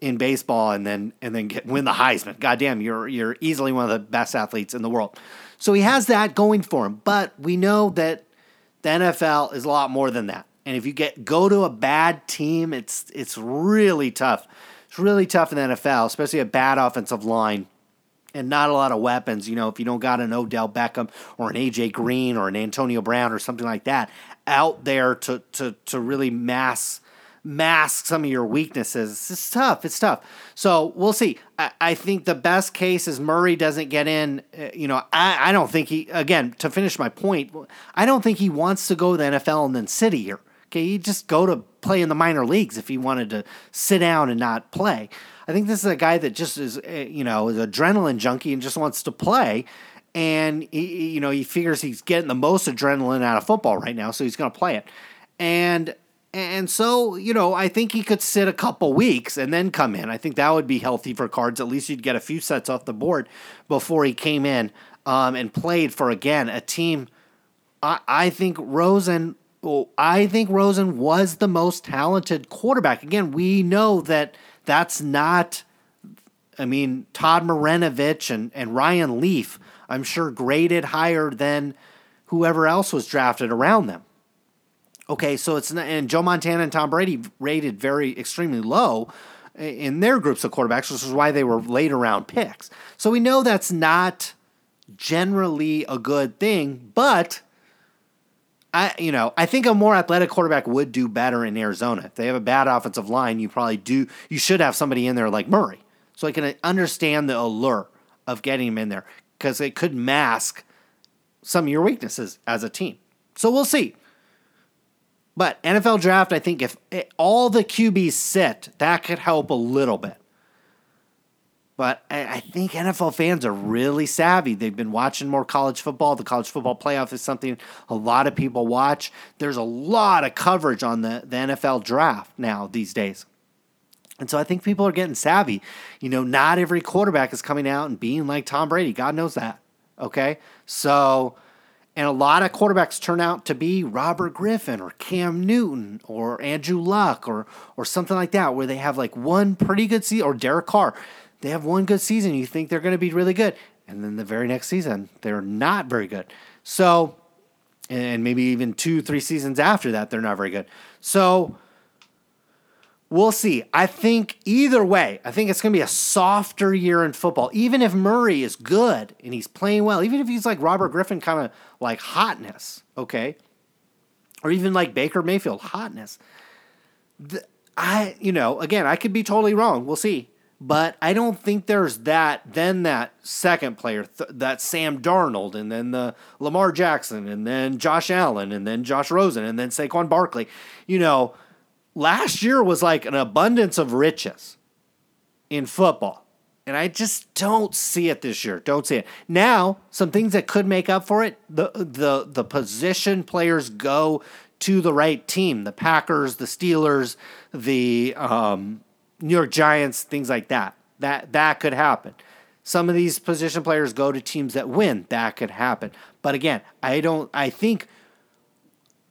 in baseball and then and then get, win the Heisman, goddamn, you're you're easily one of the best athletes in the world. So he has that going for him. But we know that the NFL is a lot more than that. And if you get go to a bad team, it's it's really tough. It's really tough in the NFL, especially a bad offensive line and not a lot of weapons. You know, if you don't got an Odell Beckham or an AJ Green or an Antonio Brown or something like that out there to to to really mass mask some of your weaknesses. It's tough. It's tough. So we'll see. I, I think the best case is Murray doesn't get in. Uh, you know, I, I don't think he, again, to finish my point, I don't think he wants to go to the NFL and then sit here. Okay. He'd just go to play in the minor leagues if he wanted to sit down and not play. I think this is a guy that just is, uh, you know, is adrenaline junkie and just wants to play. And he, you know, he figures he's getting the most adrenaline out of football right now, so he's going to play it. And and so, you know, I think he could sit a couple weeks and then come in. I think that would be healthy for cards. At least you'd get a few sets off the board before he came in um, and played for again a team. I, I think Rosen. I think Rosen was the most talented quarterback. Again, we know that that's not. I mean, Todd Marinovich and, and Ryan Leaf, I'm sure graded higher than whoever else was drafted around them. Okay, so it's and Joe Montana and Tom Brady rated very extremely low in their groups of quarterbacks, which is why they were later round picks. So we know that's not generally a good thing, but I you know, I think a more athletic quarterback would do better in Arizona. If they have a bad offensive line, you probably do you should have somebody in there like Murray. So I can understand the allure of getting him in there because it could mask some of your weaknesses as a team. So we'll see. But NFL draft, I think if all the QBs sit, that could help a little bit. But I think NFL fans are really savvy. They've been watching more college football. The college football playoff is something a lot of people watch. There's a lot of coverage on the, the NFL draft now these days. And so I think people are getting savvy. You know, not every quarterback is coming out and being like Tom Brady. God knows that. Okay. So and a lot of quarterbacks turn out to be Robert Griffin or Cam Newton or Andrew Luck or or something like that, where they have like one pretty good season, or Derek Carr. They have one good season. You think they're going to be really good. And then the very next season, they're not very good. So, and maybe even two, three seasons after that, they're not very good. So, We'll see. I think either way, I think it's going to be a softer year in football. Even if Murray is good and he's playing well, even if he's like Robert Griffin, kind of like hotness, okay, or even like Baker Mayfield hotness. The, I, you know, again, I could be totally wrong. We'll see. But I don't think there's that, then that second player, th- that Sam Darnold, and then the Lamar Jackson, and then Josh Allen, and then Josh Rosen, and then Saquon Barkley. You know, last year was like an abundance of riches in football. And I just don't see it this year. Don't see it. Now, some things that could make up for it, the the the position players go to the right team. The Packers, the Steelers, the um, New York Giants, things like that. That that could happen. Some of these position players go to teams that win. That could happen. But again, I don't I think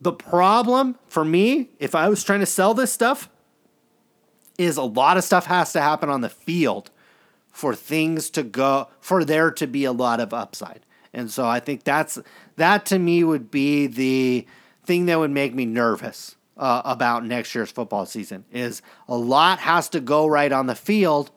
the problem for me, if I was trying to sell this stuff, is a lot of stuff has to happen on the field for things to go for there to be a lot of upside. And so I think that's that to me would be the thing that would make me nervous uh, about next year's football season is a lot has to go right on the field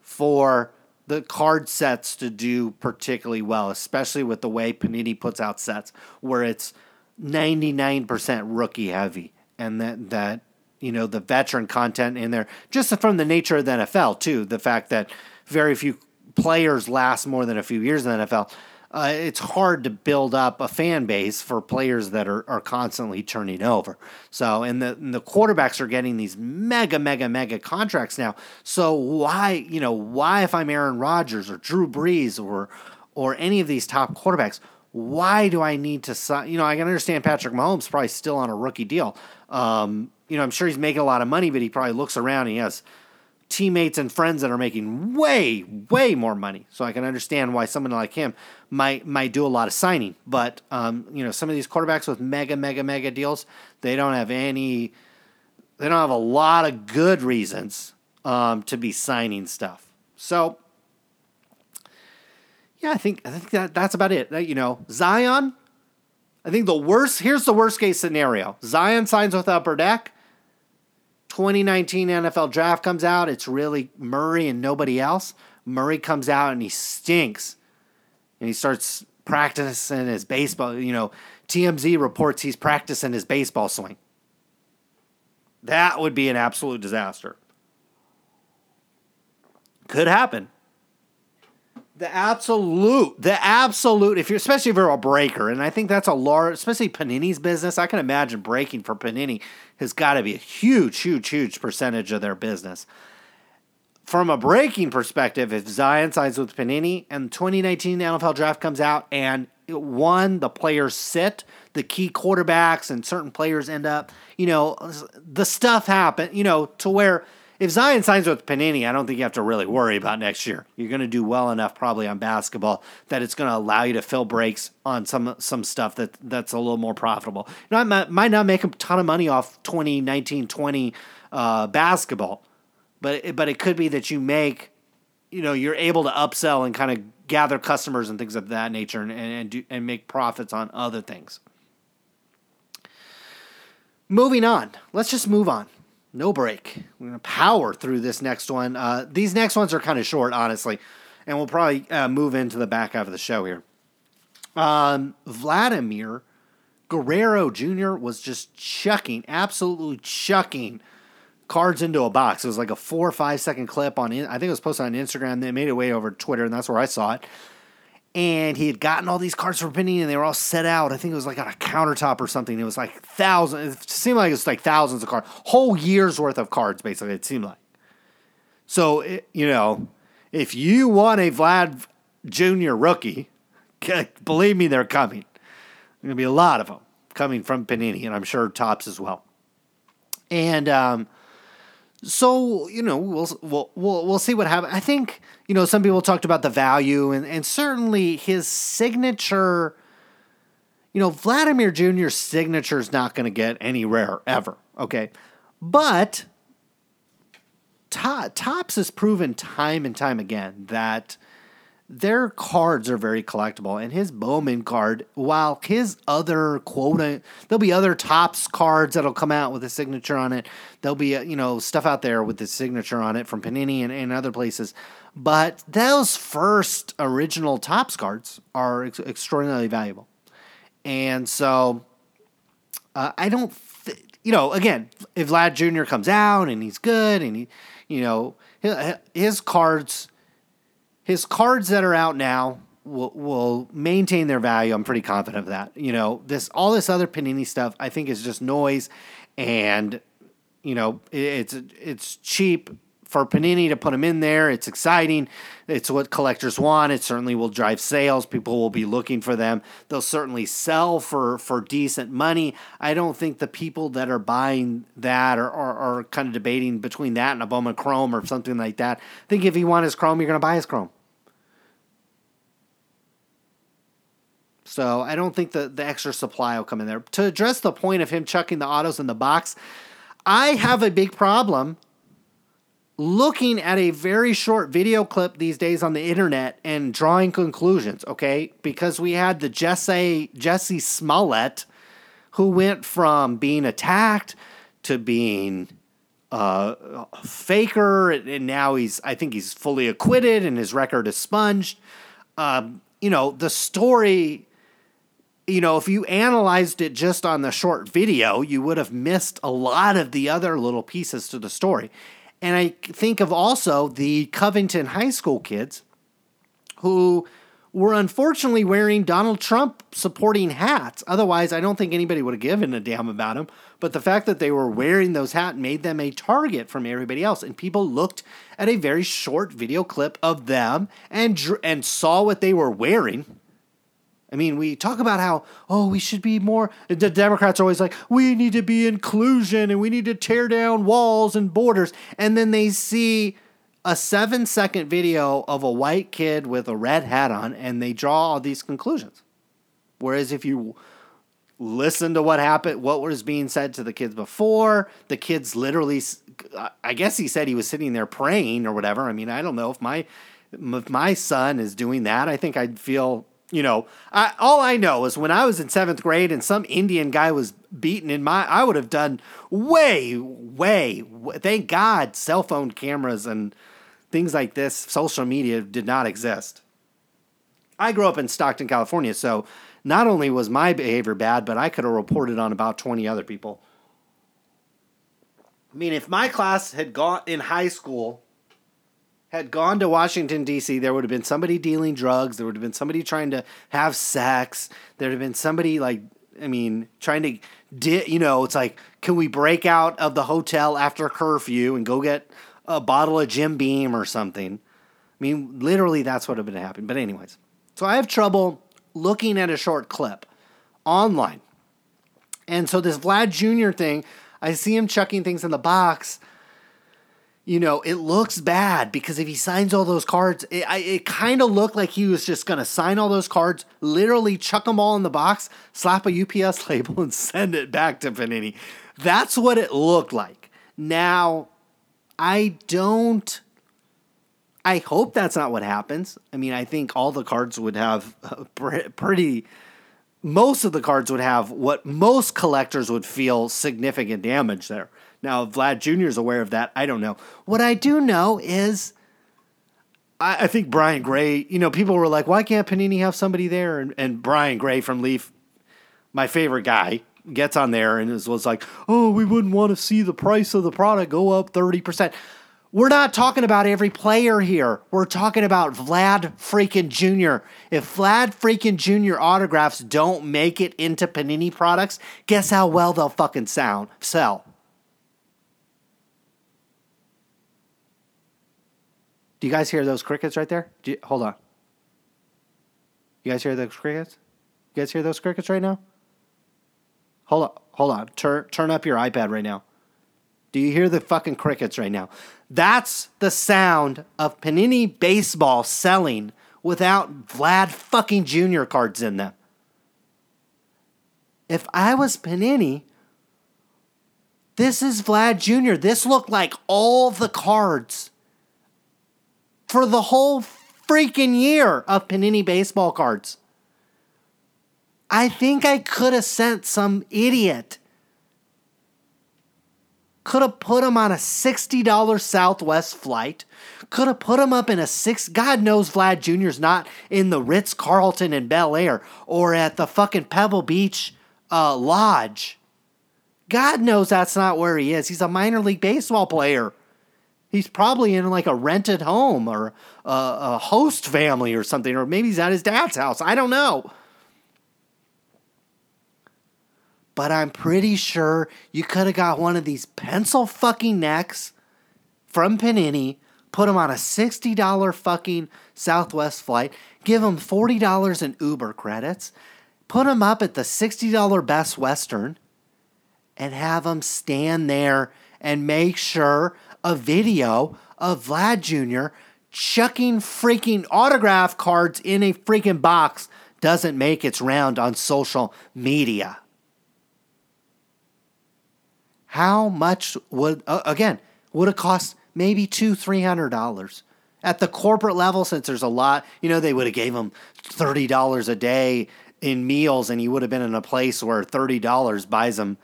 for the card sets to do particularly well, especially with the way Panini puts out sets where it's 99% rookie heavy and that that you know the veteran content in there just from the nature of the NFL too the fact that very few players last more than a few years in the NFL uh, it's hard to build up a fan base for players that are, are constantly turning over. So, and the, and the quarterbacks are getting these mega, mega, mega contracts now. So, why, you know, why if I'm Aaron Rodgers or Drew Brees or, or any of these top quarterbacks, why do I need to sign? You know, I can understand Patrick Mahomes probably still on a rookie deal. Um, you know, I'm sure he's making a lot of money, but he probably looks around and he has teammates and friends that are making way, way more money. So I can understand why someone like him might might do a lot of signing. But um, you know, some of these quarterbacks with mega, mega, mega deals, they don't have any. They don't have a lot of good reasons um, to be signing stuff. So yeah, I think I think that that's about it. You know, Zion. I think the worst. Here's the worst case scenario: Zion signs with Upper Deck. 2019 NFL draft comes out. It's really Murray and nobody else. Murray comes out and he stinks, and he starts practicing his baseball. You know, TMZ reports he's practicing his baseball swing. That would be an absolute disaster. Could happen the absolute, the absolute, if you're, especially if you're a breaker, and I think that's a large, especially Panini's business, I can imagine breaking for Panini has got to be a huge, huge, huge percentage of their business. From a breaking perspective, if Zion signs with Panini and 2019 NFL draft comes out and one, the players sit, the key quarterbacks and certain players end up, you know, the stuff happen, you know, to where if Zion signs with Panini, I don't think you have to really worry about next year. You're going to do well enough probably on basketball that it's going to allow you to fill breaks on some some stuff that that's a little more profitable. You know, I might, might not make a ton of money off 2019 20 uh, basketball, but but it could be that you make, you know, you're able to upsell and kind of gather customers and things of that nature and and do, and make profits on other things. Moving on, let's just move on no break. We're gonna power through this next one. Uh, these next ones are kind of short, honestly, and we'll probably uh, move into the back half of the show here. Um, Vladimir Guerrero Jr. was just chucking, absolutely chucking cards into a box. It was like a four or five second clip on. I think it was posted on Instagram. They made it way over Twitter, and that's where I saw it and he had gotten all these cards from Panini and they were all set out. I think it was like on a countertop or something. It was like thousands. It seemed like it was like thousands of cards, whole year's worth of cards, basically. It seemed like. So it, you know, if you want a Vlad Junior rookie, believe me, they're coming. There's gonna be a lot of them coming from Panini, and I'm sure Topps as well. And um, so you know we'll we'll we'll, we'll see what happens. I think you know some people talked about the value and and certainly his signature. You know Vladimir Jr.'s signature is not going to get any rare ever. Okay, but Topps has proven time and time again that their cards are very collectible. And his Bowman card, while his other quote, there'll be other Topps cards that'll come out with a signature on it. There'll be, you know, stuff out there with the signature on it from Panini and, and other places. But those first original Topps cards are ex- extraordinarily valuable. And so uh, I don't, th- you know, again, if Vlad Jr. comes out and he's good and he, you know, his cards his cards that are out now will will maintain their value. I'm pretty confident of that. You know, this all this other Panini stuff I think is just noise, and you know it's it's cheap for Panini to put them in there. It's exciting. It's what collectors want. It certainly will drive sales. People will be looking for them. They'll certainly sell for for decent money. I don't think the people that are buying that are, are, are kind of debating between that and a Bowman Chrome or something like that. I think if you want his Chrome, you're going to buy his Chrome. So I don't think the, the extra supply will come in there. To address the point of him chucking the autos in the box, I have a big problem looking at a very short video clip these days on the internet and drawing conclusions, okay? Because we had the Jesse Jussie Smollett who went from being attacked to being uh, a faker, and now he's I think he's fully acquitted and his record is sponged. Um, you know, the story you know, if you analyzed it just on the short video, you would have missed a lot of the other little pieces to the story. And I think of also the Covington High School kids who were unfortunately wearing Donald Trump supporting hats. Otherwise, I don't think anybody would have given a damn about them. But the fact that they were wearing those hats made them a target from everybody else. And people looked at a very short video clip of them and and saw what they were wearing I mean, we talk about how, oh, we should be more. The Democrats are always like, we need to be inclusion and we need to tear down walls and borders. And then they see a seven second video of a white kid with a red hat on and they draw all these conclusions. Whereas if you listen to what happened, what was being said to the kids before, the kids literally, I guess he said he was sitting there praying or whatever. I mean, I don't know if my if my son is doing that. I think I'd feel you know, I, all I know is when I was in seventh grade and some Indian guy was beaten in my, I would have done way, way, thank God cell phone cameras and things like this, social media did not exist. I grew up in Stockton, California, so not only was my behavior bad, but I could have reported on about 20 other people. I mean, if my class had gone in high school had gone to Washington, D.C., there would have been somebody dealing drugs. There would have been somebody trying to have sex. There would have been somebody, like, I mean, trying to, di- you know, it's like, can we break out of the hotel after curfew and go get a bottle of Jim Beam or something? I mean, literally, that's what would have been happening. But, anyways, so I have trouble looking at a short clip online. And so, this Vlad Jr. thing, I see him chucking things in the box you know, it looks bad because if he signs all those cards, it, it kind of looked like he was just going to sign all those cards, literally chuck them all in the box, slap a UPS label, and send it back to Panini. That's what it looked like. Now, I don't. I hope that's not what happens. I mean, I think all the cards would have uh, pretty. Most of the cards would have what most collectors would feel significant damage there. Now, Vlad Jr. is aware of that. I don't know. What I do know is I, I, think Brian Gray, you know, people were like, why can't Panini have somebody there? And, and Brian Gray from Leaf, my favorite guy, gets on there and was, was like, oh, we wouldn't want to see the price of the product go up 30%. We're not talking about every player here. We're talking about Vlad freaking Jr. If Vlad freaking Jr. autographs don't make it into Panini products, guess how well they'll fucking sound sell. Do you guys hear those crickets right there? You, hold on. You guys hear those crickets? You guys hear those crickets right now? Hold on, hold on. Turn turn up your iPad right now. Do you hear the fucking crickets right now? That's the sound of Panini baseball selling without Vlad fucking Jr. cards in them. If I was Panini, this is Vlad Jr. This looked like all the cards for the whole freaking year of Panini baseball cards. I think I could have sent some idiot. Could have put him on a $60 Southwest flight. Could have put him up in a six. God knows Vlad Jr.'s not in the Ritz Carlton in Bel Air or at the fucking Pebble Beach uh, Lodge. God knows that's not where he is. He's a minor league baseball player. He's probably in like a rented home or a, a host family or something, or maybe he's at his dad's house. I don't know. But I'm pretty sure you could have got one of these pencil fucking necks from Panini, put him on a $60 fucking Southwest flight, give him $40 in Uber credits, put him up at the $60 Best Western, and have him stand there and make sure a video of Vlad Jr. chucking freaking autograph cards in a freaking box doesn't make its round on social media. How much would, uh, again, would it cost maybe two, three hundred dollars? At the corporate level, since there's a lot, you know, they would have gave him thirty dollars a day in meals, and he would have been in a place where thirty dollars buys him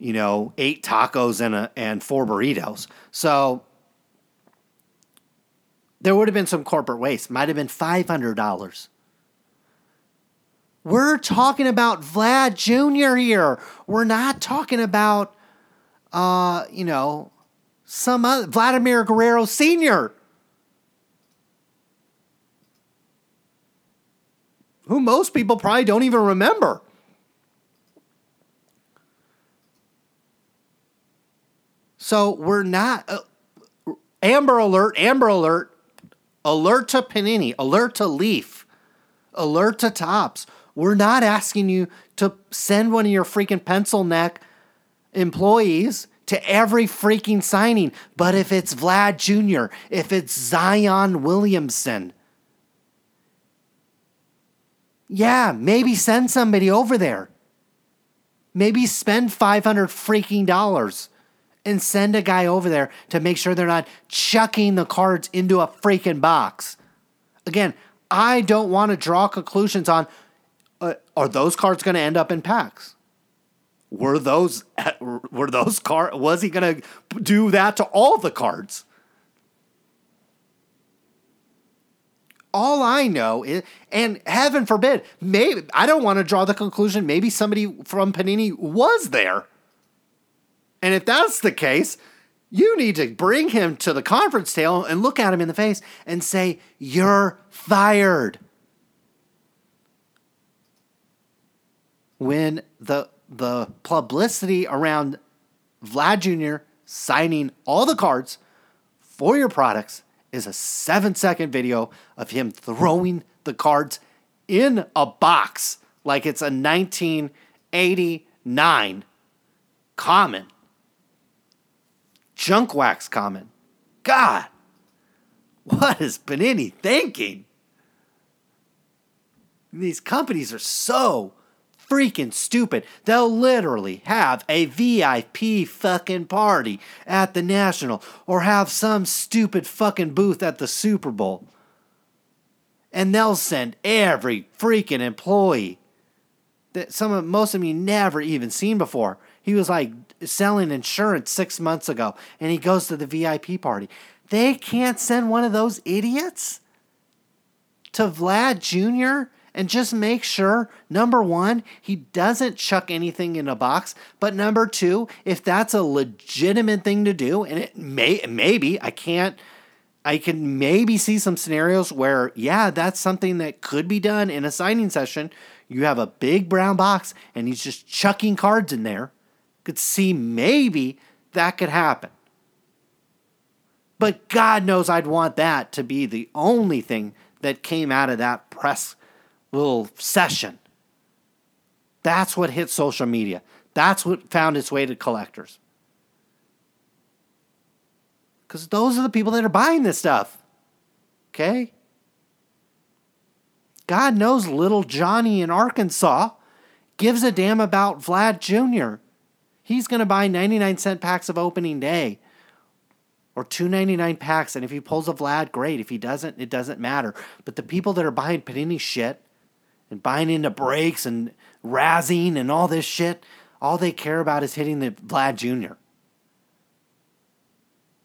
you know, eight tacos and a, and four burritos. So there would have been some corporate waste. Might have been five hundred dollars. We're talking about Vlad Jr. here. We're not talking about, uh, you know, some other, Vladimir Guerrero Sr. Who most people probably don't even remember. So we're not. Uh, Amber Alert, Amber Alert, alert to Panini, alert to Leaf, alert to Topps. We're not asking you to send one of your freaking pencil neck employees to every freaking signing. But if it's Vlad Jr., if it's Zion Williamson, yeah, maybe send somebody over there. Maybe spend 500 freaking dollars and send a guy over there to make sure they're not chucking the cards into a freaking box. Again, I don't want to draw conclusions on uh, are those cards going to end up in packs? Were those were those card was he going to do that to all the cards? all I know is, and heaven forbid, maybe I don't want to draw the conclusion. Maybe somebody from Panini was there, and if that's the case, you need to bring him to the conference table and look at him in the face and say, "You're fired." When the the publicity around Vlad Jr. signing all the cards for your products is a seven second video of him throwing the cards in a box like it's a 1989 common. Junk wax common. God, what is Panini thinking? These companies are so freaking stupid. They'll literally have a VIP fucking party at the National or have some stupid fucking booth at the Super Bowl. And they'll send every freaking employee that some of most of you never even seen before. He was like selling insurance six months ago and he goes to the VIP party. They can't send one of those idiots to Vlad Jr and just make sure number one, he doesn't chuck anything in a box. But number two, if that's a legitimate thing to do, and it may maybe I can't I can maybe see some scenarios where, yeah, that's something that could be done in a signing session. You have a big brown box and he's just chucking cards in there. Could see maybe that could happen. But God knows I'd want that to be the only thing that came out of that press little session. That's what hit social media. That's what found its way to collectors. Because those are the people that are buying this stuff. Okay? God knows little Johnny in Arkansas gives a damn about Vlad Jr. He's going to buy 99 cent packs of opening day or 299 packs and if he pulls a Vlad great if he doesn't it doesn't matter but the people that are buying Panini shit and buying into breaks and razzing and all this shit. All they care about is hitting the Vlad Jr.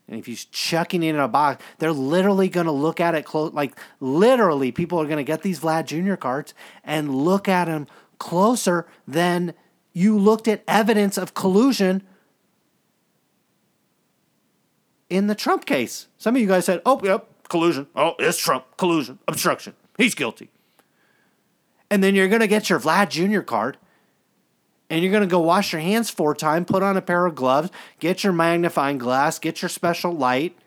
And if he's chucking it in a box, they're literally going to look at it close. Like, literally, people are going to get these Vlad Jr. cards and look at them closer than you looked at evidence of collusion in the Trump case. Some of you guys said, oh, yep, collusion. Oh, it's Trump. Collusion. Obstruction. He's guilty. And then you're going to get your Vlad Jr. card and you're going to go wash your hands four times, put on a pair of gloves, get your magnifying glass, get your special light,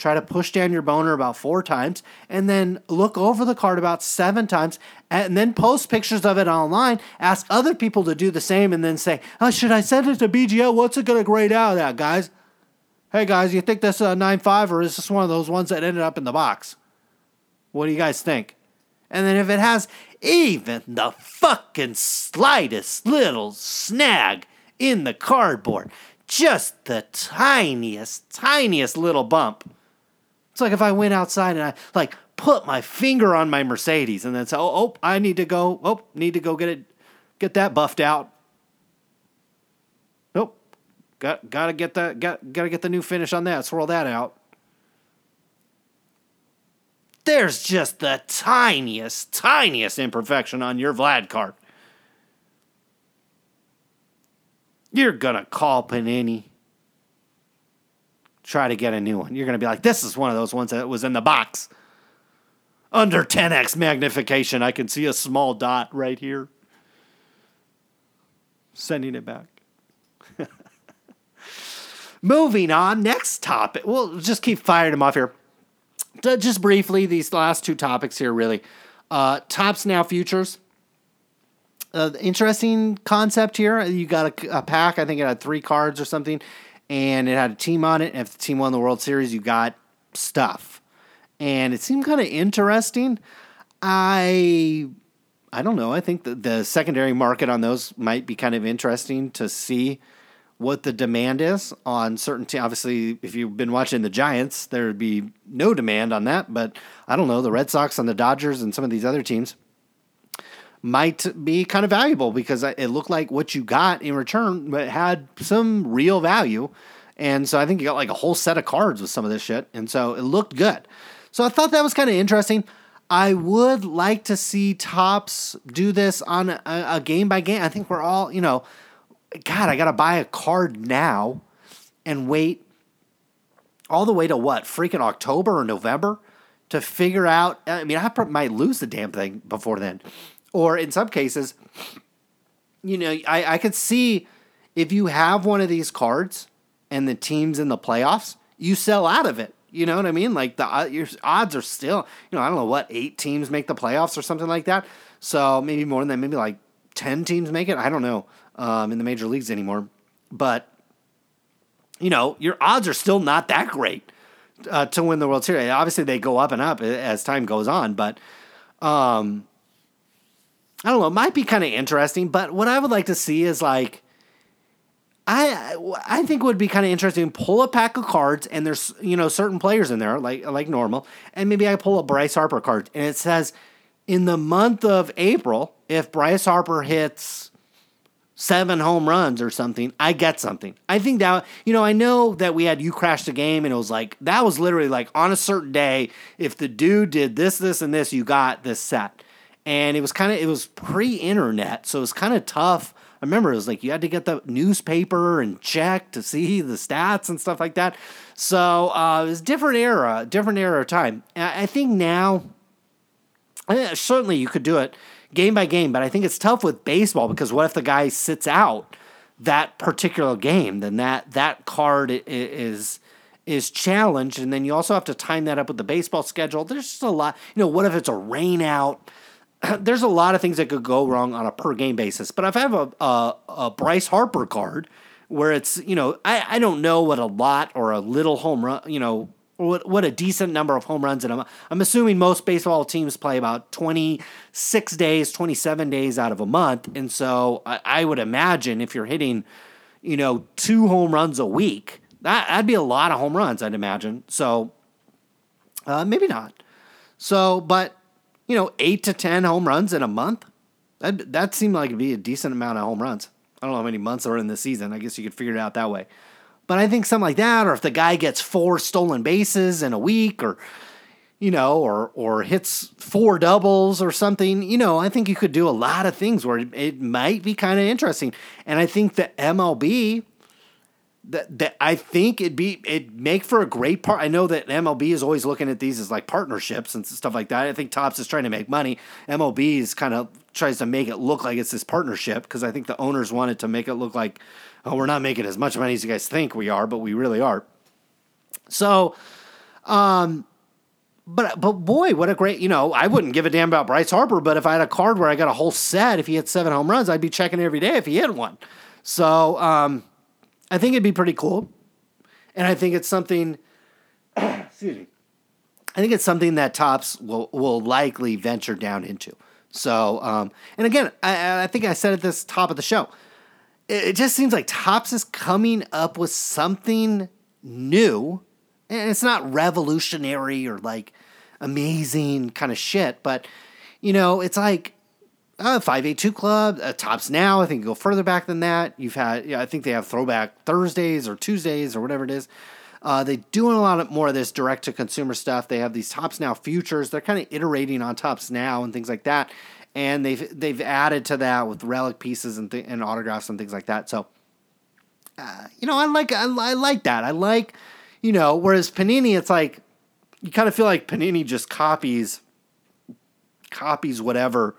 try to push down your boner about four times, and then look over the card about seven times, and then post pictures of it online. Ask other people to do the same, and then say, "Oh, should I send it to BGL? What's it going to grade out at, guys?" Hey guys, you think this is a nine five, or is this one of those ones that ended up in the box? What do you guys think? And then if it has even the fucking slightest little snag in the cardboard, just the tiniest, tiniest little bump. It's like if I went outside and I like put my finger on my Mercedes and then say, "Oh, oh, I need to go. Oh, need to go get it, get that buffed out." Nope, got gotta get that. Got gotta get the new finish on that. Swirl that out there's just the tiniest, tiniest imperfection on your Vlad card. You're gonna call Panini. Try to get a new one. You're gonna be like, this is one of those ones that was in the box. Under 10x magnification, I can see a small dot right here. Sending it back. Moving on, next topic. We'll just keep firing them off here just briefly, these last two topics here, really. Uh, Topps Now Futures. uh, interesting concept here. You got a, a, pack. I think it had three cards or something, and it had a team on it. And if the team won the World Series, you got stuff, and it seemed kind of interesting. I I don't know. I think the, the secondary market on those might be kind of interesting to see what the demand is on certain teams. Obviously, if you've been watching the Giants, there would be no demand on that. But I don't know. The Red Sox and the Dodgers and some of these other teams might be kind of valuable because it looked like what you got in return had some real value. And so I think you got like a whole set of cards with some of this shit. And so it looked good. So I thought that was kind of interesting. I would like to see Topps do this on a, a game by game. I think we're all, you know, God, I got to buy a card now and wait all the way to what? Freaking October or November to figure out. I mean, I might lose the damn thing before then. Or in some cases, you know, I, I could see if you have one of these cards and the team's in the playoffs, you sell out of it. You know what I mean? Like the uh, your odds are still, you know, I don't know what eight teams make the playoffs or something like that. So maybe more than that, maybe like ten teams make it. I don't know um, in the major leagues anymore, but you know, your odds are still not that great uh, to win the World Series. Obviously, they go up and up as time goes on, but um, I don't know. It might be kind of interesting. But what I would like to see is like I I think would be kind of interesting. Pull a pack of cards, and there's you know certain players in there like like normal, and maybe I pull a Bryce Harper card, and it says in the month of April, if Bryce Harper hits seven home runs or something, I get something. I think that you know I know that we had you crash the game, and it was like that was literally like on a certain day, if the dude did this, this, and this, you got this set, and it was kind of it was pre-internet, so it was kind of tough I remember it was like you had to get the newspaper and check to see the stats and stuff like that. So uh, it was different era, different era of time. I think now, eh, certainly you could do it game by game, but I think it's tough with baseball because what if the guy sits out that particular game? Then that that card is is challenged, and then you also have to time that up with the baseball schedule. There's just a lot. You know, what if it's a rain out? there's a lot of things that could go wrong on a per game basis. But if I have a, a, a Bryce Harper card where it's, you know, I, I don't know what a lot or a little home run, you know, what, what a decent number of home runs. And I'm, I'm assuming most baseball teams play about 26 days, 27 days out of a month. And so I, I would imagine if you're hitting, you know, two home runs a week, that, that'd be a lot of home runs, I'd imagine. So uh, maybe not. So, but you know, eight to 10 home runs in a month. That, that seemed like it'd be a decent amount of home runs. I don't know how many months are in the season. I guess you could figure it out that way. But I think something like that, or if the guy gets four stolen bases in a week, or you know, or or hits four doubles or something, you know, I think you could do a lot of things where it, it might be kind of interesting. And I think the MLB that, that I think it'd be it make for a great part. I know that MLB is always looking at these as like partnerships and stuff like that. I think Topps is trying to make money. MLB is kind of tries to make it look like it's this partnership because I think the owners wanted to make it look like oh we're not making as much money as you guys think we are, but we really are. So, um, but but boy, what a great you know I wouldn't give a damn about Bryce Harper, but if I had a card where I got a whole set, if he hit seven home runs, I'd be checking every day if he hit one. So um I think it'd be pretty cool. And I think it's something, excuse me, I think it's something that Topps will, will likely venture down into. So, um, and again, I, I think I said at this top of the show, it, it just seems like Topps is coming up with something new. And it's not revolutionary or like amazing kind of shit, but you know, it's like uh, 582 Club, uh, Topps Now. I think you go further back than that. You've had, yeah, I think they have throwback Thursdays or Tuesdays or whatever it is. Uh, they're doing a lot of, more of this direct to consumer stuff. They have these Topps Now futures. They're kind of iterating on Topps Now and things like that. And they've they've added to that with relic pieces and th- and autographs and things like that. So, uh, you know, I like I, I like that. I like, you know, whereas Panini, it's like you kind of feel like Panini just copies copies whatever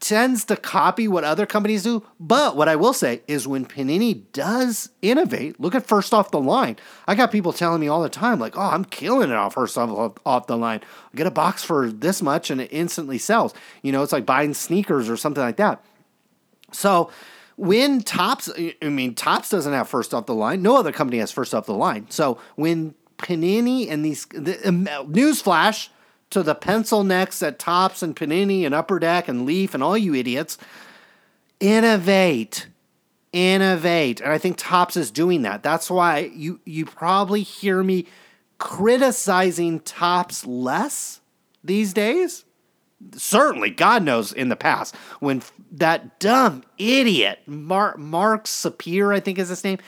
tends to copy what other companies do. But what I will say is when Panini does innovate, look at first off the line. I got people telling me all the time, like, oh, I'm killing it off first off, off the line. I get a box for this much and it instantly sells. You know, it's like buying sneakers or something like that. So when Topps, I mean, Topps doesn't have first off the line. No other company has first off the line. So when Panini and these, the, um, newsflash, to the pencil necks at Topps and Panini and Upper Deck and Leaf and all you idiots. Innovate. Innovate. And I think Topps is doing that. That's why you, you probably hear me criticizing Topps less these days. Certainly, God knows in the past, when that dumb idiot, Mark, Mark Sapir, I think is his name,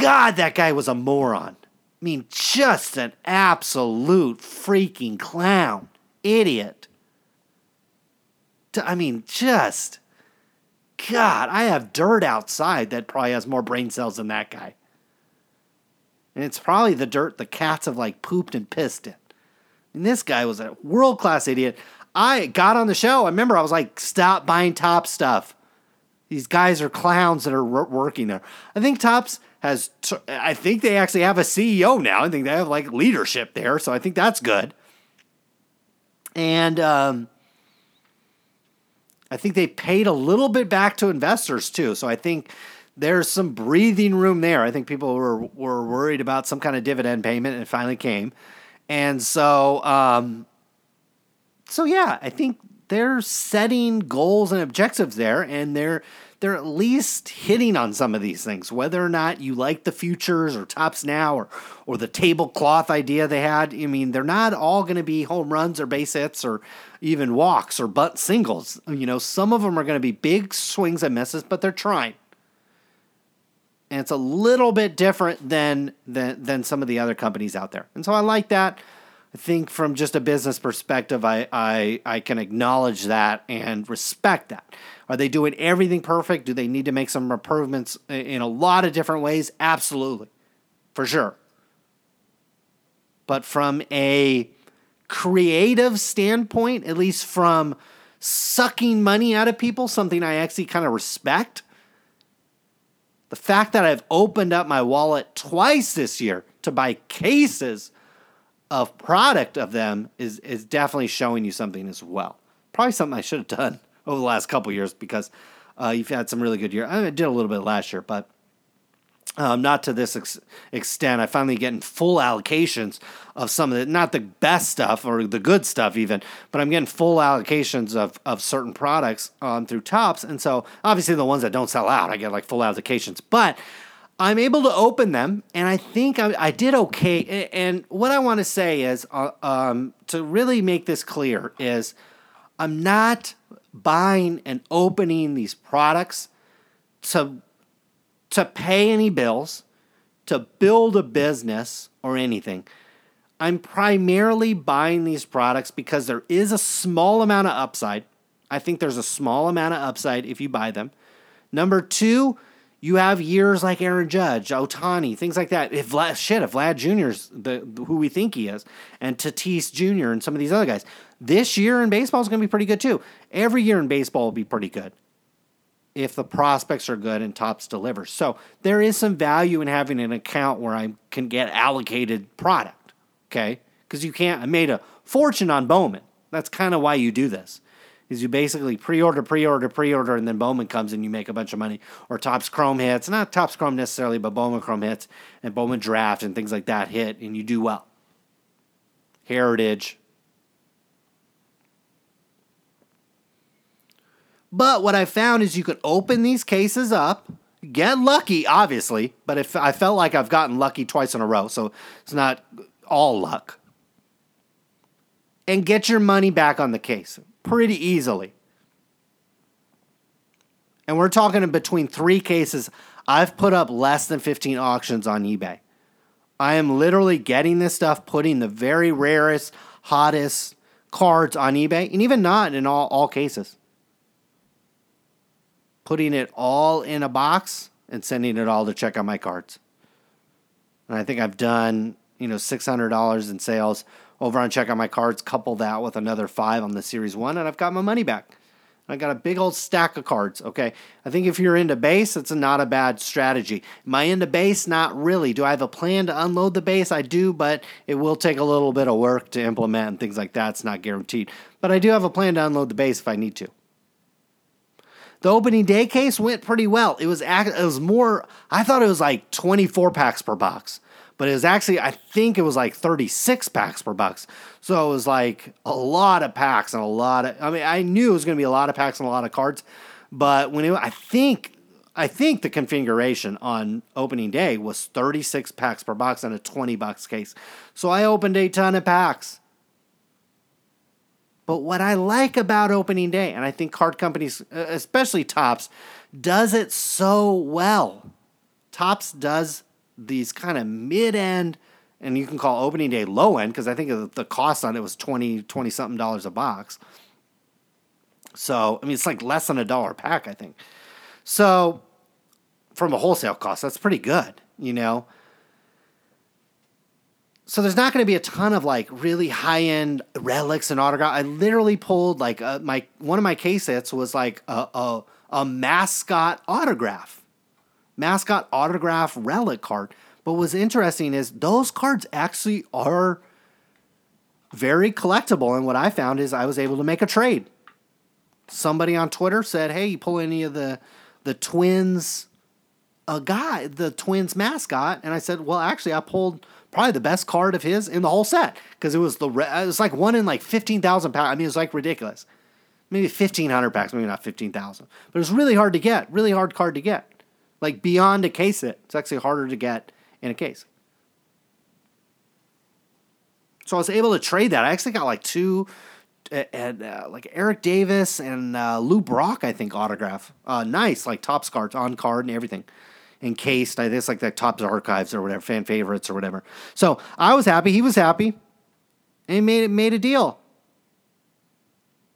God, that guy was a moron. I mean, just an absolute freaking clown, idiot. I mean, just, God, I have dirt outside that probably has more brain cells than that guy. And it's probably the dirt the cats have like pooped and pissed in. And this guy was a world class idiot. I got on the show. I remember I was like, stop buying top stuff. These guys are clowns that are working there. I think Topps has, t- I think they actually have a CEO now. I think they have like leadership there. So I think that's good. And um, I think they paid a little bit back to investors too. So I think there's some breathing room there. I think people were, were worried about some kind of dividend payment and it finally came. And so, um, so yeah, I think they're setting goals and objectives there and they're they're at least hitting on some of these things. Whether or not you like the futures or Topps now or or the tablecloth idea they had, I mean, they're not all going to be home runs or base hits or even walks or bunt singles. You know, some of them are going to be big swings and misses, but they're trying. And it's a little bit different than than than some of the other companies out there. And so I like that. I think from just a business perspective, I, I, I can acknowledge that and respect that. Are they doing everything perfect? Do they need to make some improvements in a lot of different ways? Absolutely, for sure. But from a creative standpoint, at least from sucking money out of people, something I actually kind of respect. The fact that I've opened up my wallet twice this year to buy cases of product of them is is definitely showing you something as well. Probably something I should have done over the last couple years because uh, you've had some really good years. I, did a little bit last year, but um, not to this ex- extent. I finally getting full allocations of some of the not the best stuff or the good stuff even, but I'm getting full allocations of of certain products um, through Topps, and so obviously the ones that don't sell out, I get like full allocations, but. I'm able to open them, and I think I, I did okay. And what I want to say is, uh, um, to really make this clear, is I'm not buying and opening these products to to pay any bills, to build a business or anything. I'm primarily buying these products because there is a small amount of upside. I think there's a small amount of upside if you buy them. Number two, you have years like Aaron Judge, Ohtani, things like that. If Vlad, shit, if Vlad Jr.'s the who we think he is, and Tatis Jr. and some of these other guys, this year in baseball is going to be pretty good too. Every year in baseball will be pretty good if the prospects are good and Topps delivers. So there is some value in having an account where I can get allocated product. Okay, because you can't. I made a fortune on Bowman. That's kind of why you do this. Is you basically pre-order, pre-order, pre-order, and then Bowman comes and you make a bunch of money. Or Topps Chrome hits, not Topps Chrome necessarily, but Bowman Chrome hits and Bowman Draft and things like that hit, and you do well. Heritage, But what I found is you could open these cases up, get lucky, obviously, but if I felt like I've gotten lucky twice in a row, so it's not all luck. And get your money back on the case pretty easily. And we're talking in between three cases. I've put up less than 15 auctions on eBay. I am literally getting this stuff, putting the very rarest, hottest cards on eBay, and even not in all, all cases putting it all in a box and sending it all to check on my cards. And I think I've done, you know, $600 in sales over on check on my cards, couple that with another five on the series one, and I've got my money back. I got a big old stack of cards. Okay. I think if you're into base, it's not a bad strategy. Am I into base? Not really. Do I have a plan to unload the base? I do, but it will take a little bit of work to implement and things like that. It's not guaranteed. But I do have a plan to unload the base if I need to. The opening day case went pretty well. It was it was more. I thought it was like 24 packs per box, but it was actually I think it was like 36 packs per box. So it was like a lot of packs and a lot of. I mean, I knew it was going to be a lot of packs and a lot of cards, but when it, I think I think the configuration on opening day was 36 packs per box and a 20 box case. So I opened a ton of packs. But what I like about opening day, and I think card companies, especially Topps, does it so well. Topps does these kind of mid end, and you can call opening day low end because I think the cost on it was 20, 20 something dollars a box. So, I mean, it's like less than a dollar a pack, I think. So, from a wholesale cost, that's pretty good, you know? so there's not going to be a ton of like really high end relics and autograph. I literally pulled like a, uh, my one of my case hits was like a, a, a mascot autograph, mascot autograph relic card. But what's interesting is those cards actually are very collectible. And what I found is I was able to make a trade. Somebody on Twitter said, "Hey, you pull any of the the twins." A guy, the twins mascot, and I said, "Well, actually, I pulled probably the best card of his in the whole set because it was the it was like one in like fifteen thousand packs. I mean, it was like ridiculous. Maybe fifteen hundred packs, maybe not fifteen thousand, but it was really hard to get. Really hard card to get. Like beyond a case it, it's actually harder to get in a case. So I was able to trade that. I actually got like two, and uh, like Eric Davis and uh, Lou Brock, I think autograph. Uh, nice, like Topps cards on card and everything encased. I it's like the Topps archives or whatever, fan favorites or whatever. So I was happy. He was happy. And he made it made a deal.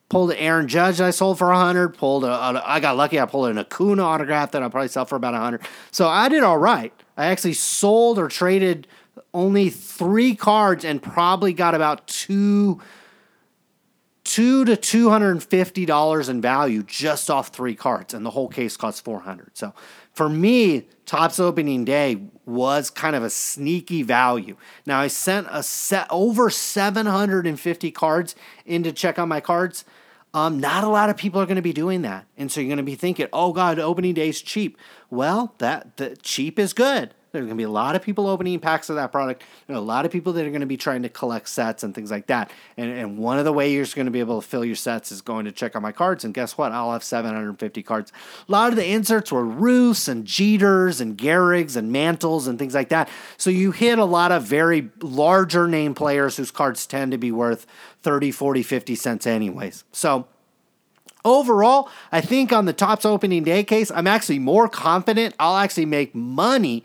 Pulled an Aaron Judge I sold for a hundred. Pulled a, a I got lucky. I pulled an Acuna autograph that I'll probably sell for about a hundred. So I did all right. I actually sold or traded only three cards and probably got about two two to two hundred and fifty dollars in value just off three cards, and the whole case costs four hundred. So for me, Topps opening day was kind of a sneaky value. Now I sent a set over 750 cards in to check on my cards. Um, not a lot of people are going to be doing that, and so you're going to be thinking, "Oh God, opening day is cheap." Well, that the cheap is good. There's going to be a lot of people opening packs of that product. Are a lot of people that are going to be trying to collect sets and things like that. And, and one of the ways you're going to be able to fill your sets is going to check out my cards. And guess what? I'll have 750 cards. A lot of the inserts were Ruths and Jeters and Gehrig's and Mantles and things like that. So you hit a lot of very larger name players whose cards tend to be worth 30, 40, 50 cents anyways. So overall, I think on the Topps opening day case, I'm actually more confident I'll actually make money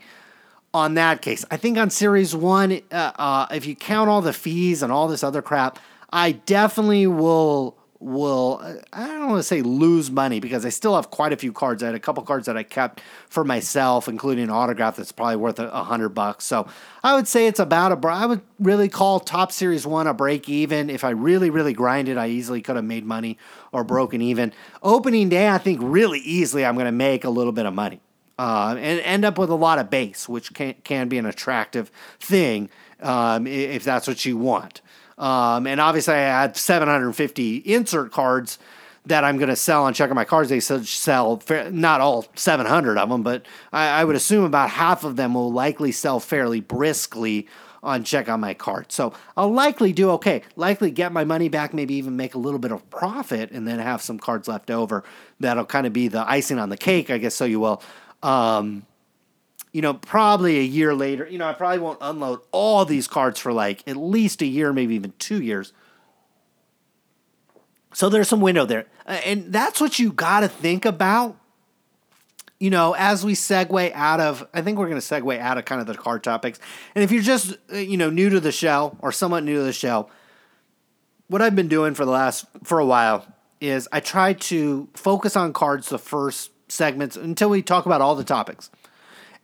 on that case. I think on Series 1, uh, uh, if you count all the fees and all this other crap, I definitely will will I don't want to say lose money because I still have quite a few cards. I had a couple cards that I kept for myself, including an autograph that's probably worth a, a hundred bucks. So I would say it's about a. I would really call Top Series One a break even. If I really really grinded, I easily could have made money or broken even. Opening day, I think really easily I'm going to make a little bit of money uh, and end up with a lot of base, which can, can be an attractive thing um, if that's what you want. Um, and obviously, I had 750 insert cards that I'm going to sell on checking my cards. They sell not all 700 of them, but I, I, would assume about half of them will likely sell fairly briskly on check on my card. So I'll likely do okay. Likely get my money back, maybe even make a little bit of profit, and then have some cards left over. That'll kind of be the icing on the cake, I guess. So you will. Um, you know, probably a year later, you know, I probably won't unload all these cards for like at least a year, maybe even two years. So there's some window there. And that's what you got to think about, you know, as we segue out of, I think we're going to segue out of kind of the card topics. And if you're just, uh, you know, new to the show or somewhat new to the show, what I've been doing for the last, for a while is I try to focus on cards the first segments until we talk about all the topics.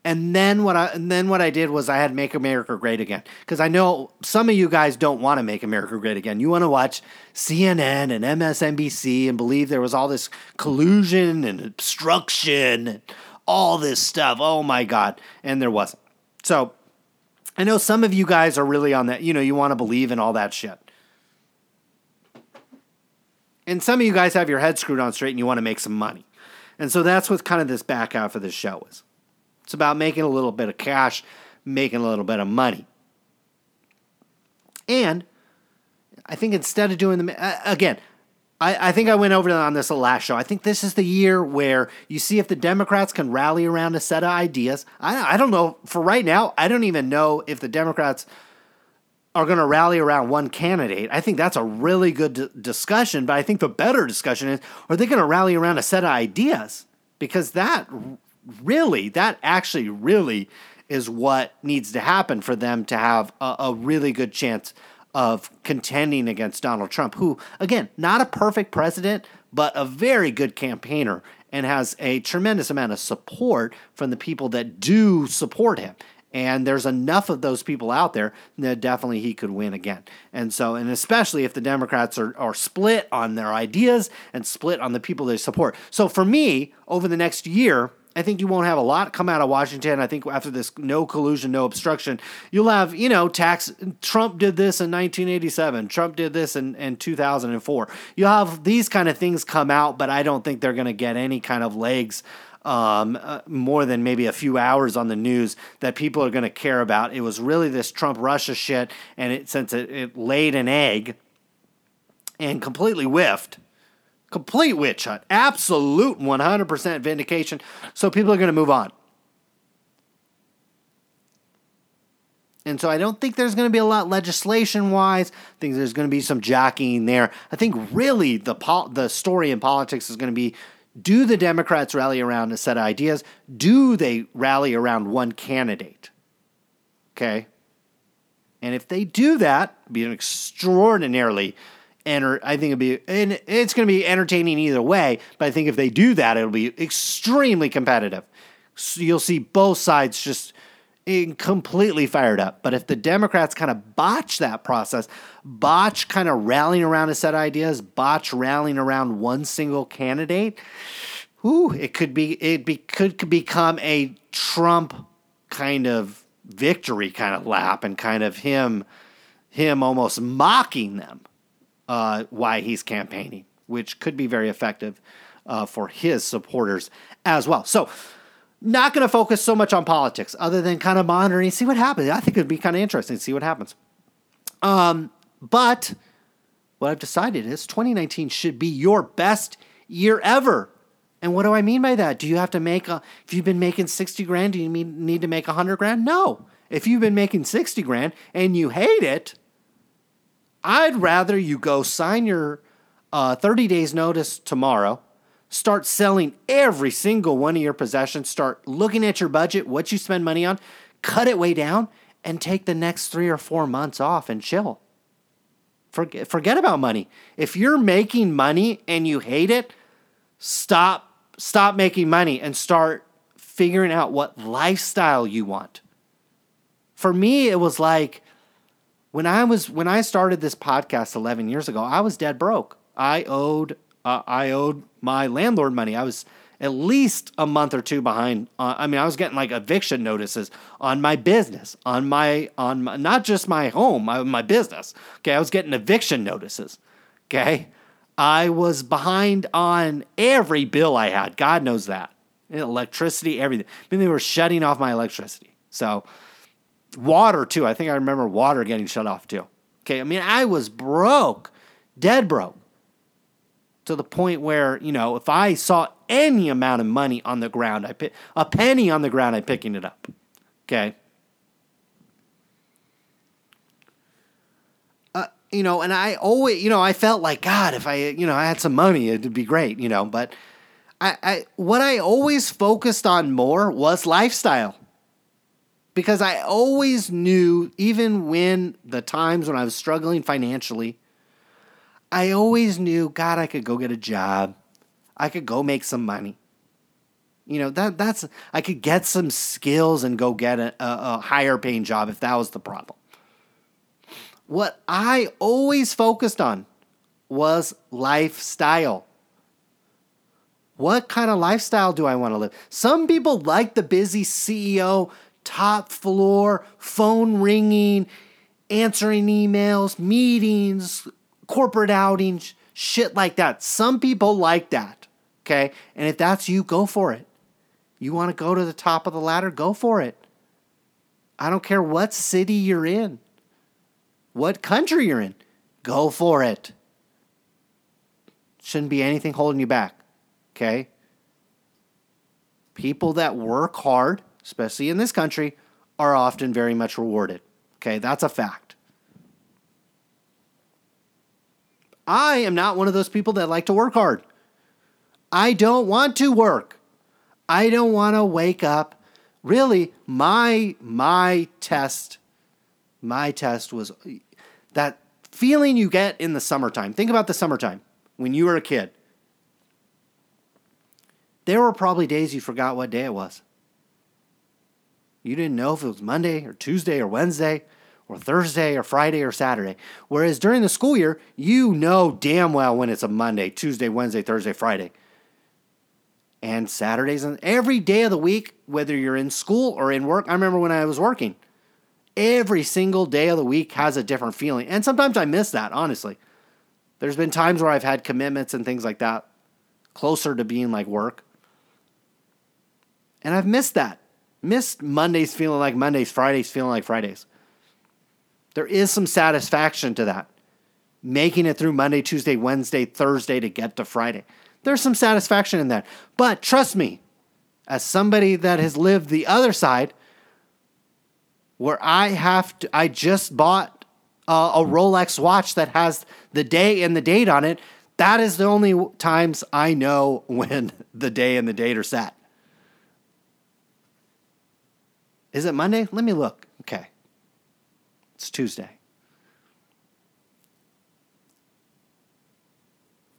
And then what I and then what I did was I had Make America Great Again because I know some of you guys don't want to make America great again. You want to watch CNN and MSNBC and believe there was all this collusion and obstruction and all this stuff. Oh my god, and there wasn't. So I know some of you guys are really on that. You know, you want to believe in all that shit. And some of you guys have your head screwed on straight and you want to make some money. And so that's what kind of this back half of the show is. It's about making a little bit of cash, making a little bit of money. And I think instead of doing the, again, I, I think I went over on this last show. I think this is the year where you see if the Democrats can rally around a set of ideas. I, I don't know. For right now, I don't even know if the Democrats are going to rally around one candidate. I think that's a really good d- discussion, but I think the better discussion is are they going to rally around a set of ideas? Because that really, that actually really is what needs to happen for them to have a, a really good chance of contending against Donald Trump, who, again, not a perfect president, but a very good campaigner and has a tremendous amount of support from the people that do support him. And there's enough of those people out there that definitely he could win again. And so, and especially if the Democrats are, are split on their ideas and split on the people they support. So for me, over the next year, I think you won't have a lot come out of Washington. I think after this no collusion, no obstruction, you'll have, you know, tax. Trump did this in 1987. Trump did this in, in 2004. You'll have these kind of things come out, but I don't think they're going to get any kind of legs um, uh, more than maybe a few hours on the news that people are going to care about. It was really this Trump Russia shit, and it since it, it laid an egg and completely whiffed. Complete witch hunt. Absolute 100% vindication. So people are going to move on. And so I don't think there's going to be a lot legislation wise. I think there's going to be some jockeying there. I think really the the story in politics is going to be do the Democrats rally around a set of ideas? Do they rally around one candidate? Okay. And if they do that, be an extraordinarily enter I think it'll be and it's going to be entertaining either way, but I think if they do that it'll be extremely competitive. So you'll see both sides just completely fired up. But if the Democrats kind of botch that process, botch kind of rallying around a set of ideas, botch rallying around one single candidate, whoo, it could be it be, could, become a Trump kind of victory kind of lap and kind of him him almost mocking them uh, why he's campaigning, which could be very effective uh, for his supporters as well. So not going to focus so much on politics other than kind of monitoring, see what happens. I think it'd be kind of interesting to see what happens. Um, but what I've decided is 2019 should be your best year ever. And what do I mean by that? Do you have to make a, if you've been making 60 grand, do you need to make 100 grand? No. If you've been making 60 grand and you hate it, I'd rather you go sign your uh, 30 days notice tomorrow Start selling every single one of your possessions. Start looking at your budget, what you spend money on, cut it way down, and take the next three or four months off and chill. Forget, forget about money. If you're making money and you hate it, stop stop making money and start figuring out what lifestyle you want. For me, it was like when I was when I started this podcast 11 years ago, I was dead broke. I owed uh, I owed my landlord money. I was at least a month or two behind. Uh, I mean, I was getting like eviction notices on my business, on my on my, not just my home, my my business. Okay, I was getting eviction notices. Okay, I was behind on every bill I had. God knows that electricity, everything. I mean, they were shutting off my electricity. So water too. I think I remember water getting shut off too. Okay, I mean, I was broke, dead broke to the point where, you know, if I saw any amount of money on the ground, I pick a penny on the ground, I'm picking it up. Okay. Uh, you know, and I always, you know, I felt like God, if I, you know, I had some money, it'd be great, you know. But I, I what I always focused on more was lifestyle, because I always knew, even when the times when I was struggling financially, I always knew, God, I could go get a job. I could go make some money. You know, that that's I could get some skills and go get a, a, higher paying job if that was the problem. What I always focused on was lifestyle. What kind of lifestyle do I want to live? Some people like the busy CEO, top floor, phone ringing, answering emails, meetings, corporate outings, shit like that. Some people like that. Okay. And if that's you, go for it. You want to go to the top of the ladder? Go for it. I don't care what city you're in, what country you're in. Go for it. Shouldn't be anything holding you back. Okay? People that work hard, especially in this country, are often very much rewarded. Okay? That's a fact. I am not one of those people that like to work hard. I don't want to work. I don't want to wake up. Really, my my test my test was that feeling you get in the summertime. Think about the summertime when you were a kid. There were probably days you forgot what day it was. You didn't know if it was Monday or Tuesday or Wednesday or Thursday or Friday or Saturday. Whereas during the school year, you know damn well when it's a Monday, Tuesday, Wednesday, Thursday, Friday and Saturdays and every day of the week, whether you're in school or in work. I remember when I was working, every single day of the week has a different feeling. And sometimes I miss that, honestly. There's been times where I've had commitments and things like that closer to being like work. And I've missed that. Missed Mondays feeling like Mondays, Fridays feeling like Fridays. There is some satisfaction to that. Making it through Monday, Tuesday, Wednesday, Thursday to get to Friday. There's some satisfaction in that. But trust me, as somebody that has lived the other side, where I have to, I just bought a, a Rolex watch that has the day and the date on it. That is the only times I know when the day and the date are set. Is it Monday? Let me look. It's Tuesday.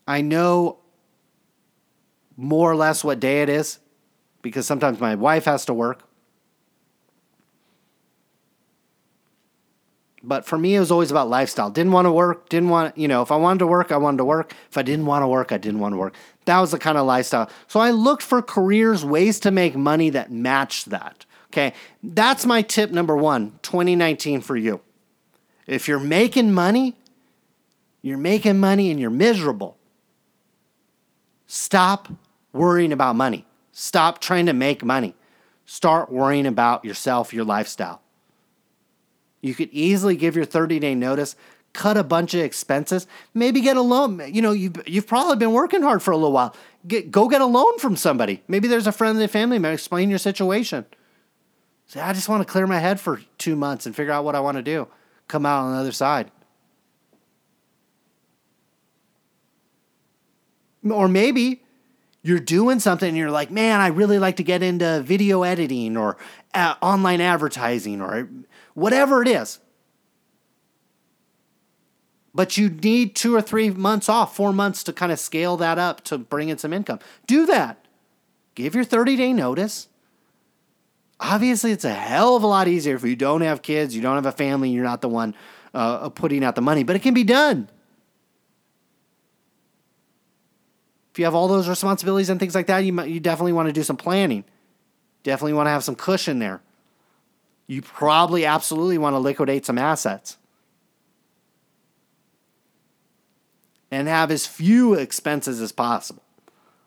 I know more or less what day it is because sometimes my wife has to work. But for me, it was always about lifestyle. Didn't want to work. Didn't want, you know, if I wanted to work, I wanted to work. If I didn't want to work, I didn't want to work. That was the kind of lifestyle. So I looked for careers, ways to make money that matched that. Okay. That's my tip number one, 2019 for you. If you're making money, you're making money and you're miserable. Stop worrying about money. Stop trying to make money. Start worrying about yourself, your lifestyle. You could easily give your 30 day notice, cut a bunch of expenses, maybe get a loan. You know, you've, you've probably been working hard for a little while. Get, go get a loan from somebody. Maybe there's a friend the family member, explain your situation. Say, I just want to clear my head for two months and figure out what I want to do. Come out on the other side. Or maybe you're doing something and you're like, man, I really like to get into video editing or uh, online advertising or whatever it is. But you need two or three months off, four months to kind of scale that up to bring in some income. Do that. Give your 30 day notice. Obviously, it's a hell of a lot easier if you don't have kids, you don't have a family, you're not the one uh, putting out the money, but it can be done. If you have all those responsibilities and things like that, you, might, you definitely want to do some planning. Definitely want to have some cushion there. You probably absolutely want to liquidate some assets. And have as few expenses as possible.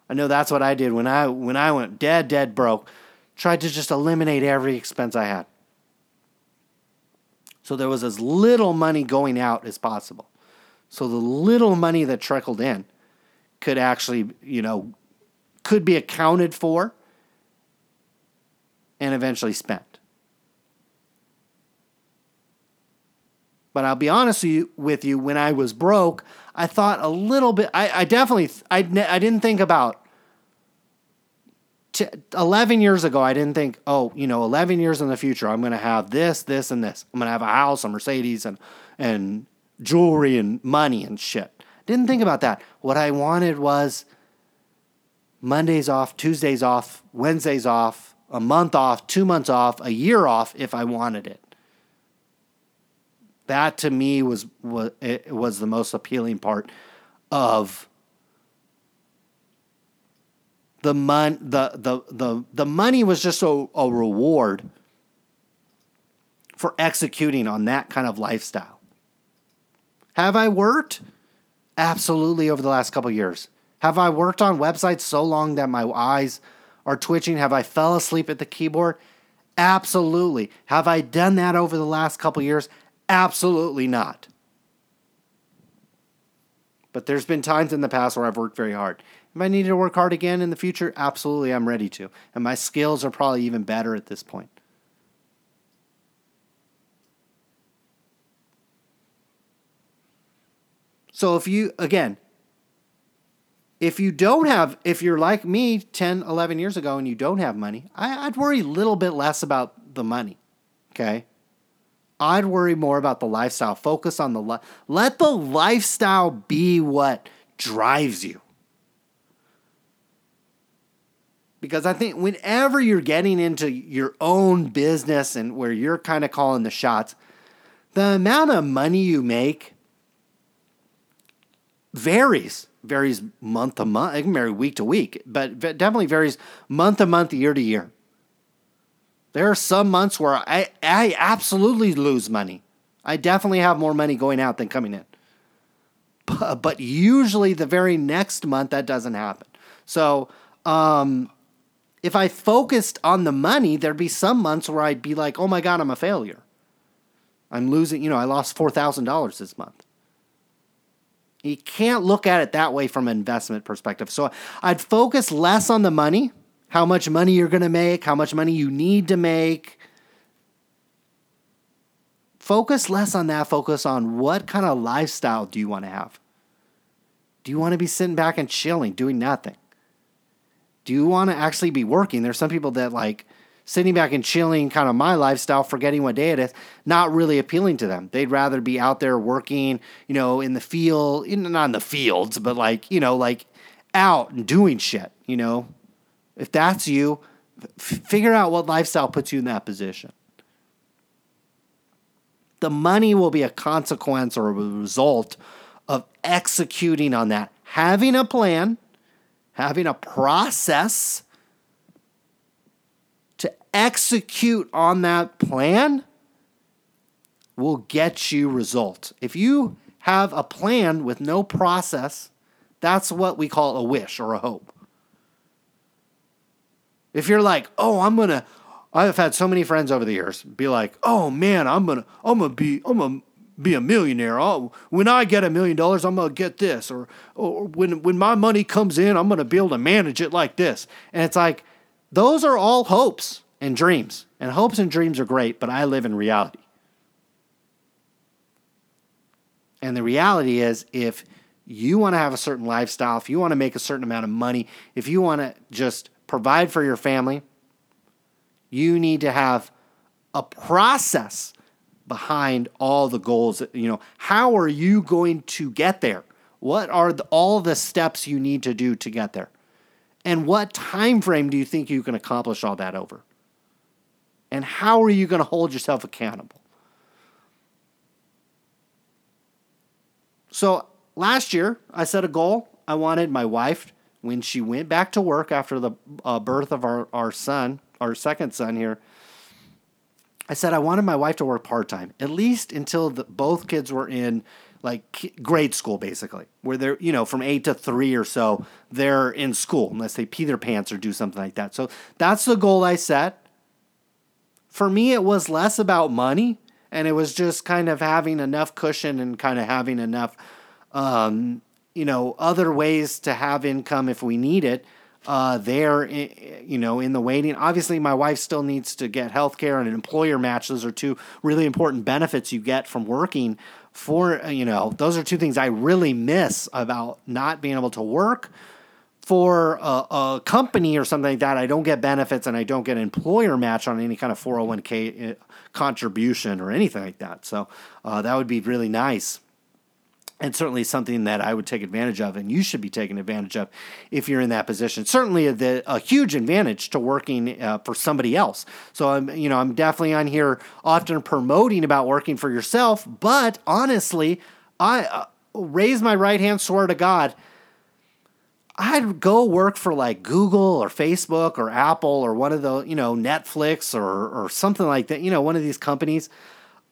I know that's what I did when I when I went dead dead broke. Tried to just eliminate every expense I had. So there was as little money going out as possible. So the little money that trickled in could actually, you know, could be accounted for and eventually spent. But I'll be honest with you, when I was broke, I thought a little bit, I, I definitely, I, I didn't think about, t- 11 years ago, I didn't think, oh, you know, 11 years in the future, I'm going to have this, this, and this. I'm going to have a house, a Mercedes, and, and jewelry and money and shit. Didn't think about that. What I wanted was Mondays off, Tuesdays off, Wednesdays off, a month off, two months off, a year off if I wanted it. That to me was was it was the most appealing part of the mon the the the the money was just a, a reward for executing on that kind of lifestyle. Have I worked? Absolutely over the last couple years. Have I worked on websites so long that my eyes are twitching? Have I fell asleep at the keyboard? Absolutely. Have I done that over the last couple years? Absolutely not. But there's been times in the past where I've worked very hard. If I need to work hard again in the future, absolutely I'm ready to. And my skills are probably even better at this point. So if you, again, if you don't have, if you're like me 10, 11 years ago and you don't have money, I, would worry a little bit less about the money. Okay. I'd worry more about the lifestyle. Focus on the, li- let the lifestyle be what drives you. Because I think whenever you're getting into your own business and where you're kind of calling the shots, the amount of money you make varies varies month to month. It can vary week to week, but definitely varies month to month, year to year. There are some months where I, I absolutely lose money. I definitely have more money going out than coming in. But, but usually the very next month, that doesn't happen. So um, if I focused on the money, there'd be some months where I'd be like, oh my God, I'm a failure. I'm losing, you know, I lost $4,000 this month. You can't look at it that way from an investment perspective. So I'd focus less on the money, how much money you're going to make, how much money you need to make. Focus less on that. Focus on what kind of lifestyle do you want to have? Do you want to be sitting back and chilling, doing nothing? Do you want to actually be working? There's some people that like sitting back and chilling, kind of my lifestyle, forgetting what day it is, not really appealing to them. They'd rather be out there working, you know, in the field, in, not in the fields, but like, you know, like out and doing shit, you know. If that's you, f- figure out what lifestyle puts you in that position. The money will be a consequence or a result of executing on that. Having a plan, having a process to execute on that plan will get you results. If you have a plan with no process, that's what we call a wish or a hope. If you're like, "Oh, I'm going to I've had so many friends over the years be like, "Oh man, I'm going to I'm going to be I'm going to be a millionaire. Oh, when I get a million dollars, I'm gonna get this, or or when when my money comes in, I'm gonna be able to manage it like this. And it's like those are all hopes and dreams. And hopes and dreams are great, but I live in reality. And the reality is, if you want to have a certain lifestyle, if you want to make a certain amount of money, if you want to just provide for your family, you need to have a process behind all the goals. You know, how are you going to get there? What are the, all the steps you need to do to get there? And what time frame do you think you can accomplish all that over? And how are you going to hold yourself accountable? So last year, I set a goal. I wanted my wife, when she went back to work after the uh, birth of our, our son, our second son here, I said I wanted my wife to work part time, at least until the, both kids were in like grade school, basically, where they're, you know, from eight to three or so, they're in school unless they pee their pants or do something like that. So that's the goal I set for me, it was less about money and it was just kind of having enough cushion and kind of having enough, um, you know, other ways to have income if we need it. Uh, there, you know, in the waiting. Obviously, my wife still needs to get health care and an employer match. Those are two really important benefits you get from working for, you know, those are two things I really miss about not being able to work for a, a, company or something like that, I don't get benefits and I don't get an employer match on any kind of 401k uh, contribution or anything like that. So uh, that would be really nice. And certainly something that I would take advantage of, and you should be taking advantage of if you're in that position. Certainly, a, a huge advantage to working uh, for somebody else. So I'm, you know, I'm definitely on here often promoting about working for yourself. But honestly, I uh, raise my right hand, swear to God, I'd go work for like Google or Facebook or Apple or one of the, you know, Netflix or or something like that. You know, one of these companies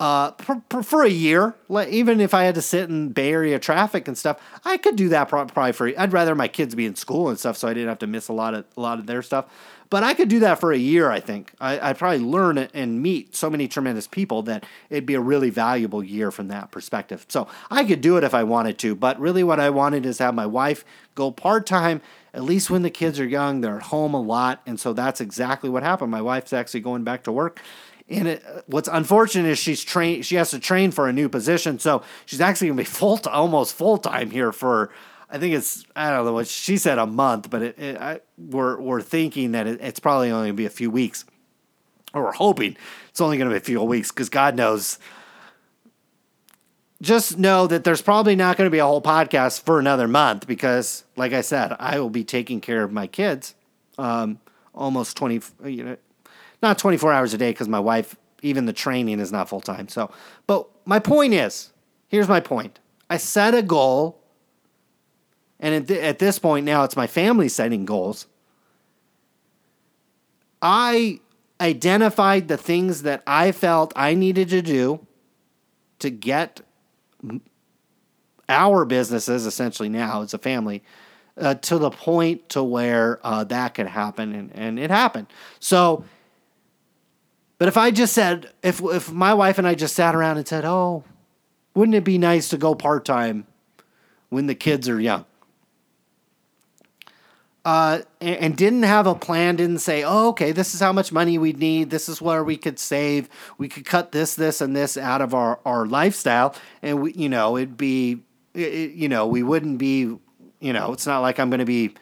uh, for, for, a year, even if I had to sit in Bay Area traffic and stuff, I could do that probably for. I'd rather my kids be in school and stuff, so I didn't have to miss a lot of a lot of their stuff. But I could do that for a year. I think I, I'd probably learn and meet so many tremendous people that it'd be a really valuable year from that perspective. So I could do it if I wanted to. But really, what I wanted is have my wife go part time. At least when the kids are young, they're at home a lot, and so that's exactly what happened. My wife's actually going back to work and it, what's unfortunate is she's trained. She has to train for a new position, so she's actually gonna be full to, almost full time here for. I think it's I don't know what she said a month, but it, it, I, we're we're thinking that it, it's probably only gonna be a few weeks, or we're hoping it's only gonna be a few weeks because God knows. Just know that there's probably not going to be a whole podcast for another month because, like I said, I will be taking care of my kids um, almost 20, you know, not 24 hours a day because my wife, even the training is not full time. So, but my point is here's my point I set a goal, and at, th- at this point now it's my family setting goals. I identified the things that I felt I needed to do to get our businesses essentially now as a family uh, to the point to where uh, that could happen and, and it happened so but if I just said, if if my wife and I just sat around and said, "Oh, wouldn't it be nice to go part time when the kids are young?" Uh, and, didn't have a plan, didn't say, "Oh, okay, this is how much money we'd need. This is where we could save. We could cut this, this, and this out of our our lifestyle, and we, you know, it'd be, it, you know, we wouldn't be, you know, it's not like I'm going to be."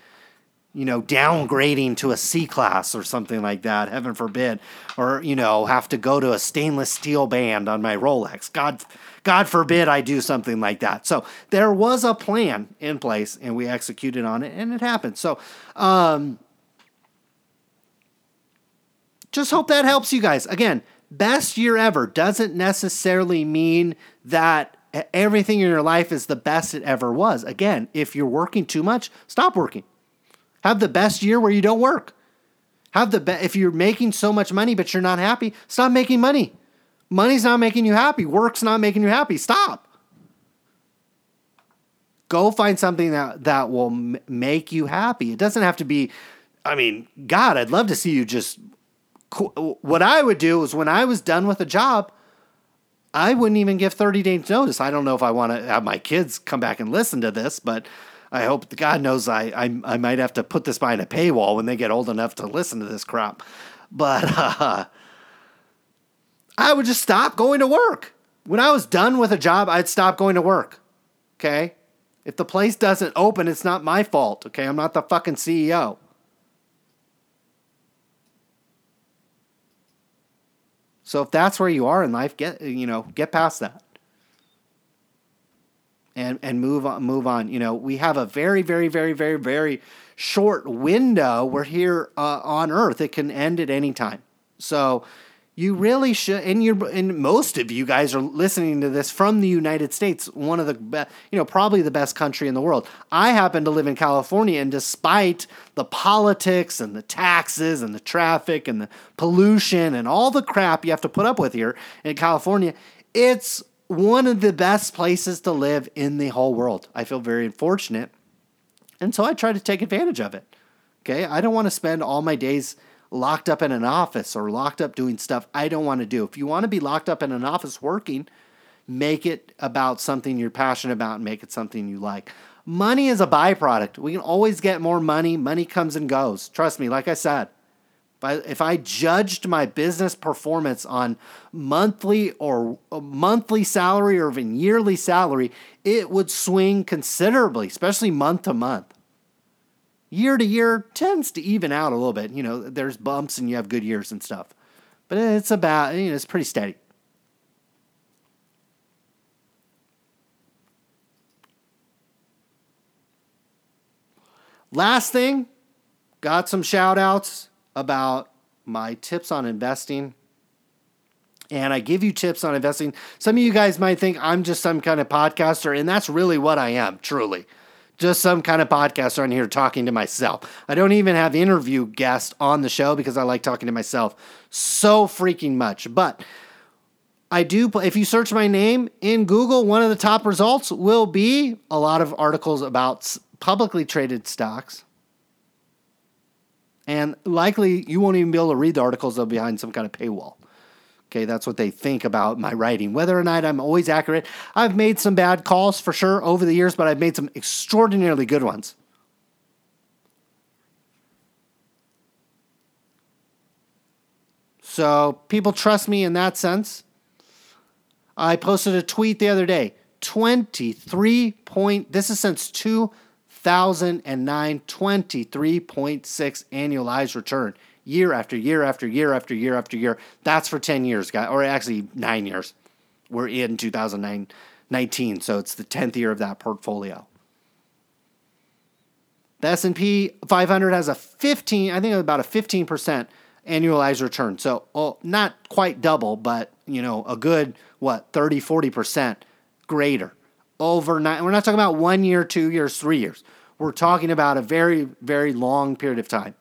You know, downgrading to a C class or something like that, heaven forbid, or you know, have to go to a stainless steel band on my Rolex. God God forbid I do something like that. So there was a plan in place and we executed on it and it happened. So um just hope that helps you guys. Again, best year ever doesn't necessarily mean that everything in your life is the best it ever was. Again, if you're working too much, stop working. Have the best year where you don't work. Have the be- if you're making so much money but you're not happy, stop making money. Money's not making you happy. Work's not making you happy. Stop. Go find something that that will m- make you happy. It doesn't have to be I mean, God, I'd love to see you just what I would do is when I was done with a job, I wouldn't even give 30 days notice. I don't know if I want to have my kids come back and listen to this, but I hope God knows I, I I might have to put this behind a paywall when they get old enough to listen to this crap. But uh, I would just stop going to work. When I was done with a job, I'd stop going to work. Okay? If the place doesn't open, it's not my fault. Okay? I'm not the fucking CEO. So if that's where you are in life, get you know, get past that and and move on move on. You know we have a very very very very very short window. We're here uh, on earth. It can end at any time. So you really should and you and most of you guys are listening to this from the United States one of the best you know probably the best country in the world. I happen to live in California and despite the politics and the taxes and the traffic and the pollution and all the crap you have to put up with here in California it's one of the best places to live in the whole world. I feel very fortunate. And so I try to take advantage of it. Okay. I don't want to spend all my days locked up in an office or locked up doing stuff I don't want to do. If you want to be locked up in an office working, make it about something you're passionate about and make it something you like. Money is a byproduct. We can always get more money. Money comes and goes. Trust me, like I said, if I judged my business performance on monthly or uh, monthly salary or even yearly salary, it would swing considerably, especially month to month. Year to year tends to even out a little bit. You know, there's bumps and you have good years and stuff, but it's about you know it's pretty steady. Last thing, got some shout outs about my tips on investing. And I give you tips on investing. Some of you guys might think I'm just some kind of podcaster, and that's really what I am, truly. Just some kind of podcaster on here talking to myself. I don't even have interview guests on the show because I like talking to myself so freaking much. But I do, if you search my name in Google, one of the top results will be a lot of articles about publicly traded stocks. And likely you won't even be able to read the articles, be behind some kind of paywall. Okay, that's what they think about my writing. Whether or not I'm always accurate, I've made some bad calls for sure over the years, but I've made some extraordinarily good ones. So people trust me in that sense. I posted a tweet the other day 23 point, this is since 2009, 23.6 annualized return year after year after year after year after year. That's for 10 years, guys, or actually nine years. We're in 2019, so it's the 10th year of that portfolio. The S&P 500 has a 15, I think about a 15% annualized return. So, oh, not quite double, but, you know, a good what, 30, 40% greater. Overnight. We're not talking about 1 year, 2 years, 3 years. We're talking about a very very long period of time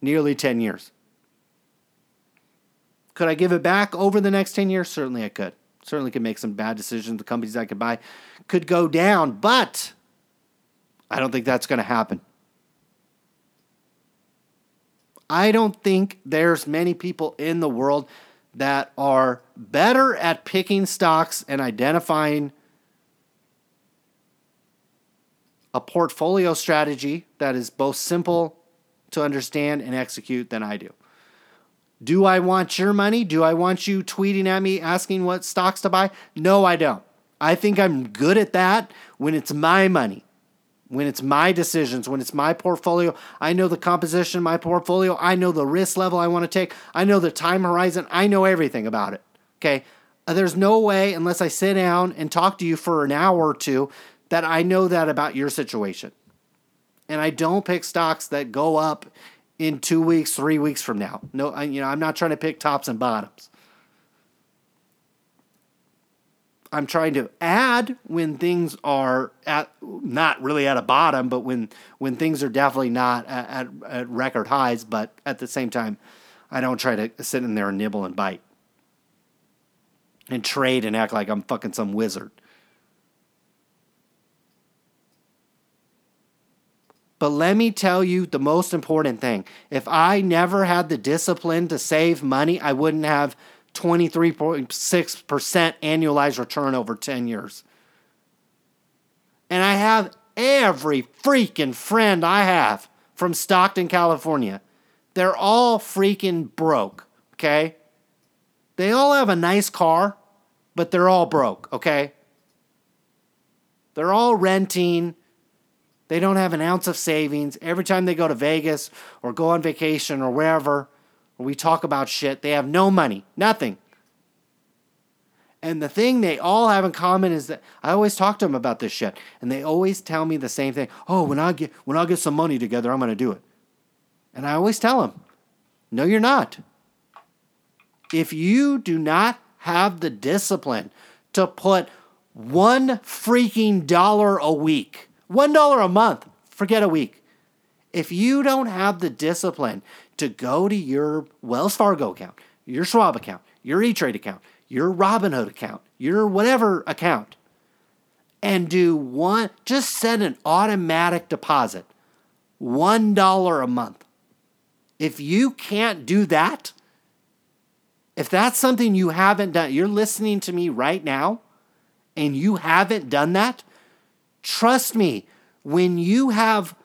nearly 10 years. Could I give it back over the next 10 years? Certainly I could. Certainly could make some bad decisions. The companies I could buy could go down, but I don't think that's going to happen. I don't think there's many people in the world that are better at picking stocks and identifying a portfolio strategy that is both simple to understand and execute than I do. Do I want your money? Do I want you tweeting at me asking what stocks to buy? No, I don't. I think I'm good at that when it's my money, when it's my decisions, when it's my portfolio. I know the composition of my portfolio. I know the risk level I want to take. I know the time horizon. I know everything about it. Okay. Uh, there's no way, unless I sit down and talk to you for an hour or two, that I know that about your situation and I don't pick stocks that go up in two weeks, three weeks from now. No, I, you know, I'm not trying to pick tops and bottoms. I'm trying to add when things are at not really at a bottom, but when when things are definitely not at, at, at record highs. But at the same time, I don't try to sit in there and nibble and bite and trade and act like I'm fucking some wizard. But let me tell you the most important thing. If I never had the discipline to save money, I wouldn't have 23.6% annualized return over 10 years. And I have every freaking friend I have from Stockton, California. They're all freaking broke, okay? They all have a nice car, but they're all broke, okay? They're all renting they don't have an ounce of savings. Every time they go to Vegas or go on vacation or wherever, or we talk about shit, they have no money, nothing. And the thing they all have in common is that I always talk to them about this shit, and they always tell me the same thing. Oh, when I get when I get some money together, I'm going to do it. And I always tell them, no, you're not. If you do not have the discipline to put one freaking dollar a week $1 a month, forget a week. If you don't have the discipline to go to your Wells Fargo account, your Schwab account, your E Trade account, your Robinhood account, your whatever account, and do one, just set an automatic deposit, $1 a month. If you can't do that, if that's something you haven't done, you're listening to me right now and you haven't done that, Trust me, when you have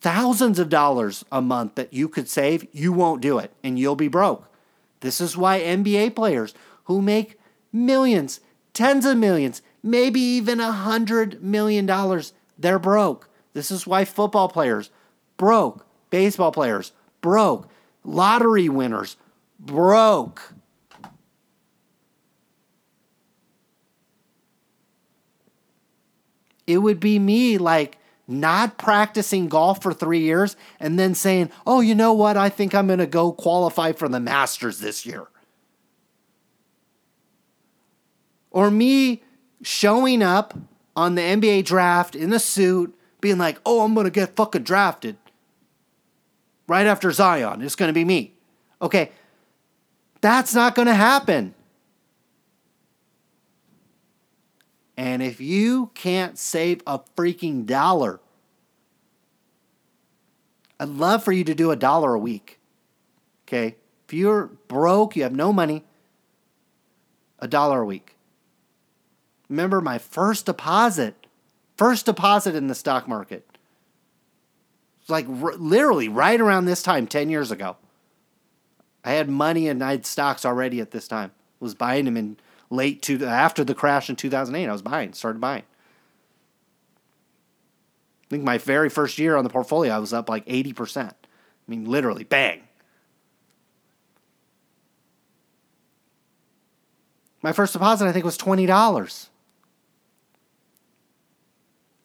thousands of dollars a month that you could save, you won't do it and you'll be broke. This is why NBA players who make millions, tens of millions, maybe even a hundred million dollars, they're broke. This is why football players broke, baseball players broke, lottery winners broke. It would be me like not practicing golf for three years and then saying, oh, you know what? I think I'm going to go qualify for the Masters this year. Or me showing up on the NBA draft in a suit, being like, oh, I'm going to get fucking drafted right after Zion. It's going to be me. Okay. That's not going to happen. And if you can't save a freaking dollar, I'd love for you to do a dollar a week. Okay? If you're broke, you have no money, a dollar a week. Remember my first deposit, first deposit in the stock market. Like r- literally right around this time, 10 years ago. I had money and I had stocks already at this time. Was buying them in late to after the crash in 2008. I was buying, started buying. I think my very first year on the portfolio, I was up like 80%. I mean, literally, bang. My first deposit, I think, was $20.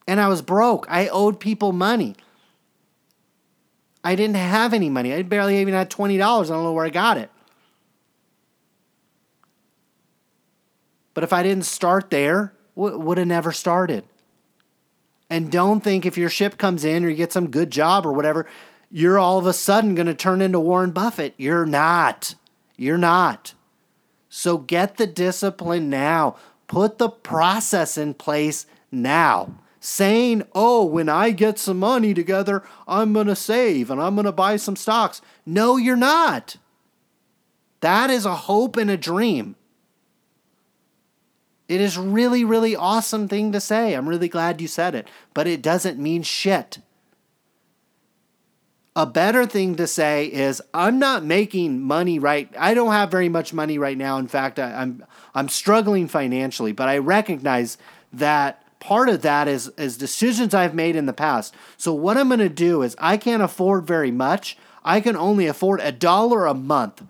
And I was broke. I owed people money. I didn't have any money. I barely even had $20. I don't know where I got it. But if I didn't start there, would have never started. And don't think if your ship comes in or you get some good job or whatever, you're all of a sudden going to turn into Warren Buffett. You're not. You're not. So get the discipline now. Put the process in place now. Saying, oh, when I get some money together, I'm going to save and I'm going to buy some stocks. No, you're not. That is a hope and a dream. It is really, really awesome thing to say. I'm really glad you said it, but it doesn't mean shit. A better thing to say is I'm not making money right. I don't have very much money right now. In fact, I, I'm I'm struggling financially, but I recognize that part of that is is decisions I've made in the past. So what I'm going to do is I can't afford very much. I can only afford a dollar a month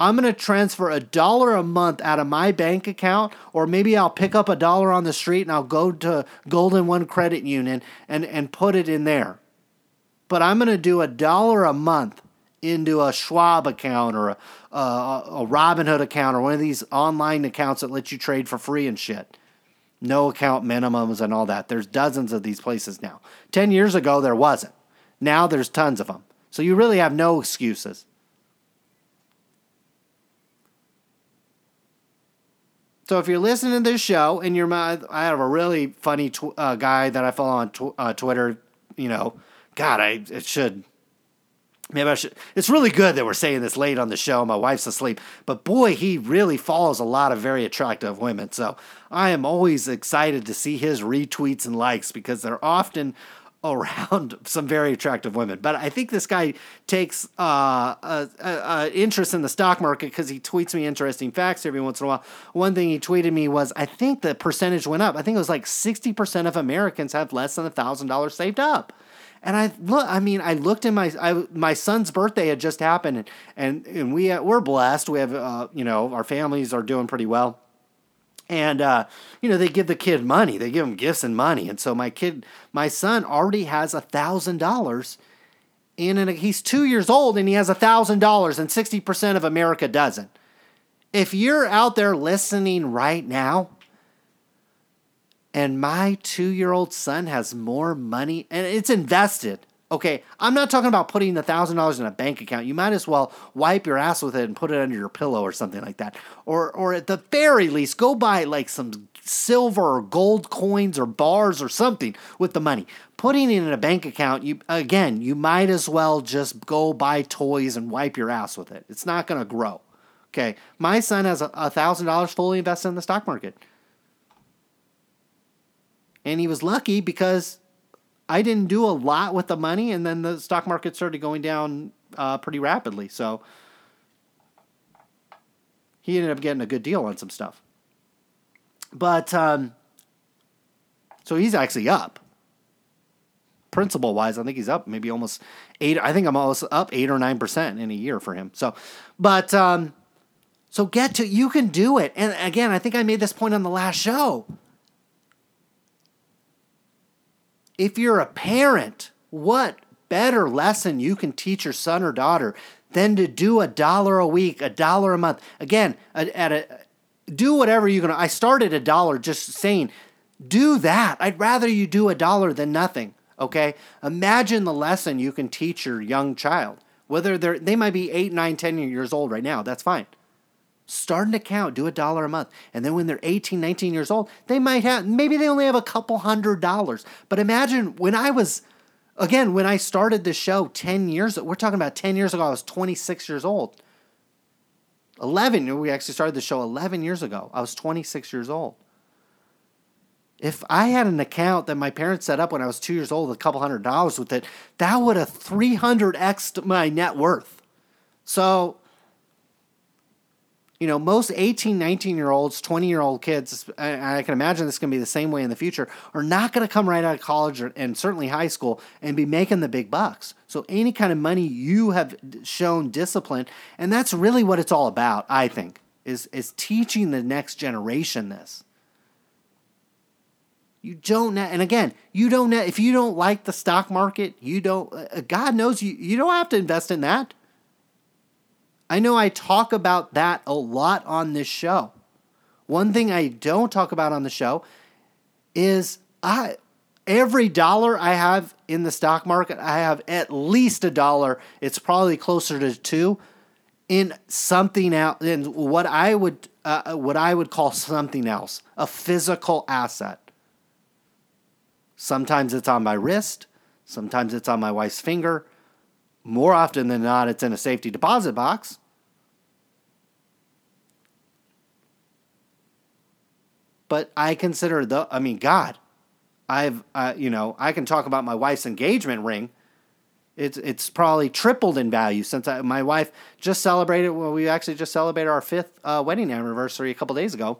I'm going to transfer a dollar a month out of my bank account, or maybe I'll pick up a dollar on the street and I'll go to Golden One Credit Union and, and put it in there. But I'm going to do a dollar a month into a Schwab account or a, a, a Robinhood account or one of these online accounts that let you trade for free and shit. No account minimums and all that. There's dozens of these places now. 10 years ago, there wasn't. Now there's tons of them. So you really have no excuses. So if you're listening to this show and you're, my I have a really funny tw- uh, guy that I follow on tw- uh, Twitter. You know, God, I it should. Maybe I should. It's really good that we're saying this late on the show. My wife's asleep, but boy, he really follows a lot of very attractive women. So I am always excited to see his retweets and likes because they're often around some very attractive women. But I think this guy takes uh, a, a, a interest in the stock market because he tweets me interesting facts every once in a while. One thing he tweeted me was I think the percentage went up. I think it was like 60% of Americans have less than $1,000 saved up. And I look, I mean, I looked in my I, my son's birthday had just happened, and and, and we we're blessed. We have uh, you know our families are doing pretty well and uh, you know they give the kid money. They give him gifts and money. And so my kid my son already has a thousand dollars and he's two years old and he has a thousand dollars and 60% of america doesn't. If you're out there listening right now and my two-year-old son has more money and it's invested Okay, I'm not talking about putting a thousand dollars in a bank account. You might as well wipe your ass with it and put it under your pillow or something like that. Or, or at the very least, go buy like some silver or gold coins or bars or something with the money. Putting it in a bank account, you again, you might as well just go buy toys and wipe your ass with it. It's not going to grow. Okay, my son has a thousand dollars fully invested in the stock market, and he was lucky because I didn't do a lot with the money, and then the stock market started going down uh, pretty rapidly. So he ended up getting a good deal on some stuff. But um, so he's actually up. Principal wise, I think he's up maybe almost eight. I think I'm almost up eight or nine percent in a year for him. So, but um, so get to you can do it. And again, I think I made this point on the last show if you're a parent, what better lesson you can teach your son or daughter than to do a dollar a week, a dollar a month? Again, at a do whatever you're gonna. I started a dollar just saying, do that. I'd rather you do a dollar than nothing. Okay, imagine the lesson you can teach your young child. Whether they're they might be eight, nine, ten years old right now. That's fine. Start an account, do a dollar a month. And then when they're 18, 19 years old, they might have, maybe they only have a couple hundred dollars. But imagine when I was, again, when I started this show 10 years, we're talking about 10 years ago, I was 26 years old. 11, we actually started the show 11 years ago. I was 26 years old. If I had an account that my parents set up when I was two years old, a couple hundred dollars with it, that would have 300x my net worth. So you know, most 18, 19 year olds, 20 year old kids, I can imagine this is going to be the same way in the future, are not going to come right out of college or, and certainly high school and be making the big bucks. So, any kind of money you have shown discipline, and that's really what it's all about, I think, is, is teaching the next generation this. You don't, know, and again, you don't, know if you don't like the stock market, you don't, uh, God knows you, you don't have to invest in that. I know I talk about that a lot on this show. One thing I don't talk about on the show is I every dollar I have in the stock market, I have at least a dollar. It's probably closer to two in something else in what I would uh, what I would call something else, a physical asset. Sometimes it's on my wrist, sometimes it's on my wife's finger, more often than not, it's in a safety deposit box. But I consider the, I mean, God, I've, uh, you know, I can talk about my wife's engagement ring. It's it's probably tripled in value since I, my wife just celebrated. Well, we actually just celebrated our fifth uh, wedding anniversary a couple days ago,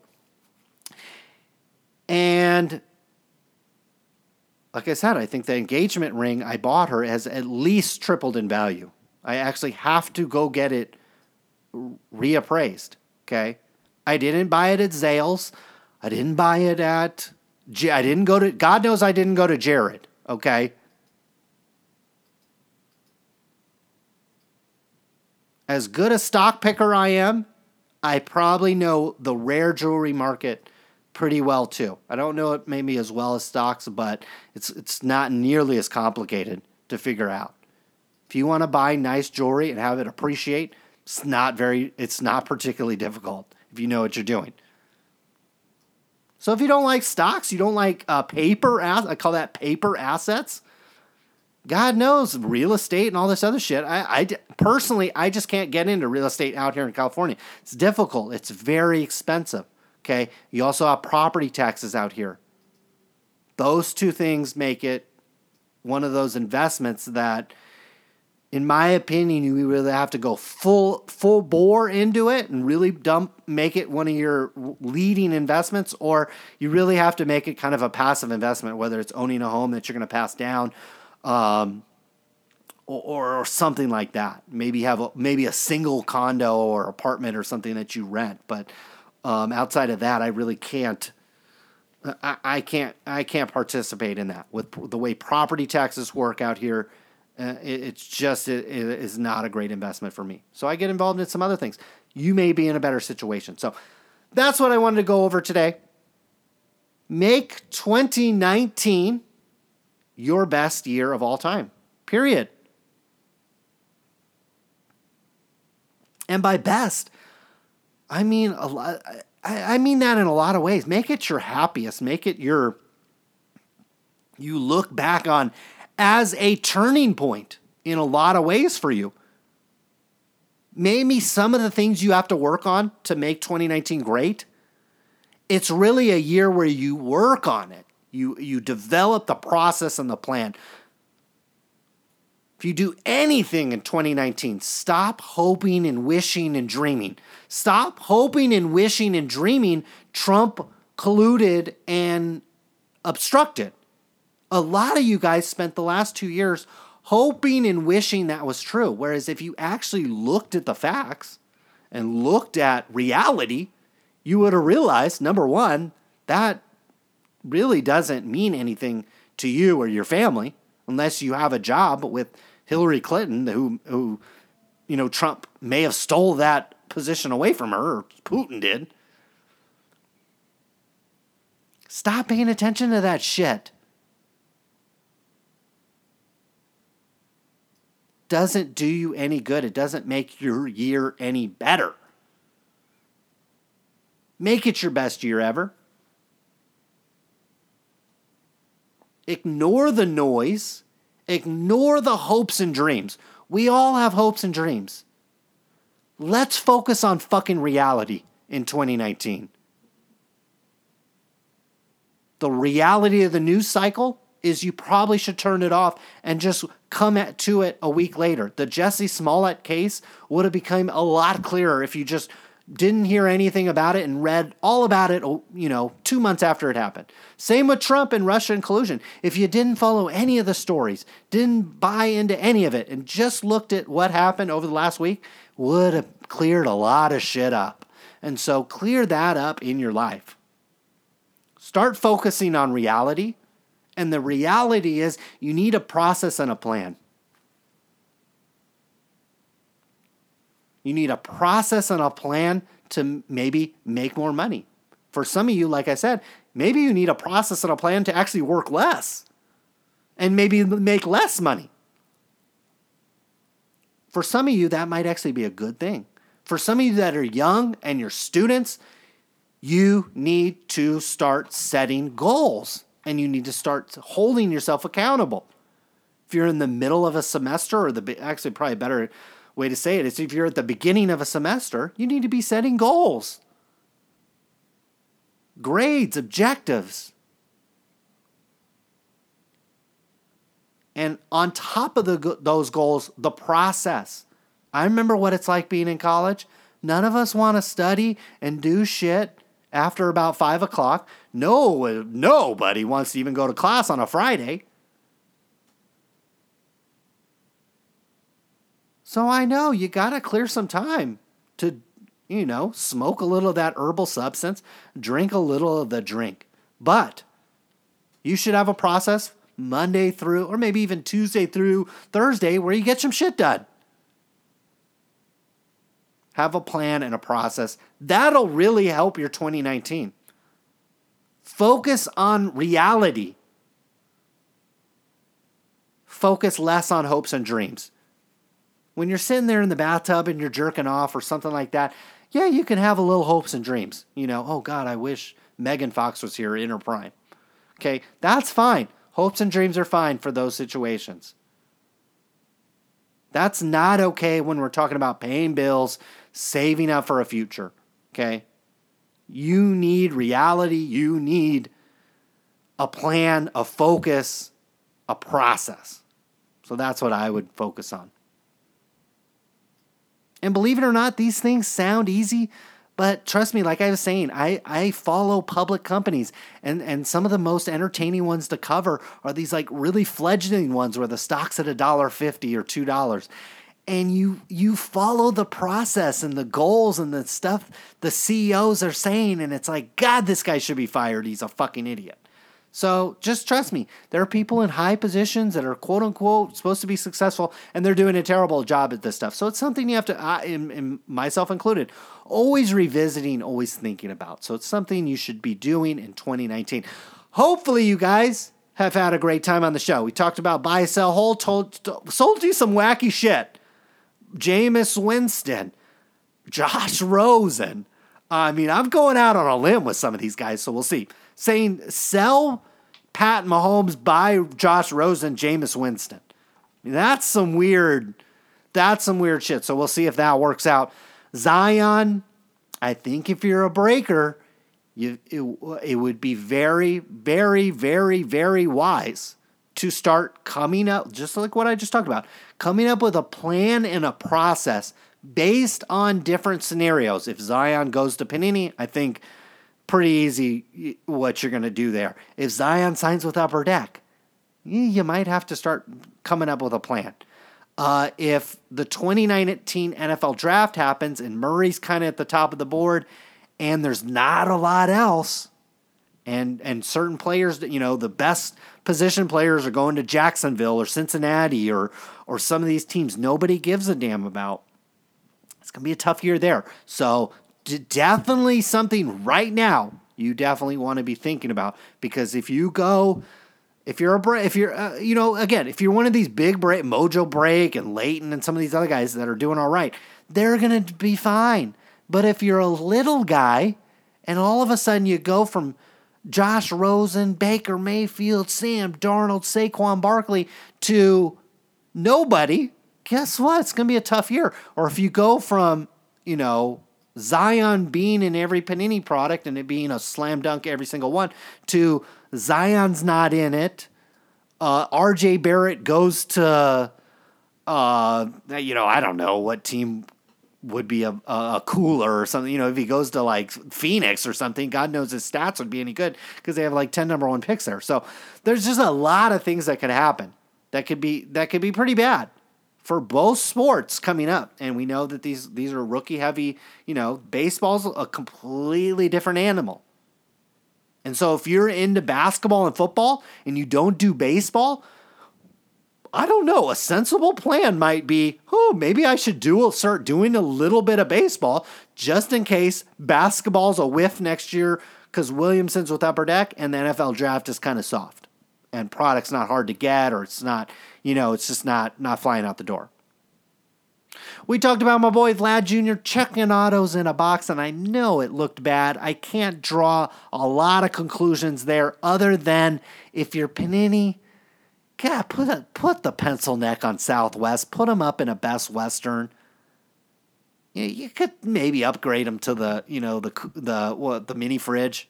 and like I said, I think the engagement ring I bought her has at least tripled in value. I actually have to go get it reappraised. Okay. I didn't buy it at Zales. I didn't buy it at, I didn't go to, God knows I didn't go to Jared. Okay. As good a stock picker I am, I probably know the rare jewelry market pretty well too. I don't know it maybe as well as stocks, but it's it's not nearly as complicated to figure out. If you want to buy nice jewelry and have it appreciate, it's not very it's not particularly difficult if you know what you're doing. So if you don't like stocks, you don't like uh, paper, I call that paper assets. God knows real estate and all this other shit. I, I personally, I just can't get into real estate out here in California. It's difficult. It's very expensive. Okay. You also have property taxes out here. Those two things make it one of those investments that, in my opinion, you really have to go full full bore into it and really dump make it one of your leading investments, or you really have to make it kind of a passive investment, whether it's owning a home that you're going to pass down. Um, or, or, something like that. Maybe have a, maybe a single condo or apartment or something that you rent, but um, outside of that, I really can't. I, I, can't. I can't participate in that with the way property taxes work out here. Uh, it, it's just it, it is not a great investment for me. So I get involved in some other things. You may be in a better situation. So that's what I wanted to go over today. Make 2019 your best year of all time. Period. And by best, I mean a lot. I, I mean that in a lot of ways. Make it your happiest. Make it your. You look back on as a turning point in a lot of ways for you. Maybe some of the things you have to work on to make 2019 great. It's really a year where you work on it. You you develop the process and the plan. If you do anything in 2019, stop hoping and wishing and dreaming. Stop hoping and wishing and dreaming Trump colluded and obstructed. A lot of you guys spent the last two years hoping and wishing that was true. Whereas if you actually looked at the facts and looked at reality, you would have realized number one, that really doesn't mean anything to you or your family unless you have a job with Hillary Clinton, who who you know Trump may have stole that position away from her, or Putin did. Stop paying attention to that shit. Doesn't do you any good. It doesn't make your year any better. Make it your best year ever. Ignore the noise. Ignore the hopes and dreams. We all have hopes and dreams. Let's focus on fucking reality in 2019. The reality of the news cycle is you probably should turn it off and just come at, to it a week later. The Jussie Smollett case would have become a lot clearer if you just didn't hear anything about it and read all about it, you know, two months after it happened. Same with Trump and Russia and collusion. If you didn't follow any of the stories, didn't buy into any of it, and just looked at what happened over the last week, would have cleared a lot of shit up. And so clear that up in your life. Start focusing on reality. And the reality is you need a process and a plan. You need a process and a plan to maybe make more money. For some of you, like I said, maybe you need a process and a plan to actually work less and maybe make less money. For some of you, that might actually be a good thing. For some of you that are young and you're students, you need to start setting goals and you need to start holding yourself accountable. If you're in the middle of a semester, or the actually probably better way to say it is if you're at the beginning of a semester, you need to be setting goals, grades, objectives. And on top of the, those goals, the process. I remember what it's like being in college. None of us want to study and do shit after about five o'clock. No, nobody wants to even go to class on a Friday. So I know you got to clear some time to, you know, smoke a little of that herbal substance, drink a little of the drink. But you should have a process Monday through, or maybe even Tuesday through Thursday, where you get some shit done. Have a plan and a process. That'll really help your 2019. Focus on reality. Focus less on hopes and dreams when you're sitting there in the bathtub and you're jerking off or something like that, yeah, you can have a little hopes and dreams. You know, oh God, I wish Megan Fox was here in her prime. Okay, that's fine. Hopes and dreams are fine for those situations. That's not okay when we're talking about paying bills, saving up for a future. Okay? You need reality. You need a plan, a focus, a process. So that's what I would focus on. And believe it or not, these things sound easy, but trust me, like I was saying, I, I follow public companies, and, and some of the most entertaining ones to cover are these like really fledgling ones where the stock's at a dollar fifty or two dollars. And you you follow the process and the goals and the stuff the CEOs are saying, and it's like, God, this guy should be fired. He's a fucking idiot. So just trust me, there are people in high positions that are quote unquote supposed to be successful and they're doing a terrible job at this stuff. So it's something you have to, I, in, in myself included, always revisiting, always thinking about. So it's something you should be doing in 2019. Hopefully, you guys have had a great time on the show. We talked about buy, sell, hold, told, sold you some wacky shit. Jameis Winston, Josh Rosen. I mean, I'm going out on a limb with some of these guys, so we'll see saying sell Pat Mahomes, buy Josh Rosen, Jameis Winston. I mean, that's some weird, that's some weird shit. So we'll see if that works out. Zion, I think if you're a breaker, you it, it would be very, very, very, very wise to start coming up, just like what I just talked about, coming up with a plan and a process based on different scenarios. If Zion goes to Panini, I think pretty easy what you're going to do there. If Zion signs with Upper Deck, you might have to start coming up with a plan. Uh, if the 2019 NFL draft happens and Murray's kind of at the top of the board and there's not a lot else, and and certain players, you know, the best position players are going to Jacksonville or Cincinnati or or some of these teams nobody gives a damn about. It's gonna be a tough year there. So d- definitely something right now you definitely want to be thinking about because if you go if you're a if you're uh, you know again if you're one of these big break mojo break and Layton and some of these other guys that are doing all right they're gonna be fine but if you're a little guy and all of a sudden you go from Josh Rosen, Baker Mayfield, Sam Darnold, Saquon Barkley to nobody, guess what? It's going to be a tough year. Or if you go from, you know, Zion being in every Panini product and it being a slam dunk every single one to Zion's not in it. Uh, RJ Barrett goes to, uh, you know, I don't know what team would be a, a cooler or something. You know, if he goes to like Phoenix or something, God knows his stats would be any good because they have like 10 number one picks there. So there's just a lot of things that could happen that could be that could be pretty bad for both sports coming up. And we know that these these are rookie heavy, you know, baseball's a completely different animal. And so if you're into basketball and football and you don't do baseball, I don't know. A sensible plan might be, oh, maybe I should do start doing a little bit of baseball just in case basketball's a whiff next year because Williamson's with upper deck and the NFL draft is kind of soft and product's not hard to get or it's not, you know, it's just not not flying out the door. We talked about my boy Vlad Jr. checking autos in a box, and I know it looked bad. I can't draw a lot of conclusions there other than if you're Panini God, put a, put the pencil neck on Southwest. Put them up in a Best Western. You, you could maybe upgrade them to the you know the the what the mini fridge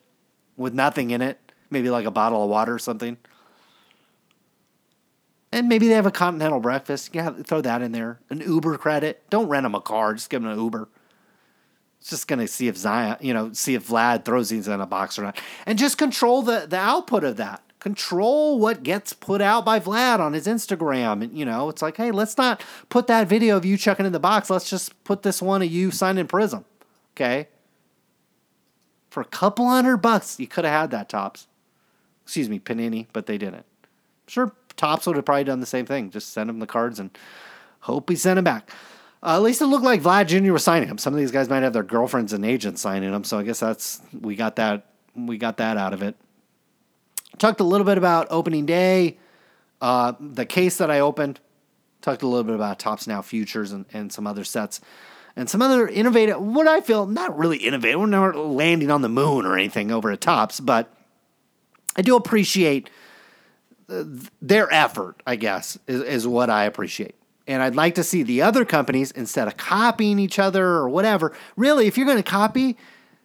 with nothing in it. Maybe like a bottle of water or something. And maybe they have a continental breakfast. Yeah, throw that in there. An Uber credit. Don't rent them a car. Just give them an Uber. It's just gonna see if Zion, you know, see if Vlad throws these in a box or not, and just control the the output of that control what gets put out by Vlad on his Instagram. And, you know, it's like, hey, let's not put that video of you chucking in the box. Let's just put this one of you signing Prism. Okay? For a couple hundred bucks, you could have had that Topps. Excuse me, Panini, but they didn't. Sure, Topps would have probably done the same thing. Just send him the cards and hope he sent them back. Uh, at least it looked like Vlad Jr. was signing them. Some of these guys might have their girlfriends and agents signing them, so I guess that's we got that we got that out of it. Talked a little bit about opening day, uh, the case that I opened. Talked a little bit about Topps Now Futures and, and some other sets. And some other innovative, what I feel, not really innovative, we're not landing on the moon or anything over at Topps, but I do appreciate their effort, I guess, is, is what I appreciate. And I'd like to see the other companies, instead of copying each other or whatever, really, if you're going to copy,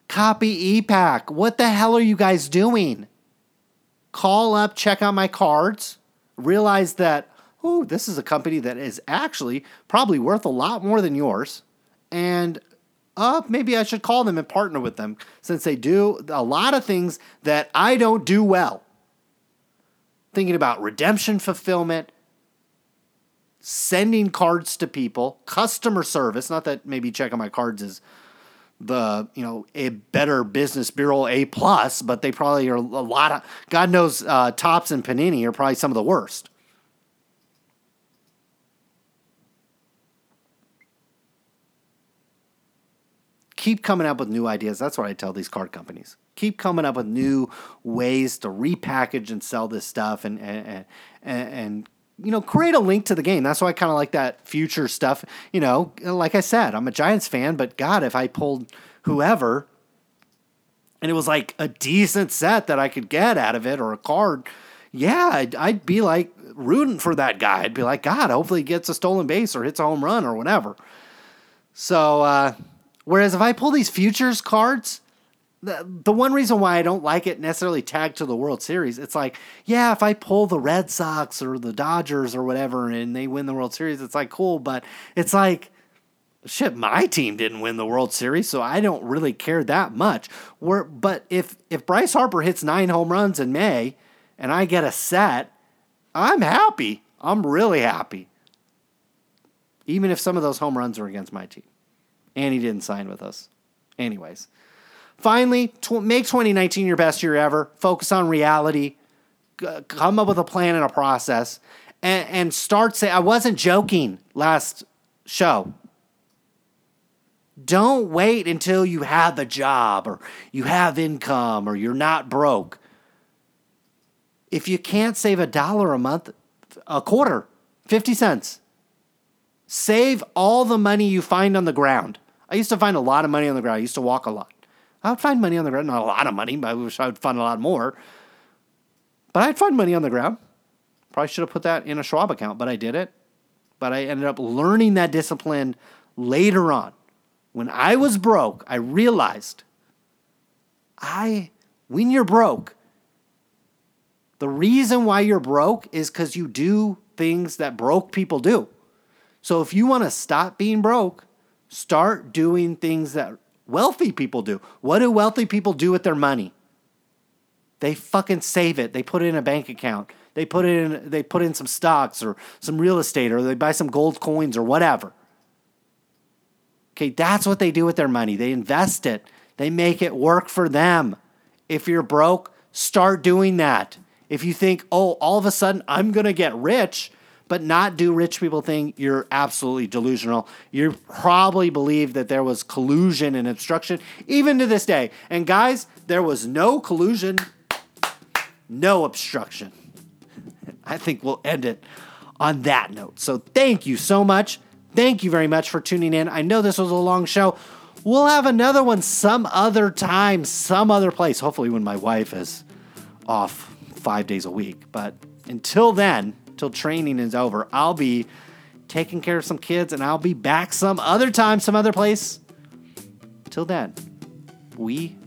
copy e-Pack. What the hell are you guys doing? call up, check out my cards, realize that, oh, this is a company that is actually probably worth a lot more than yours. And uh, maybe I should call them and partner with them since they do a lot of things that I don't do well. Thinking about redemption fulfillment, sending cards to people, customer service. Not that maybe checking my cards is the you know a better business bureau a plus but they probably are a lot of god knows uh, Topps and panini are probably some of the worst keep coming up with new ideas that's what i tell these card companies keep coming up with new ways to repackage and sell this stuff and and and, and you know, create a link to the game. That's why I kind of like that future stuff. You know, like I said, I'm a Giants fan, but God, if I pulled whoever and it was like a decent set that I could get out of it or a card, yeah, I'd, I'd be like rooting for that guy. I'd be like, God, hopefully he gets a stolen base or hits a home run or whatever. So, uh, whereas if I pull these futures cards, the, the one reason why I don't like it necessarily tagged to the World Series, it's like, yeah, if I pull the Red Sox or the Dodgers or whatever and they win the World Series, it's like cool, but it's like, shit, my team didn't win the World Series, so I don't really care that much. We're, but if if Bryce Harper hits nine home runs in May and I get a set, I'm happy. I'm really happy. Even if some of those home runs are against my team. And he didn't sign with us. Anyways. Finally, tw- make 2019 your best year ever. Focus on reality. G- come up with a plan and a process, and, and start say. I wasn't joking last show. Don't wait until you have a job or you have income or you're not broke. If you can't save a dollar a month, a quarter, 50 cents, save all the money you find on the ground. I used to find a lot of money on the ground. I used to walk a lot. I would find money on the ground, not a lot of money, but I wish I would find a lot more. But I'd find money on the ground. Probably should have put that in a Schwab account, but I did it. But I ended up learning that discipline later on. When I was broke, I realized I when you're broke, the reason why you're broke is cuz you do things that broke people do. So if you want to stop being broke, start doing things that wealthy people do. What do wealthy people do with their money? They fucking save it. They put it in a bank account. They put it in they put in some stocks or some real estate or they buy some gold coins or whatever. Okay, that's what they do with their money. They invest it. They make it work for them. If you're broke, start doing that. If you think, "Oh, all of a sudden I'm going to get rich," but not do rich people thing, you're absolutely delusional. You probably believe that there was collusion and obstruction even to this day. And guys, there was no collusion, no obstruction. I think we'll end it on that note. So thank you so much. Thank you very much for tuning in. I know this was a long show. We'll have another one some other time, some other place. Hopefully, when my wife is off five days a week. But until then, till training is over, I'll be taking care of some kids and I'll be back some other time, some other place. Till then, we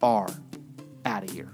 are out of here.